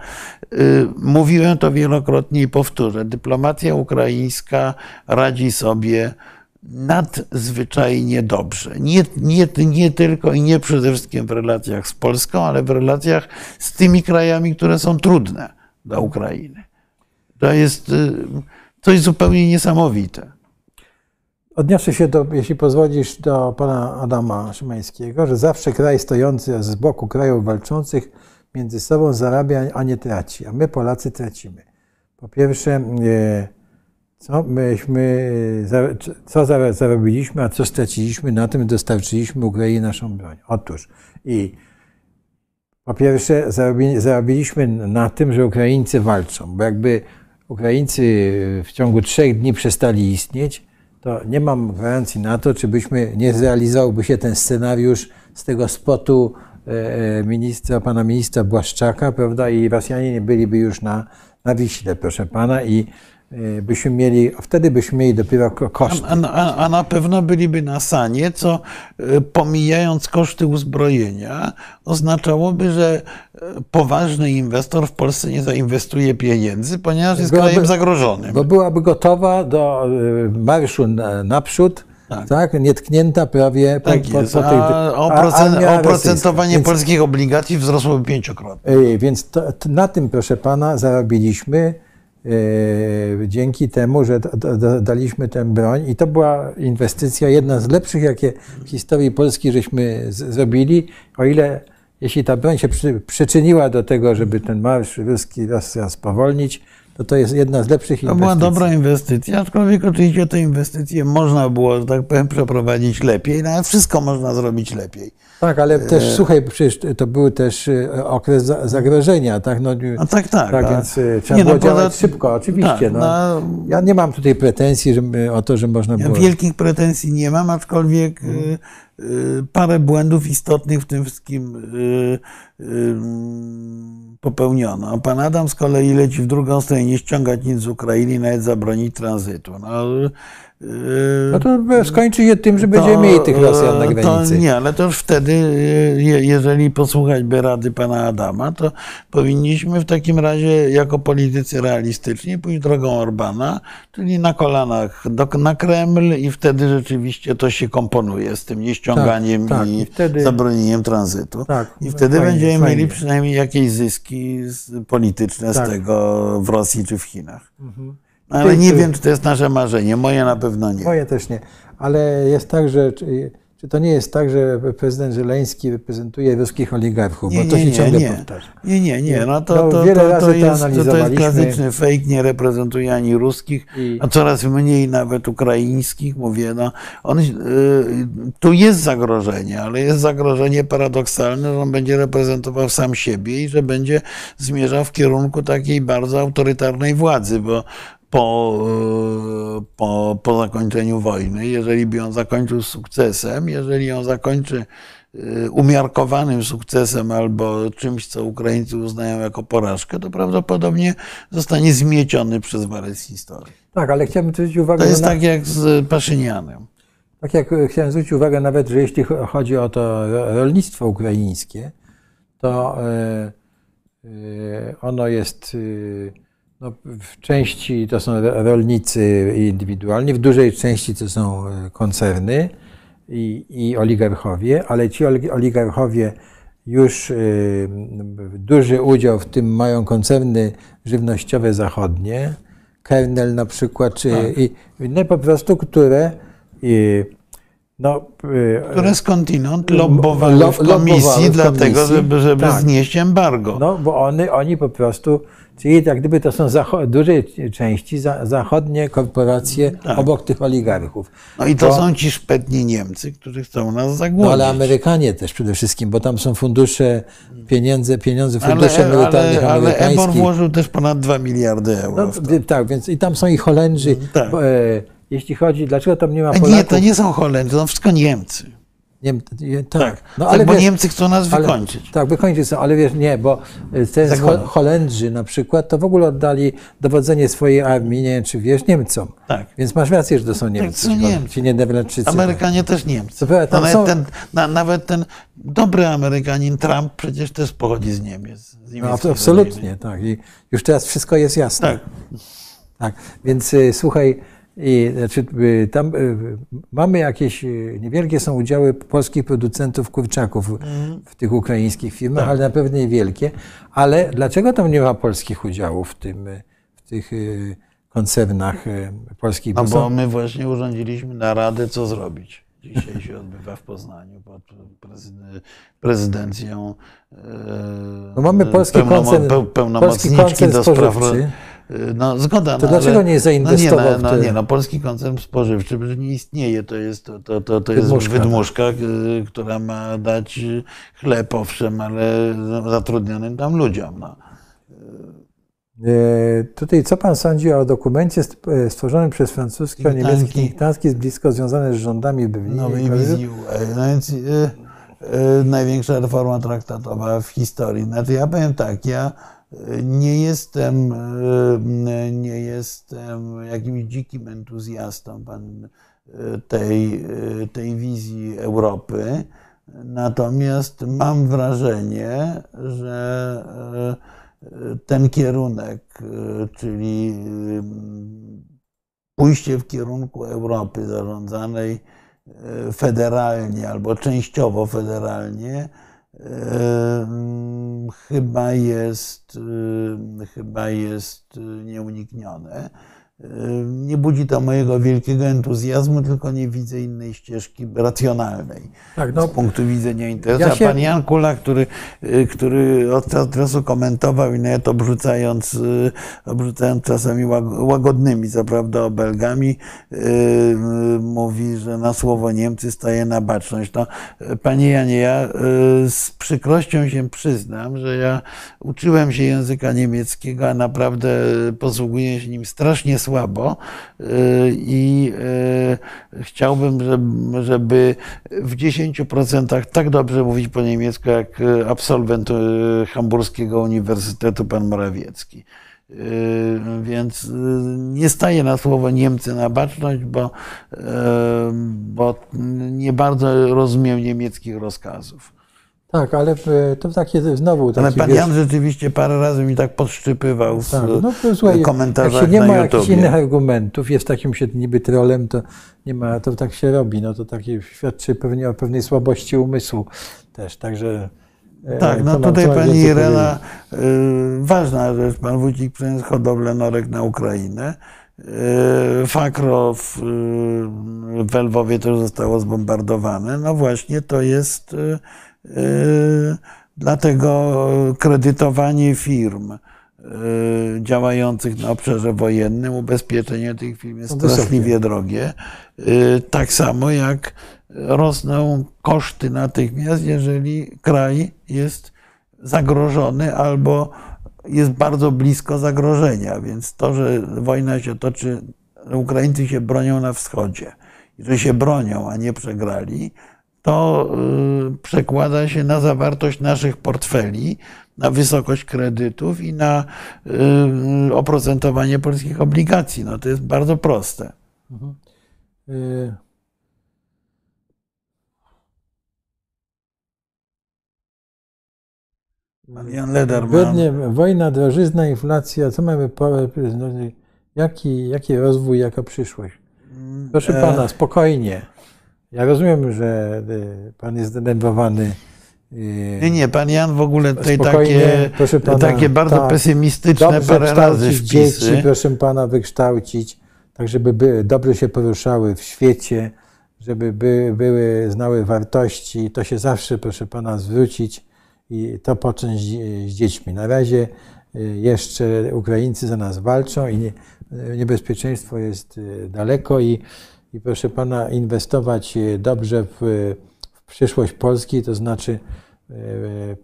y, mówiłem to wielokrotnie i powtórzę. Dyplomacja ukraińska radzi sobie nadzwyczajnie dobrze. Nie, nie, nie tylko i nie przede wszystkim w relacjach z Polską, ale w relacjach z tymi krajami, które są trudne dla Ukrainy. To jest y, coś zupełnie niesamowite. Odniosę się, do, jeśli pozwolisz, do pana Adama Szymańskiego, że zawsze kraj stojący z boku krajów walczących między sobą zarabia, a nie traci, a my Polacy tracimy. Po pierwsze, e, co myśmy, co za- zarobiliśmy, a co straciliśmy na tym, dostarczyliśmy Ukrainie naszą broń. Otóż i po pierwsze zarobi- zarobiliśmy na tym, że Ukraińcy walczą, bo jakby Ukraińcy w ciągu trzech dni przestali istnieć, to nie mam gwarancji na to, czy byśmy nie zrealizowałby się ten scenariusz z tego spotu e, e, ministra, pana ministra Błaszczaka, prawda, i Rosjanie nie byliby już na, na Wiśle, proszę pana, i byśmy mieli, wtedy byśmy mieli dopiero ko- koszty. A, a, a na pewno byliby na sanie, co y, pomijając koszty uzbrojenia, oznaczałoby, że y, poważny inwestor w Polsce nie zainwestuje pieniędzy, ponieważ jest Byłaby- krajem zagrożonym. Bo byłaby gotowa do e, marszu na, naprzód, tak. Tak. nietknięta prawie po, Tak po, jest. po tej... A a- oprocen- armia oprocentowanie. Więc- polskich obligacji wzrosłoby pięciokrotnie. Więc to, to na tym, proszę pana, zarobiliśmy e, dzięki temu, że da, da, daliśmy tę broń i to była inwestycja jedna z lepszych, jakie w historii Polski żeśmy zrobili, o ile jeśli ta broń się przy, przyczyniła do tego, żeby ten marsz ruski raz, raz spowolnić, to to jest jedna z lepszych To inwestycji. była dobra inwestycja, aczkolwiek oczywiście te inwestycje można było, że tak powiem, przeprowadzić lepiej, no ale wszystko można zrobić lepiej. Tak, ale też, słuchaj, przecież to był też e, okres za- zagrożenia, tak? No, No tak, tak. tak a- więc e, trzeba nie, było no, poza- działać szybko, oczywiście. tak, no. no, Ja nie mam tutaj pretensji żeby, o to, że można Ja było... wielkich pretensji nie mam, aczkolwiek y, y, parę błędów istotnych w tym wszystkim y, popełniono. Pan Adam z kolei leci w drugą stronę, nie ściągać nic z Ukrainy, nawet zabronić tranzytu. No, No to skończy się tym, że będziemy to, mieli tych Rosjan na granicy. To nie, ale to już wtedy, je- jeżeli posłuchać by rady pana Adama, to powinniśmy w takim razie jako politycy realistyczni pójść drogą Orbana, czyli na kolanach do, na Kreml i wtedy rzeczywiście to się komponuje z tym nieściąganiem Tak, tak. i I wtedy- zabronieniem tranzytu. Tak, I wtedy fajnie, będziemy fajnie. mieli przynajmniej jakieś zyski z- polityczne Tak. z tego w Rosji czy w Chinach. Mhm. Ale nie wiem, czy to jest nasze marzenie. Moje na pewno nie. Moje też nie. Ale jest tak, że czy, czy to nie jest tak, że prezydent Żeleński reprezentuje ruskich oligarchów, bo to się ciągle powtarza. Nie, nie, nie. No to, No, to, wiele to, razy to, jest, to, to jest klasyczny fake, nie reprezentuje ani ruskich, I- a coraz mniej nawet ukraińskich. Mówię, no, on, y, tu jest zagrożenie, ale jest zagrożenie paradoksalne, że on będzie reprezentował sam siebie i że będzie zmierzał w kierunku takiej bardzo autorytarnej władzy, bo po, y, po, po zakończeniu wojny, jeżeli by ją zakończył sukcesem, jeżeli ją zakończy y, umiarkowanym sukcesem albo czymś, co Ukraińcy uznają jako porażkę, to prawdopodobnie zostanie zmieciony przez walec historii. Tak, ale chciałbym zwrócić uwagę To jest na, tak jak z Paszynianem. tak jak e, chciałem zwrócić uwagę nawet, że jeśli cho- chodzi o to ro- rolnictwo ukraińskie, to e, e, ono jest e, no, w części to są ro- rolnicy indywidualni, w dużej części to są e, koncerny i, i oligarchowie, ale ci oli- oligarchowie już e, duży udział w tym mają koncerny żywnościowe zachodnie, Kernel na przykład, czy i inne po prostu, które no, e, Które skądinąd lobbowały Lo- w komisji, dlatego, żeby, żeby Tak. znieść embargo. No, bo one, oni po prostu, czyli jak gdyby to są zacho- dużej części za, zachodnie korporacje Tak. obok tych oligarchów. No i to Bo- są ci szpetni Niemcy, którzy chcą nas No zagłodzić. ale Amerykanie też przede wszystkim, bo tam są fundusze, pieniądze, pieniądze Ale, funduszy emerytalnych ale, ale Ebor amerykańskich. włożył też ponad 2 miliardy euro. No, to. tak, więc i tam są i Holendrzy. Tak. E, jeśli chodzi, dlaczego tam nie ma Polaków? nie, to nie są Holendrzy, to są wszystko Niemcy. Nie, nie, tak. Tak, No, tak ale bo wiesz, Niemcy chcą nas ale- wykończyć. Tak, wykończyć są, ale wiesz, nie, bo te Zagłada. Ho- Holendrzy na przykład to w ogóle oddali dowodzenie swojej armii, nie wiem czy wiesz, Niemcom. Tak. Więc masz rację, że to są Niemcy. są Niemcy. Ci Niderlandczycy. Amerykanie też Niemcy. Prawda, tam nawet, są- ten, na, nawet ten dobry Amerykanin Trump przecież też pochodzi z Niemiec. Z No, absolutnie, tak. I już teraz wszystko jest jasne. Tak. Tak, więc y, słuchaj, i, znaczy, y, tam y, mamy jakieś y, niewielkie są udziały polskich producentów kurczaków Mhm. w tych ukraińskich firmach, Tak. ale na pewno niewielkie. Ale dlaczego tam nie ma polskich udziałów w, tym, w tych koncernach polskich? No Bo bo my właśnie urządziliśmy naradę, co zrobić. Dzisiaj się odbywa w Poznaniu pod prezyden- prezydencją No mamy polski pełnomo- koncern- peł- pełnomocniczki polski koncern do spraw... spożywczy. No zgoda. To no, dlaczego ale, nie zainwestował no nie, no, no, nie, no polski koncern spożywczy nie istnieje. To jest, to, to, to, to jest Wydmuszka, tak. wydmuszka, y, która ma dać chleb, owszem, ale zatrudnionym tam ludziom. No. E, Tutaj co pan sądzi o dokumencie e, stworzonym przez francusko-niemiecki Think think tank, jest blisko związany z rządami i nowej wizji UE. No więc, y, y, największa reforma traktatowa w historii. Znaczy ja powiem tak, ja nie jestem, y, nie jestem jakimś dzikim entuzjastą pan, y, tej, y, tej wizji Europy. Natomiast mam wrażenie, że ten kierunek, czyli pójście w kierunku Europy zarządzanej e, federalnie albo częściowo federalnie, e, chyba jest, chyba jest nieuniknione. Nie budzi to mojego wielkiego entuzjazmu, tylko nie widzę innej ścieżki racjonalnej Tak, no, z punktu widzenia interesu. Ja A się- pan Jan Kula, który, y, który od czasu komentował i nawet obrzucając, y, obrzucając czasami łag- łagodnymi, co prawda, obelgami, mówi, że na słowo Niemcy staje na baczność. No, panie Janie, ja z przykrością się przyznam, że ja uczyłem się języka niemieckiego, a naprawdę posługuję się nim strasznie słabo y, i y, chciałbym, żeby, w 10% tak dobrze mówić po niemiecku, jak y, absolwent Hamburskiego Uniwersytetu pan Morawiecki. Więc nie staję na słowo Niemcy na baczność, bo, bo nie bardzo rozumiem niemieckich rozkazów. Tak, ale e, to takie znowu taki, Ale pan Jan rzeczywiście parę razy mi tak podszczypywał w Tak, no to słuchaj, jak komentarzach się nie ma jakichś innych argumentów, jest takim się niby trolem, to nie ma, to tak się robi, no to takie świadczy pewnie o pewnej słabości umysłu też, także... e, Tak, no tutaj pani Irena, y, ważna rzecz, pan Wójcik przyniósł hodowlę norek na Ukrainę. Fakro w, w Lwowie też zostało zbombardowane. No właśnie to jest dlatego kredytowanie firm y, działających na obszarze wojennym, ubezpieczenie tych firm jest straszliwie drogie. Y, Tak samo jak rosną koszty natychmiast, jeżeli kraj jest zagrożony albo jest bardzo blisko zagrożenia. Więc to, że wojna się toczy, Ukraińcy się bronią na wschodzie, i że się bronią, a nie przegrali, to y, przekłada się na zawartość naszych portfeli, na wysokość kredytów i na y, oprocentowanie polskich obligacji. No to jest bardzo proste. Y, Pan Jan Leder ma... Zgodnie, wojna, drożyzna, inflacja, co mamy, po- no, jaki, jaki rozwój, jaka przyszłość? Proszę E, pana, spokojnie. Ja rozumiem, że y, pan jest zdenerwowany. y, Nie, nie, pan Jan w ogóle tutaj takie, pana, takie bardzo tak. pesymistyczne parę razy wpisy. dzieci, proszę pana, wykształcić, tak żeby by, dobrze się poruszały w świecie, żeby by, były, znały wartości. To się zawsze, proszę pana, zwrócić i to począć z- z dziećmi. Na razie y, jeszcze Ukraińcy za nas walczą i nie, niebezpieczeństwo jest daleko i, i proszę pana, inwestować y, dobrze w, w przyszłość Polski, to znaczy y,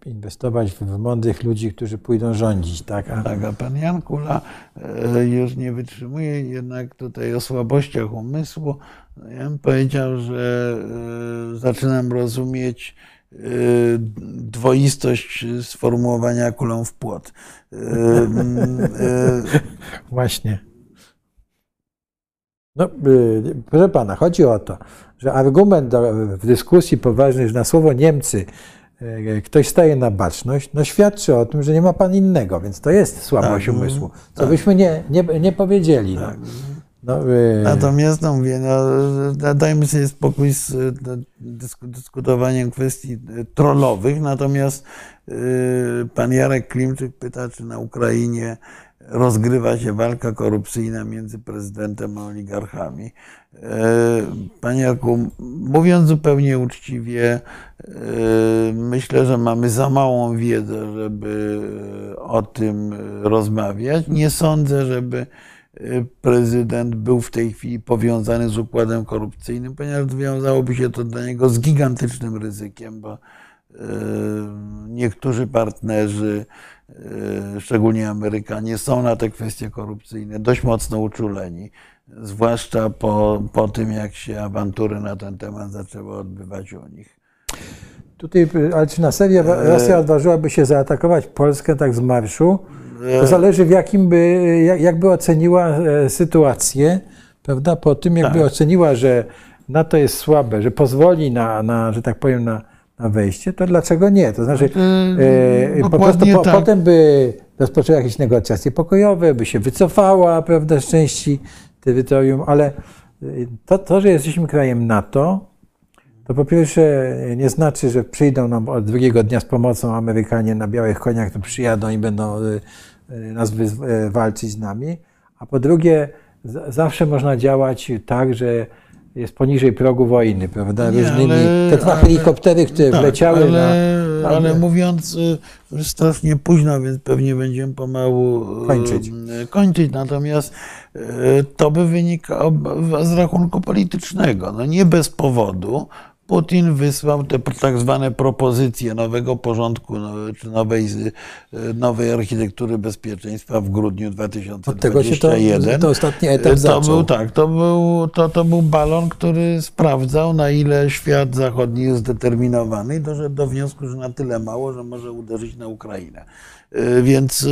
inwestować w, mądrych ludzi, którzy pójdą rządzić, tak? A, Tak, a pan Jan Kula e, już nie wytrzymuje jednak tutaj o słabościach umysłu. Ja bym powiedział, że e, zaczynam rozumieć e, dwoistość sformułowania kulą w płot. E, e, Właśnie. No, y, proszę pana, chodzi o to, że argument w dyskusji poważnej, że na słowo Niemcy y, ktoś staje na baczność, no świadczy o tym, że nie ma pan innego, więc to jest słabość Tak, umysłu, co tak. byśmy nie, nie, nie powiedzieli. No. No, y, Natomiast no mówię, no, da- dajmy sobie spokój z e, dysku, dyskutowaniem kwestii trollowych. Natomiast e, pan Jarek Klimczyk pyta, czy na Ukrainie rozgrywa się walka korupcyjna między prezydentem a oligarchami. E, Panie Jarku, mówiąc zupełnie uczciwie, e, myślę, że mamy za małą wiedzę, żeby o tym rozmawiać. Nie sądzę, żeby prezydent był w tej chwili powiązany z układem korupcyjnym, ponieważ wiązałoby się to dla niego z gigantycznym ryzykiem, bo e, niektórzy partnerzy, e, szczególnie Amerykanie, są na te kwestie korupcyjne dość mocno uczuleni, zwłaszcza po, po tym, jak się awantury na ten temat zaczęły odbywać u nich. Tutaj, y, ale czy na serio Rosja odważyłaby się zaatakować Polskę tak z marszu? To zależy w jakim by, jak, jak by oceniła e, sytuację, prawda? Po tym, jakby Tak. oceniła, że NATO jest słabe, że pozwoli na, na że tak powiem, na, na wejście, to dlaczego nie? To znaczy, e, po prostu po, tak. potem by rozpoczęła jakieś negocjacje pokojowe, by się wycofała, prawda, z części terytorium, ale y, to, to że jesteśmy krajem NATO, to po pierwsze nie znaczy, że przyjdą nam od drugiego dnia z pomocą Amerykanie na białych koniach, to przyjadą i będą y, y, nas y, walczyć z nami. A po drugie, zawsze można działać tak, że jest poniżej progu wojny, prawda? Nie, Różnymi, ale- te dwa ale- helikoptery, które Tak, wleciały ale, na... ale mówiąc y, strasznie późno, więc pewnie będziemy pomału y, Kończyć. kończyć. Natomiast y, to by wynikało z rachunku politycznego. No nie bez powodu Putin wysłał te tak zwane propozycje nowego porządku no, czy nowej, y, nowej architektury bezpieczeństwa w grudniu Od tego 2021. się to, to ostatni etap To zaczął. był tak, to był, to, to był balon, który sprawdzał, na ile świat zachodni jest zdeterminowany i doszedł do wniosku, że na tyle mało, że może uderzyć na Ukrainę. Y, Więc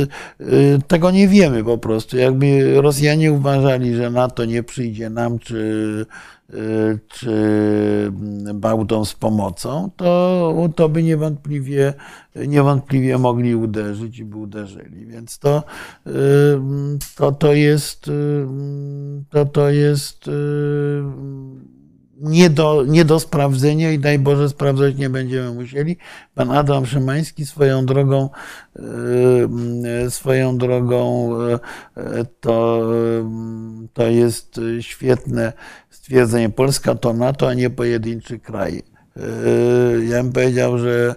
tego nie wiemy po prostu. Jakby Rosjanie uważali, że NATO nie przyjdzie nam, czy, czy Bałtom z pomocą, to, to by niewątpliwie, niewątpliwie mogli uderzyć i by uderzyli. Więc to, to, to jest, to, to jest nie do, nie do sprawdzenia i daj Boże sprawdzać nie będziemy musieli. Pan Adam Szymański swoją drogą, y, swoją drogą y, to, y, to jest świetne stwierdzenie. Polska to NATO, a nie pojedynczy kraj. Ja bym powiedział, że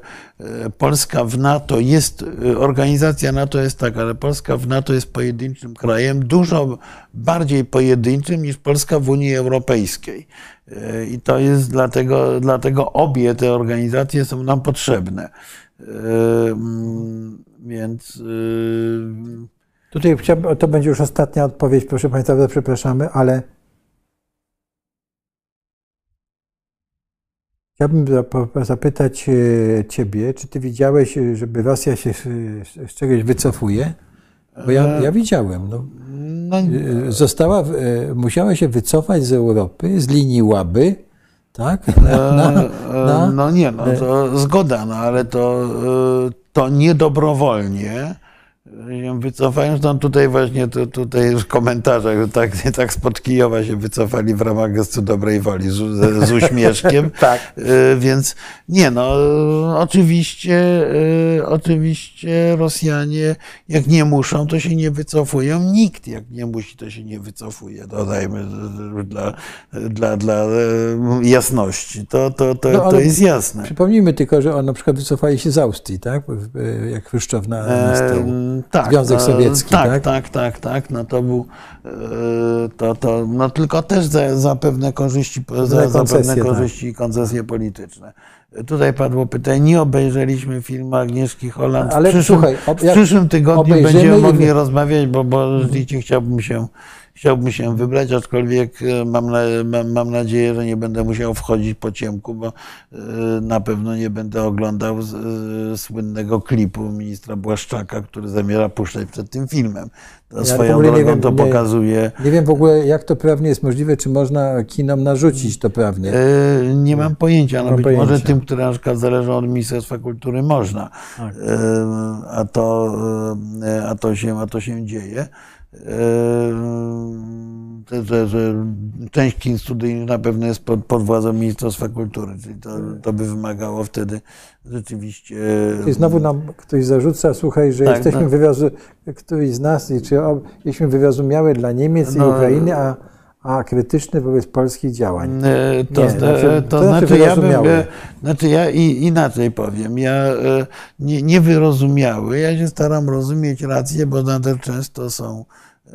Polska w NATO jest, organizacja NATO jest taka, ale Polska w NATO jest pojedynczym krajem, dużo bardziej pojedynczym niż Polska w Unii Europejskiej. I to jest dlatego, dlatego obie te organizacje są nam potrzebne. Y, mm, Więc y, Tutaj chciałbym, to będzie już ostatnia odpowiedź, proszę Państwa, przepraszamy, ale chciałbym zap- zapytać e, Ciebie, czy Ty widziałeś, żeby Rosja się z czegoś wycofuje? Bo ja, ja widziałem. No, no, E, została, w- e, musiała się wycofać z Europy, z linii Łaby, tak? Na, na, E, na, No nie, no to zgoda, no ale to, e, to niedobrowolnie wycofają. No tutaj właśnie tutaj w komentarzach że tak, tak spod Kijowa się wycofali w ramach gestu dobrej woli z, z, uśmieszkiem. Tak. E, Więc nie no, e, oczywiście, e, oczywiście Rosjanie jak nie muszą, to się nie wycofują. Nikt jak nie musi, to się nie wycofuje. Dodajmy e, dla, dla, dla e, jasności. To, to, to, No, to jest jasne. Przypomnijmy tylko, że on na przykład wycofali się z Austrii, tak? E, Jak Chruszczow na, na. Em, tak, Związek no, Sowiecki, tak? tak? Tak, tak, tak. No to był, e, to, to, no tylko też za, za pewne korzyści, za, za pewne tak. korzyści i koncesje polityczne. Tutaj padło pytanie, nie obejrzeliśmy filmu Agnieszki Holland. Ale w przyszłym, słuchaj, ob- w przyszłym tygodniu będziemy i mogli wy- rozmawiać, bo, bo rzeczywiście chciałbym się, chciałbym się wybrać, aczkolwiek e, mam, na, mam, mam nadzieję, że nie będę musiał wchodzić po ciemku, bo e, na pewno nie będę oglądał e, słynnego klipu ministra Błaszczaka, który zamierza puszczać przed tym filmem. To Ja swoją drogą wiem, to pokazuje. Nie wiem w ogóle, jak to prawnie jest możliwe, czy można kinom narzucić to prawnie. Nie mam pojęcia, no mam być pojęcia. może tym, które na przykład zależą od Ministerstwa Kultury można, Tak. E, a to, a to, się, a to się dzieje. E, Że, że część kin studyjnych na pewno jest pod, pod władzą Ministerstwa Kultury, czyli to, to by wymagało wtedy rzeczywiście. I znowu nam ktoś zarzuca, słuchaj, że Tak, jesteśmy no. wywiazu, któryś z nas, i czy jesteśmy wyrozumiałe dla Niemiec i No. Ukrainy, a, a krytyczny wobec polskich działań. E, To, Nie, zna- znaczy- to, to znaczy znaczy, ja bym, znaczy ja i, inaczej powiem, ja e, nie, nie wyrozumiały, ja się staram rozumieć racje, bo nader często są,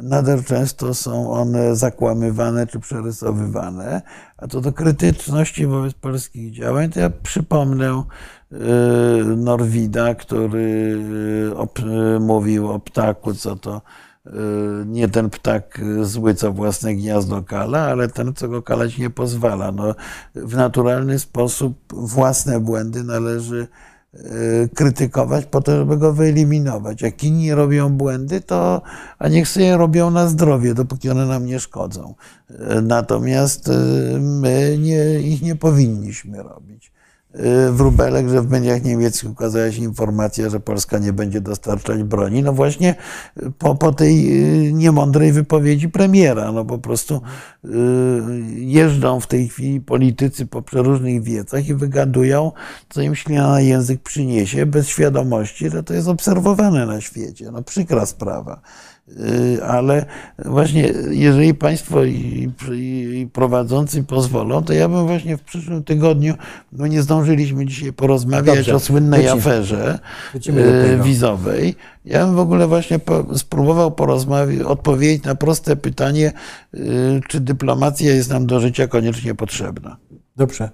nader często są one zakłamywane czy przerysowywane, a to do krytyczności wobec polskich działań, to ja przypomnę e, Norwida, który mówił o ptaku, co to nie ten ptak zły, co własne gniazdo kala, ale ten, co go kalać nie pozwala. No, w naturalny sposób własne błędy należy e, krytykować po to, żeby go wyeliminować. Jak inni robią błędy, to a niech sobie robią na zdrowie, dopóki one nam nie szkodzą. E, Natomiast my nie, ich nie powinniśmy robić. Wróbelek, że w mediach niemieckich ukazała się informacja, że Polska nie będzie dostarczać broni. No właśnie po, po tej y, niemądrej wypowiedzi premiera. No po prostu y, jeżdżą w tej chwili politycy po przeróżnych wiecach i wygadują, co im ślina na język przyniesie, bez świadomości, że to jest obserwowane na świecie. No przykra sprawa. Y, Ale właśnie, jeżeli Państwo i, i prowadzący pozwolą, to ja bym właśnie w przyszłym tygodniu, bo nie zdążyliśmy dzisiaj porozmawiać Dobrze, o słynnej wrócimy. aferze Wrócimy y, wizowej. Ja bym w ogóle właśnie po, spróbował porozmawiać, odpowiedzieć na proste pytanie, y, czy dyplomacja jest nam do życia koniecznie potrzebna. Dobrze.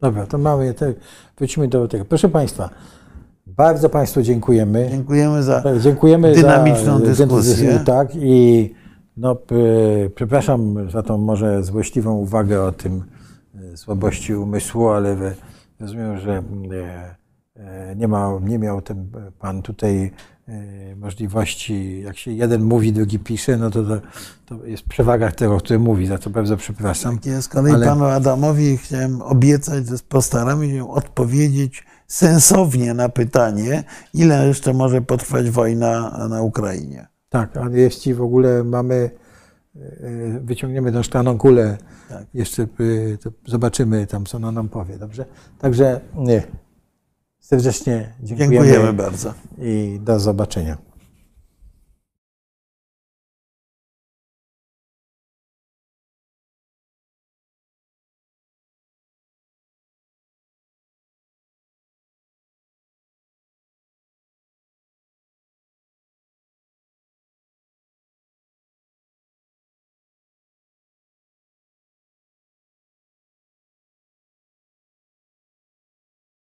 Dobra, to mamy, te, wrócimy do tego. Proszę Państwa, bardzo Państwu dziękujemy. Dziękujemy za Dziękujemy dynamiczną za dyskusję. Tak, i no, przepraszam za tą może złośliwą uwagę o tym e, słabości umysłu, ale rozumiem, że e, e, nie, ma, nie miał ten Pan tutaj e, możliwości, jak się jeden mówi, drugi pisze, no to, to, to jest przewaga tego, który mówi, za to bardzo przepraszam. Ja z kolei Ale- panu Adamowi chciałem obiecać, że postaramy się odpowiedzieć sensownie na pytanie, ile jeszcze może potrwać wojna na Ukrainie. Tak, ale jeśli w ogóle mamy, e, wyciągniemy tą szklaną kulę, Tak. jeszcze e, zobaczymy tam, co ona nam powie, dobrze? Także nie. serdecznie dziękujemy Dziękujemy bardzo. i do zobaczenia.